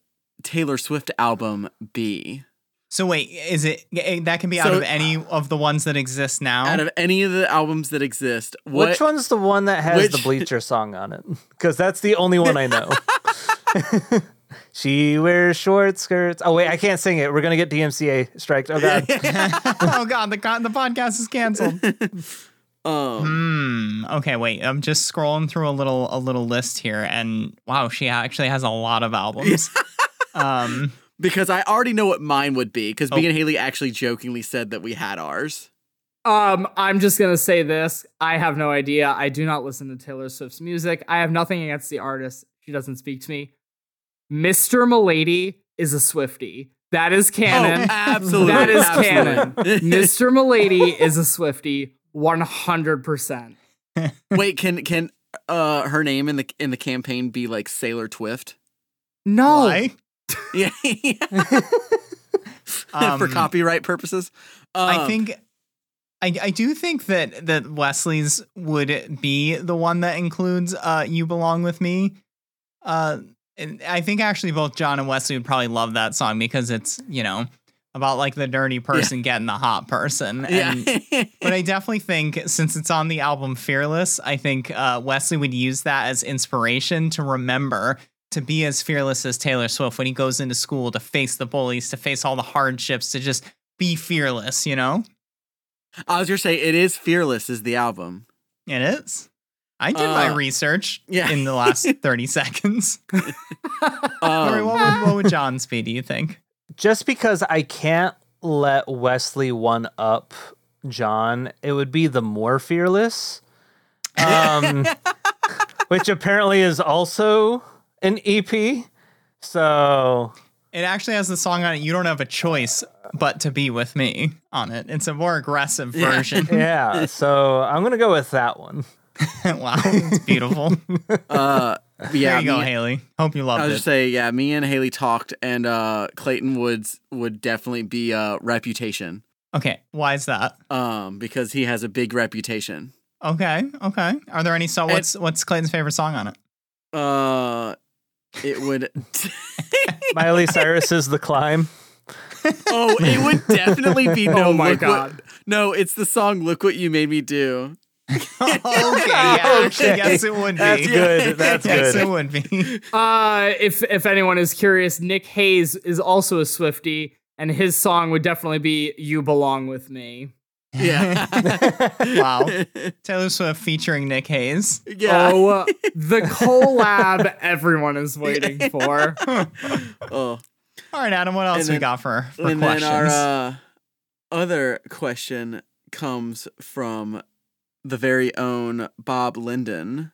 [SPEAKER 3] Taylor Swift album be?
[SPEAKER 1] So wait, is it eh, that can be out
[SPEAKER 3] So-
[SPEAKER 1] of any of the ones that exist now?
[SPEAKER 3] Out of any of the albums that exist, what
[SPEAKER 4] Which one's the one that has the Bleacher song on it? Because that's the only one I know. she wears short skirts. Oh wait, I can't sing it. We're gonna get DMCA striked. Oh god.
[SPEAKER 1] oh god, the the podcast is canceled.
[SPEAKER 3] Um
[SPEAKER 1] Hmm. Okay, wait. I'm just scrolling through a little a little list here, and wow, she actually has a lot of albums. um.
[SPEAKER 3] because I already know what mine would be because
[SPEAKER 1] Oh.
[SPEAKER 3] me and Hayley actually jokingly said that we had ours.
[SPEAKER 2] Um, I'm just gonna say this. I have no idea. I do not listen to Taylor Swift's music. I have nothing against the artist. She doesn't speak to me. Mr. Milady is a Swifty. That is canon.
[SPEAKER 3] Oh, absolutely.
[SPEAKER 2] That is
[SPEAKER 3] absolutely.
[SPEAKER 2] canon. Mr. Milady is a Swifty, 100%.
[SPEAKER 3] Wait, can can uh her name in the in the campaign be like Sailor Twift?
[SPEAKER 2] No.
[SPEAKER 1] Why?
[SPEAKER 3] Yeah,
[SPEAKER 1] Um,
[SPEAKER 3] for copyright purposes.
[SPEAKER 1] I
[SPEAKER 3] Um,
[SPEAKER 1] think I, I do think that that Wesley's would be the one that includes uh you belong with me. Uh and I think actually both John and Wesley would probably love that song because it's, you know, about like the dirty person getting the hot person. And
[SPEAKER 3] Yeah.
[SPEAKER 1] but I definitely think since it's on the album Fearless, I think uh, Wesley would use that as inspiration to remember to be as fearless as Taylor Swift when he goes into school to face the bullies, to face all the hardships, to just be fearless, you know?
[SPEAKER 3] I was gonna say it is Fearless is the album.
[SPEAKER 1] It is. I did my
[SPEAKER 3] Uh,
[SPEAKER 1] research
[SPEAKER 3] yeah.
[SPEAKER 1] in the last 30 seconds.
[SPEAKER 3] Um,
[SPEAKER 1] what would, what would John's be, do you think?
[SPEAKER 4] Just because I can't let Wesley one up John, it would be the more fearless. Um, which apparently is also an EP. So
[SPEAKER 1] It actually has the song on it, You Don't Have a Choice But to Be With Me on it. It's a more aggressive version.
[SPEAKER 4] yeah, so I'm gonna go with that one.
[SPEAKER 1] wow, it's beautiful.
[SPEAKER 3] uh,
[SPEAKER 1] there
[SPEAKER 3] yeah,
[SPEAKER 1] you go,
[SPEAKER 3] me-
[SPEAKER 1] Hayley. Hope you love it.
[SPEAKER 3] I
[SPEAKER 1] loved
[SPEAKER 3] was
[SPEAKER 1] it.
[SPEAKER 3] just say, yeah, me and Hayley talked, and uh, Clayton Woods would definitely be uh, reputation,
[SPEAKER 1] okay, why is that?
[SPEAKER 3] um, because he has a big reputation.
[SPEAKER 1] Okay, okay. Are there any so
[SPEAKER 3] And-
[SPEAKER 1] what's what's Clayton's favorite song on it?
[SPEAKER 3] Uh, it would.
[SPEAKER 4] Miley Cyrus is the climb.
[SPEAKER 3] oh, it would definitely be no.
[SPEAKER 2] Oh my
[SPEAKER 3] Look What-
[SPEAKER 2] God.
[SPEAKER 3] no, it's the song "Look What You Made Me Do."
[SPEAKER 1] okay, yeah,
[SPEAKER 4] Okay.
[SPEAKER 1] yes, it would be.
[SPEAKER 4] That's good. That's
[SPEAKER 1] yes,
[SPEAKER 4] good.
[SPEAKER 1] it would be.
[SPEAKER 2] Uh, if if anyone is curious, Nick Hayes is also a Swifty, and his song would definitely be "You Belong with Me."
[SPEAKER 3] Yeah.
[SPEAKER 1] Wow. Taylor Swift featuring Nick Hayes.
[SPEAKER 3] Yeah.
[SPEAKER 2] Oh, the collab everyone is waiting for.
[SPEAKER 3] Oh.
[SPEAKER 1] All right, Adam, what else
[SPEAKER 3] And
[SPEAKER 1] we got for, for
[SPEAKER 3] and
[SPEAKER 1] questions?
[SPEAKER 3] then our uh, other question comes from the very own Bob Linden.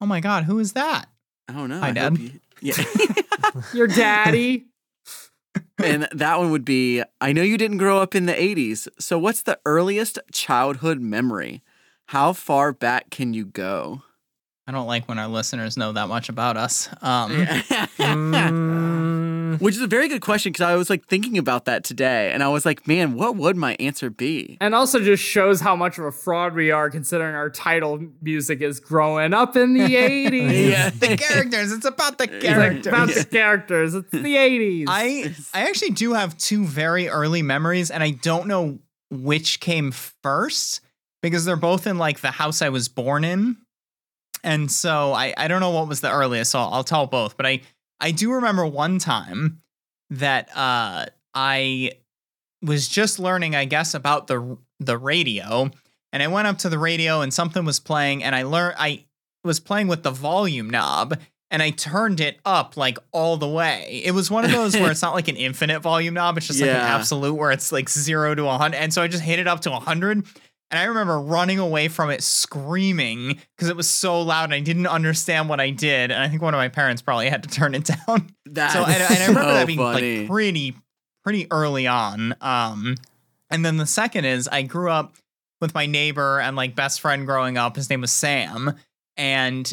[SPEAKER 1] oh my God, who is that?
[SPEAKER 3] I don't know.
[SPEAKER 1] Hi,
[SPEAKER 3] I
[SPEAKER 1] Dad.
[SPEAKER 3] hope you- yeah.
[SPEAKER 2] Your daddy.
[SPEAKER 3] and that one would be I know you didn't grow up in the 80s, so what's the earliest childhood memory? How far back can you go?
[SPEAKER 1] I don't like when our listeners know that much about us. Um,
[SPEAKER 4] Mm, Mm-hmm.
[SPEAKER 3] Which is a very good question because I was like thinking about that today, and I was like, man, what would my answer be?
[SPEAKER 2] And also just shows how much of a fraud we are considering our title music is growing up in the 80s.
[SPEAKER 3] Yeah.
[SPEAKER 1] the characters. It's about the
[SPEAKER 2] It's like
[SPEAKER 1] characters.
[SPEAKER 2] about the characters. It's the 80s.
[SPEAKER 1] I I actually do have two very early memories, and I don't know which came first because they're both in like the house I was born in, and so I I don't know what was the earliest. So I'll, I'll tell both. But I I do remember one time that uh I was just learning, I guess, about the the radio, and I went up to the radio and something was playing, and I learned I was playing with the volume knob and I turned it up like all the way. It was one of those where it's not like an infinite volume knob, it's just like an absolute where it's like 0 to 100. And so I just hit it up to 100 and I remember running away from it screaming because it was so loud and I didn't understand what I did. And I think one of my parents probably had to turn it down.
[SPEAKER 3] That's
[SPEAKER 1] so and, and I remember
[SPEAKER 3] so
[SPEAKER 1] that being
[SPEAKER 3] funny.
[SPEAKER 1] like pretty pretty early on. Um and then the second is I grew up with my neighbor and like best friend growing up. His name was Sam and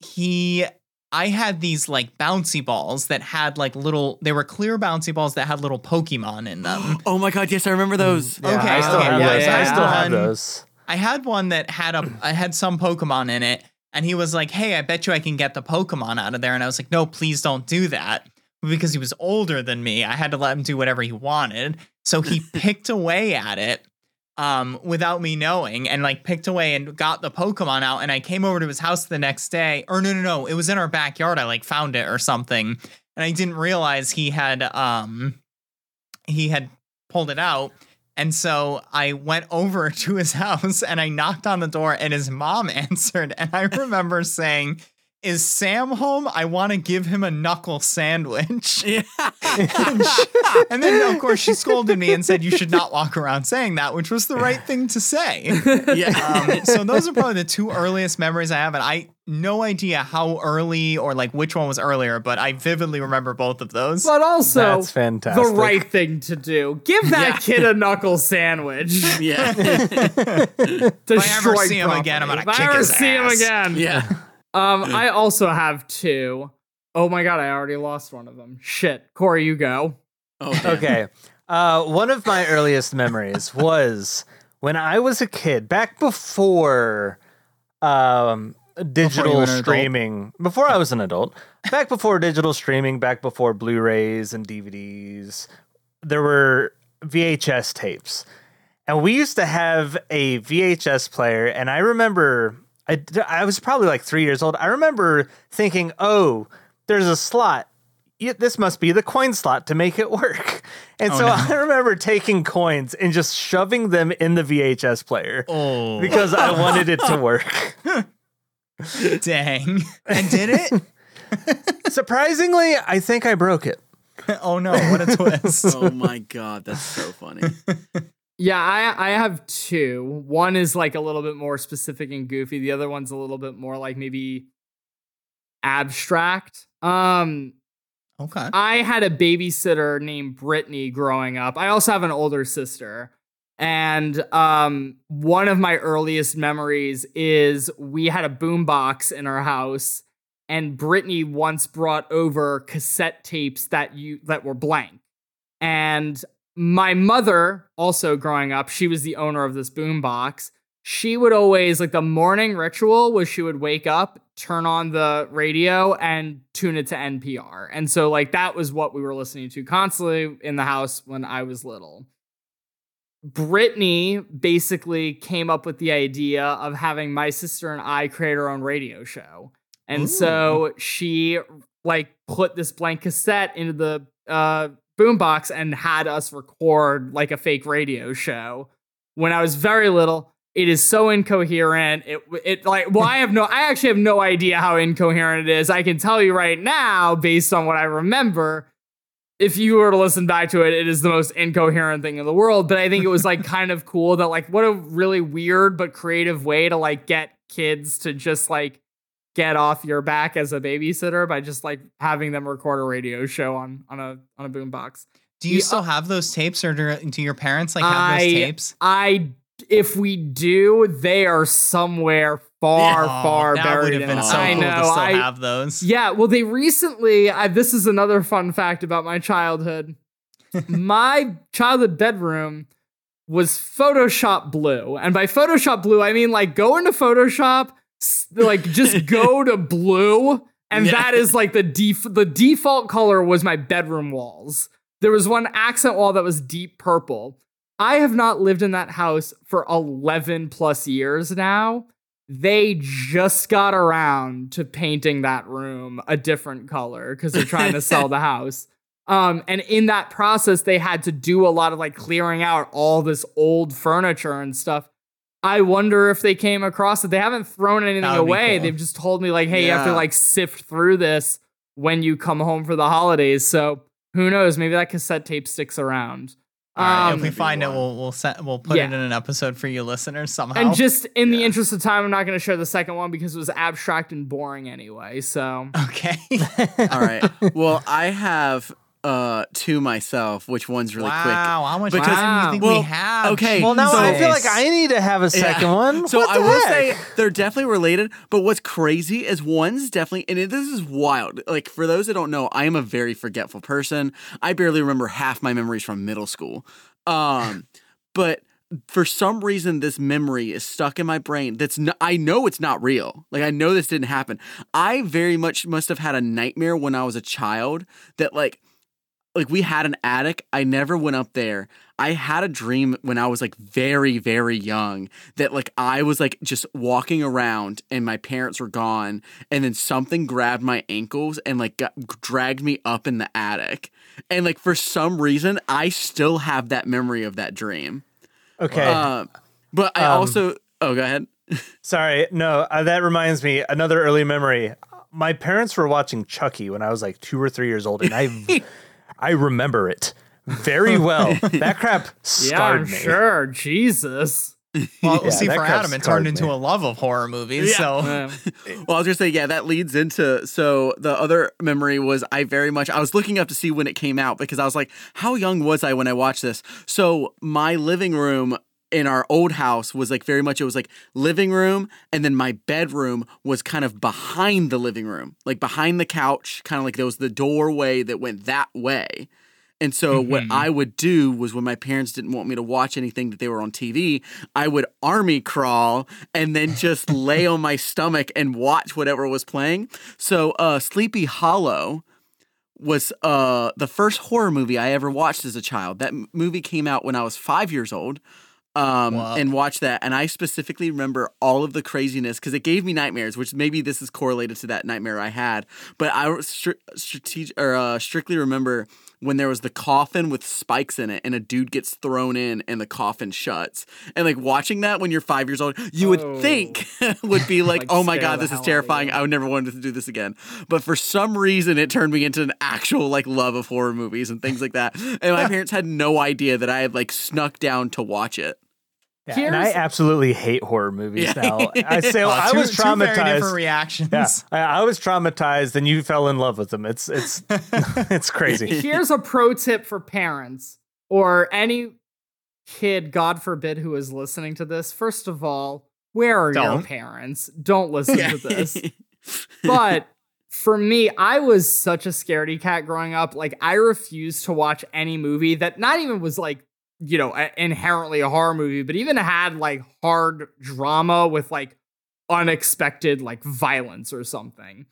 [SPEAKER 1] he I had these like bouncy balls that had like little they were clear bouncy balls that had little Pokemon in them.
[SPEAKER 3] oh my god, yes, I remember those.
[SPEAKER 4] Mm, yeah,
[SPEAKER 1] Okay,
[SPEAKER 4] I still
[SPEAKER 1] okay,
[SPEAKER 4] have
[SPEAKER 2] yeah,
[SPEAKER 4] those. I still
[SPEAKER 1] yeah.
[SPEAKER 4] have those.
[SPEAKER 1] I had one that had a I had some Pokemon in it, and he was like, "Hey, I bet you I can get the Pokemon out of there." And I was like, "No, please don't do that." Because he was older than me, I had to let him do whatever he wanted. So he picked away at it um, without me knowing, and like picked away and got the Pokemon out. And I came over to his house the next day, or no, no, no, it was in our backyard. I like found it or something, and I didn't realize he had um he had pulled it out. And so I went over to his house and I knocked on the door and his mom answered. And I remember saying, Is Sam home? I want to give him a knuckle sandwich.
[SPEAKER 3] Yeah.
[SPEAKER 1] and, she- and then, of course, she scolded me and said, You should not walk around saying that, which was the right thing to say.
[SPEAKER 3] yeah.
[SPEAKER 1] Um, so those are probably the two earliest memories I have. And I no idea how early or like which one was earlier, but I vividly remember both of those.
[SPEAKER 2] but also
[SPEAKER 4] That's fantastic.
[SPEAKER 2] the right thing to do. Give that
[SPEAKER 1] Yeah.
[SPEAKER 2] kid a knuckle sandwich.
[SPEAKER 3] yeah.
[SPEAKER 2] Destroy
[SPEAKER 1] see him again, I'm gonna
[SPEAKER 2] If I ever
[SPEAKER 1] his
[SPEAKER 2] see him again.
[SPEAKER 3] yeah.
[SPEAKER 2] Um, I also have two. Oh my god, I already lost one of them. Shit, Cory, you go.
[SPEAKER 3] Oh,
[SPEAKER 4] okay. Uh, one of my earliest memories was when I was a kid, back before um, digital
[SPEAKER 1] were an adult.
[SPEAKER 4] streaming, before I was an adult, back before digital streaming, back before Blu rays and DVDs, there were VHS tapes. And we used to have a VHS player, and I remember I, d- I was probably like three years old. I remember thinking, oh, there's a slot. This must be the coin slot to make it work. And
[SPEAKER 1] Oh,
[SPEAKER 4] so
[SPEAKER 1] no.
[SPEAKER 4] I remember taking coins and just shoving them in the VHS player
[SPEAKER 1] Oh,
[SPEAKER 4] because I wanted it to work.
[SPEAKER 1] dang. And did it?
[SPEAKER 4] Surprisingly, I think I broke it.
[SPEAKER 1] oh no, what a twist.
[SPEAKER 3] Oh my god, that's so funny.
[SPEAKER 2] Yeah, I I have two. One is like a little bit more specific and goofy. The other one's a little bit more like maybe abstract. Um,
[SPEAKER 1] Okay.
[SPEAKER 2] I had a babysitter named Brittany growing up. I also have an older sister. And um, one of my earliest memories is we had a boombox in our house, and Brittany once brought over cassette tapes that you that were blank. And my mother, also growing up, she was the owner of this boombox. She would always like the morning ritual was she would wake up, turn on the radio, and tune it to NPR. And so like that was what we were listening to constantly in the house when I was little. Brittany basically came up with the idea of having my sister and I create our own radio show. And so she like put this blank cassette into the uh boombox and had us record like a fake radio show. When I was very little, it is so incoherent. It it like well, I have no I actually have no idea how incoherent it is. I can tell you right now, based on what I remember, if you were to listen back to it, it is the most incoherent thing in the world. But I think it was like kind of cool that like what a really weird but creative way to like get kids to just like get off your back as a babysitter by just like having them record a radio show on on a on a boombox.
[SPEAKER 1] Do you
[SPEAKER 2] Yeah.
[SPEAKER 1] still have those tapes, or do, do your parents like have
[SPEAKER 2] I-
[SPEAKER 1] those tapes?
[SPEAKER 2] I if we do, they are somewhere far,
[SPEAKER 1] Oh,
[SPEAKER 2] far buried in
[SPEAKER 1] so
[SPEAKER 2] I
[SPEAKER 1] cool
[SPEAKER 2] know. I,
[SPEAKER 1] have those.
[SPEAKER 2] Yeah, well, they recently. I, this is another fun fact about my childhood. my childhood bedroom was Photoshop blue, and by Photoshop blue, I mean like go into Photoshop, like just go to blue, and
[SPEAKER 3] Yeah.
[SPEAKER 2] that is like the def- the default color was my bedroom walls. There was one accent wall that was deep purple. I have not lived in that house for 11 plus years now they just got around to painting that room a different color because they're trying to sell the house. Um, and in that process, they had to do a lot of like clearing out all this old furniture and stuff. I wonder if they came across it. They haven't thrown anything
[SPEAKER 1] That would be
[SPEAKER 2] away.
[SPEAKER 1] cool.
[SPEAKER 2] They've just told me like, hey, you have to like sift through this when you come home for the holidays. So who knows? Maybe that cassette tape sticks around.
[SPEAKER 1] All right,
[SPEAKER 2] Um,
[SPEAKER 1] if we find it, we'll we'll set we'll put
[SPEAKER 2] Yeah.
[SPEAKER 1] it in an episode for you listeners somehow.
[SPEAKER 2] And just in the interest of time, I'm not going to share the second one because it was abstract and boring anyway. So
[SPEAKER 1] okay.
[SPEAKER 3] All right. Well, I have uh two myself, which one's really quick.
[SPEAKER 1] wow, how much
[SPEAKER 3] Because-
[SPEAKER 1] time do you think
[SPEAKER 3] Well,
[SPEAKER 1] we have?
[SPEAKER 3] okay,
[SPEAKER 4] Well, now
[SPEAKER 3] So-
[SPEAKER 4] I feel like I need to have a second
[SPEAKER 3] Yeah.
[SPEAKER 4] one.
[SPEAKER 3] So
[SPEAKER 4] What
[SPEAKER 3] I
[SPEAKER 4] the
[SPEAKER 3] will
[SPEAKER 4] heck?
[SPEAKER 3] say they're definitely related, but what's crazy is one's definitely, and it, this is wild. Like for those that don't know, I am a very forgetful person. I barely remember half my memories from middle school. Um, but for some reason, this memory is stuck in my brain. That's no, I know it's not real. Like I know this didn't happen. I very much must have had a nightmare when I was a child that like like we had an attic. I never went up there. I had a dream when I was like very, very young that like I was like just walking around and my parents were gone, and then something grabbed my ankles and like got, dragged me up in the attic. And like for some reason, I still have that memory of that dream.
[SPEAKER 4] Okay.
[SPEAKER 3] Uh, but I
[SPEAKER 4] Um,
[SPEAKER 3] also oh go ahead.
[SPEAKER 4] Sorry, no, uh, that reminds me another early memory. My parents were watching Chucky when I was like two or three years old, and I, I remember it very well. That crap
[SPEAKER 2] yeah,
[SPEAKER 4] scarred
[SPEAKER 2] I'm
[SPEAKER 4] me.
[SPEAKER 2] sure. Jesus.
[SPEAKER 1] Well,
[SPEAKER 4] Yeah,
[SPEAKER 1] see, for Adam, it
[SPEAKER 4] scarred
[SPEAKER 1] turned into a love of horror movies. So
[SPEAKER 2] Um,
[SPEAKER 3] Well, I was gonna say, yeah, that leads into so the other memory was I very much I was looking up to see when it came out because I was like, how young was I when I watched this? So my living room in our old house was like very much it was like living room and then my bedroom was kind of behind the living room, like behind the couch, kind of like there was the doorway that went that way. And so what
[SPEAKER 1] Mhm.
[SPEAKER 3] I would do was when my parents didn't want me to watch anything that they were on TV, I would army crawl and then just lay on my stomach and watch whatever was playing. So uh Sleepy Hollow was uh the first horror movie I ever watched as a child. That movie came out when I was 5 years old. Um
[SPEAKER 1] Wow.
[SPEAKER 3] and watch that and I specifically remember all of the craziness cuz it gave me nightmares, which maybe this is correlated to that nightmare I had, but I stri- strategic or uh, strictly remember when there was the coffin with spikes in it and a dude gets thrown in and the coffin shuts. And like watching that when you're five years old, you would
[SPEAKER 2] Oh.
[SPEAKER 3] think would be like,
[SPEAKER 2] Like,
[SPEAKER 3] oh my God, this is terrifying. I would never want to do this again. But for some reason, it turned me into an actual like love of horror movies and things like that. And my parents had no idea that I had like snuck down to watch it.
[SPEAKER 4] Yeah, and I absolutely hate horror movies
[SPEAKER 3] Yeah.
[SPEAKER 4] now. I say
[SPEAKER 1] Uh,
[SPEAKER 4] I
[SPEAKER 1] two-
[SPEAKER 4] was
[SPEAKER 1] two very different
[SPEAKER 4] traumatized.
[SPEAKER 1] reactions.
[SPEAKER 4] Yeah, I, I was traumatized, and you fell in love with them. It's it's it's crazy.
[SPEAKER 2] Here's a pro tip for parents or any kid, God forbid, who is listening to this. First of all, where are your
[SPEAKER 1] Don't.
[SPEAKER 2] parents? Don't listen to this. but for me, I was such a scaredy cat growing up. Like, I refused to watch any movie that not even was like, you know, a- inherently a horror movie, but even had like hard drama with like unexpected like violence or something.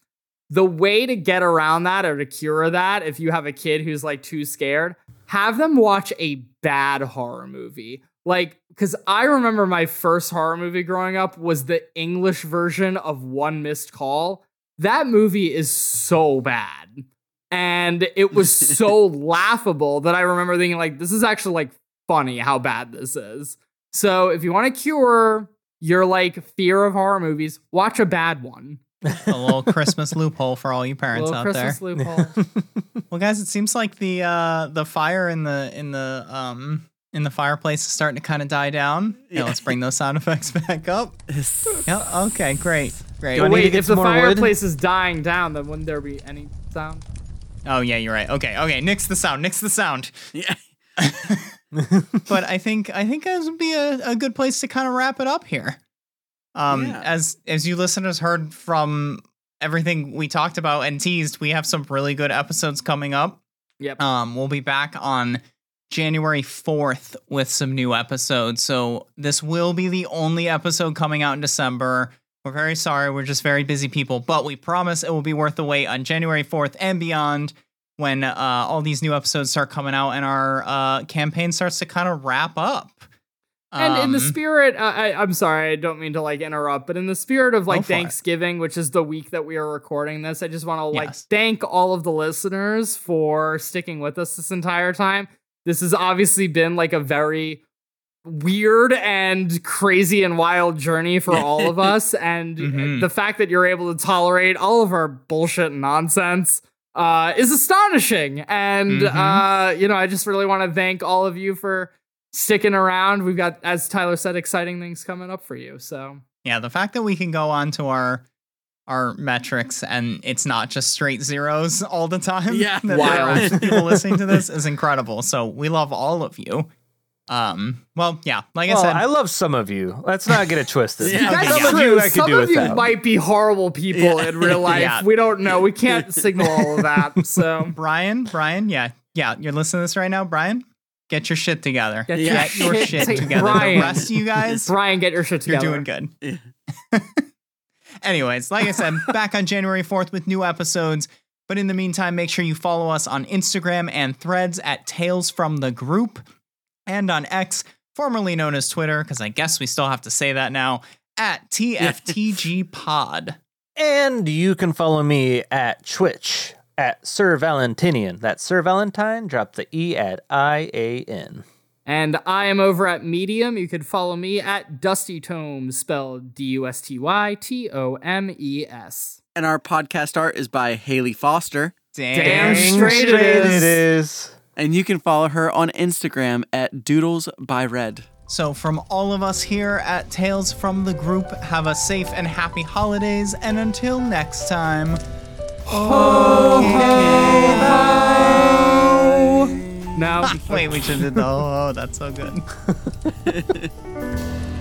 [SPEAKER 2] The way to get around that or to cure that, if you have a kid who's like too scared, have them watch a bad horror movie. Like, because I remember my first horror movie growing up was the English version of One Missed Call. That movie is so bad. And it was so laughable that I remember thinking, like, this is actually like funny how bad this is. So if you want to cure your like fear of horror movies, watch a bad one.
[SPEAKER 1] a little Christmas loophole for all you parents
[SPEAKER 2] Little
[SPEAKER 1] out
[SPEAKER 2] Christmas
[SPEAKER 1] there.
[SPEAKER 2] loophole.
[SPEAKER 1] Well, guys, it seems like the uh, the fire in the in the um in the fireplace is starting to kind of die down. Yeah,
[SPEAKER 3] Yeah.
[SPEAKER 1] let's bring those sound effects back up. Yeah, okay, great, great.
[SPEAKER 4] Do I need to
[SPEAKER 2] Wait, if the
[SPEAKER 4] some more wood?
[SPEAKER 2] fireplace is dying down, then wouldn't there be any sound?
[SPEAKER 1] Oh yeah, you're right. Okay, okay, nix the sound, nix the sound.
[SPEAKER 3] yeah.
[SPEAKER 1] But I think I think this would be a, a good place to kind of wrap it up here. Um,
[SPEAKER 3] Yeah.
[SPEAKER 1] as as you listeners heard from everything we talked about and teased, we have some really good episodes coming up.
[SPEAKER 2] Yep.
[SPEAKER 1] Um, we'll be back on January 4th with some new episodes. So this will be the only episode coming out in December. We're very sorry. We're just very busy people, but we promise it will be worth the wait on January 4th and beyond when uh, all these new episodes start coming out and our uh, campaign starts to kind of wrap up.
[SPEAKER 2] And in the
[SPEAKER 1] Um,
[SPEAKER 2] spirit, I, I'm sorry, I don't mean to like interrupt, but in the spirit of like
[SPEAKER 1] for it.
[SPEAKER 2] Thanksgiving, which is the week that we are recording this, I just want to like
[SPEAKER 1] Yes.
[SPEAKER 2] thank all of the listeners for sticking with us this entire time. This has obviously been like a very weird and crazy and wild journey for all of us. And
[SPEAKER 1] Mhm.
[SPEAKER 2] the fact that you're able to tolerate all of our bullshit and nonsense uh, is astonishing. And,
[SPEAKER 1] Mhm.
[SPEAKER 2] uh, you know, I just really want to thank all of you for sticking around. We've got, as Tyler said, exciting things coming up for you. So,
[SPEAKER 1] yeah, the fact that we can go on to our our metrics and it's not just straight zeros all the time.
[SPEAKER 3] Yeah.
[SPEAKER 1] that
[SPEAKER 2] Wild.
[SPEAKER 1] people listening to this is incredible. So we love all of you. Um, well, yeah, like
[SPEAKER 4] well,
[SPEAKER 1] I said,
[SPEAKER 4] I love some of you. Let's not get it twisted.
[SPEAKER 3] Yeah.
[SPEAKER 2] that's
[SPEAKER 4] some
[SPEAKER 2] true.
[SPEAKER 4] of you I could
[SPEAKER 2] Some
[SPEAKER 4] do
[SPEAKER 2] of you might be horrible people
[SPEAKER 3] Yeah.
[SPEAKER 2] in real life.
[SPEAKER 1] Yeah.
[SPEAKER 2] We don't know. We can't signal all of that. So,
[SPEAKER 1] Brian, Brian, yeah, yeah, you're listening to this right now, Brian. Get your shit together.
[SPEAKER 2] Get
[SPEAKER 3] your
[SPEAKER 1] Get your
[SPEAKER 2] shit
[SPEAKER 1] shit together.
[SPEAKER 2] Brian.
[SPEAKER 1] The rest of you guys,
[SPEAKER 2] Brian, get your shit together.
[SPEAKER 1] you're doing good. Anyways, like I said, back on January 4th with new episodes. But in the meantime, make sure you follow us on Instagram and threads at Tales from the Group and on X, formerly known as Twitter, because I guess we still have to say that now, at TFTG Pod.
[SPEAKER 4] And you can follow me at Twitch at Sir Valentinian. That's Sir Valentine. Drop the E at I A N.
[SPEAKER 2] And I am over at Medium. You could follow me at Dusty Tomes, spelled D U S T Y T O M E S.
[SPEAKER 3] And our podcast art is by Hayley Foster.
[SPEAKER 2] Damn
[SPEAKER 1] Dang.
[SPEAKER 2] straight it is.
[SPEAKER 4] it is.
[SPEAKER 3] And you can follow her on Instagram at Doodles by Red.
[SPEAKER 1] So, from all of us here at Tales from the Group, have a safe and happy holidays. And until next time,
[SPEAKER 2] No.
[SPEAKER 1] wait, we should have did the oh, that's so good.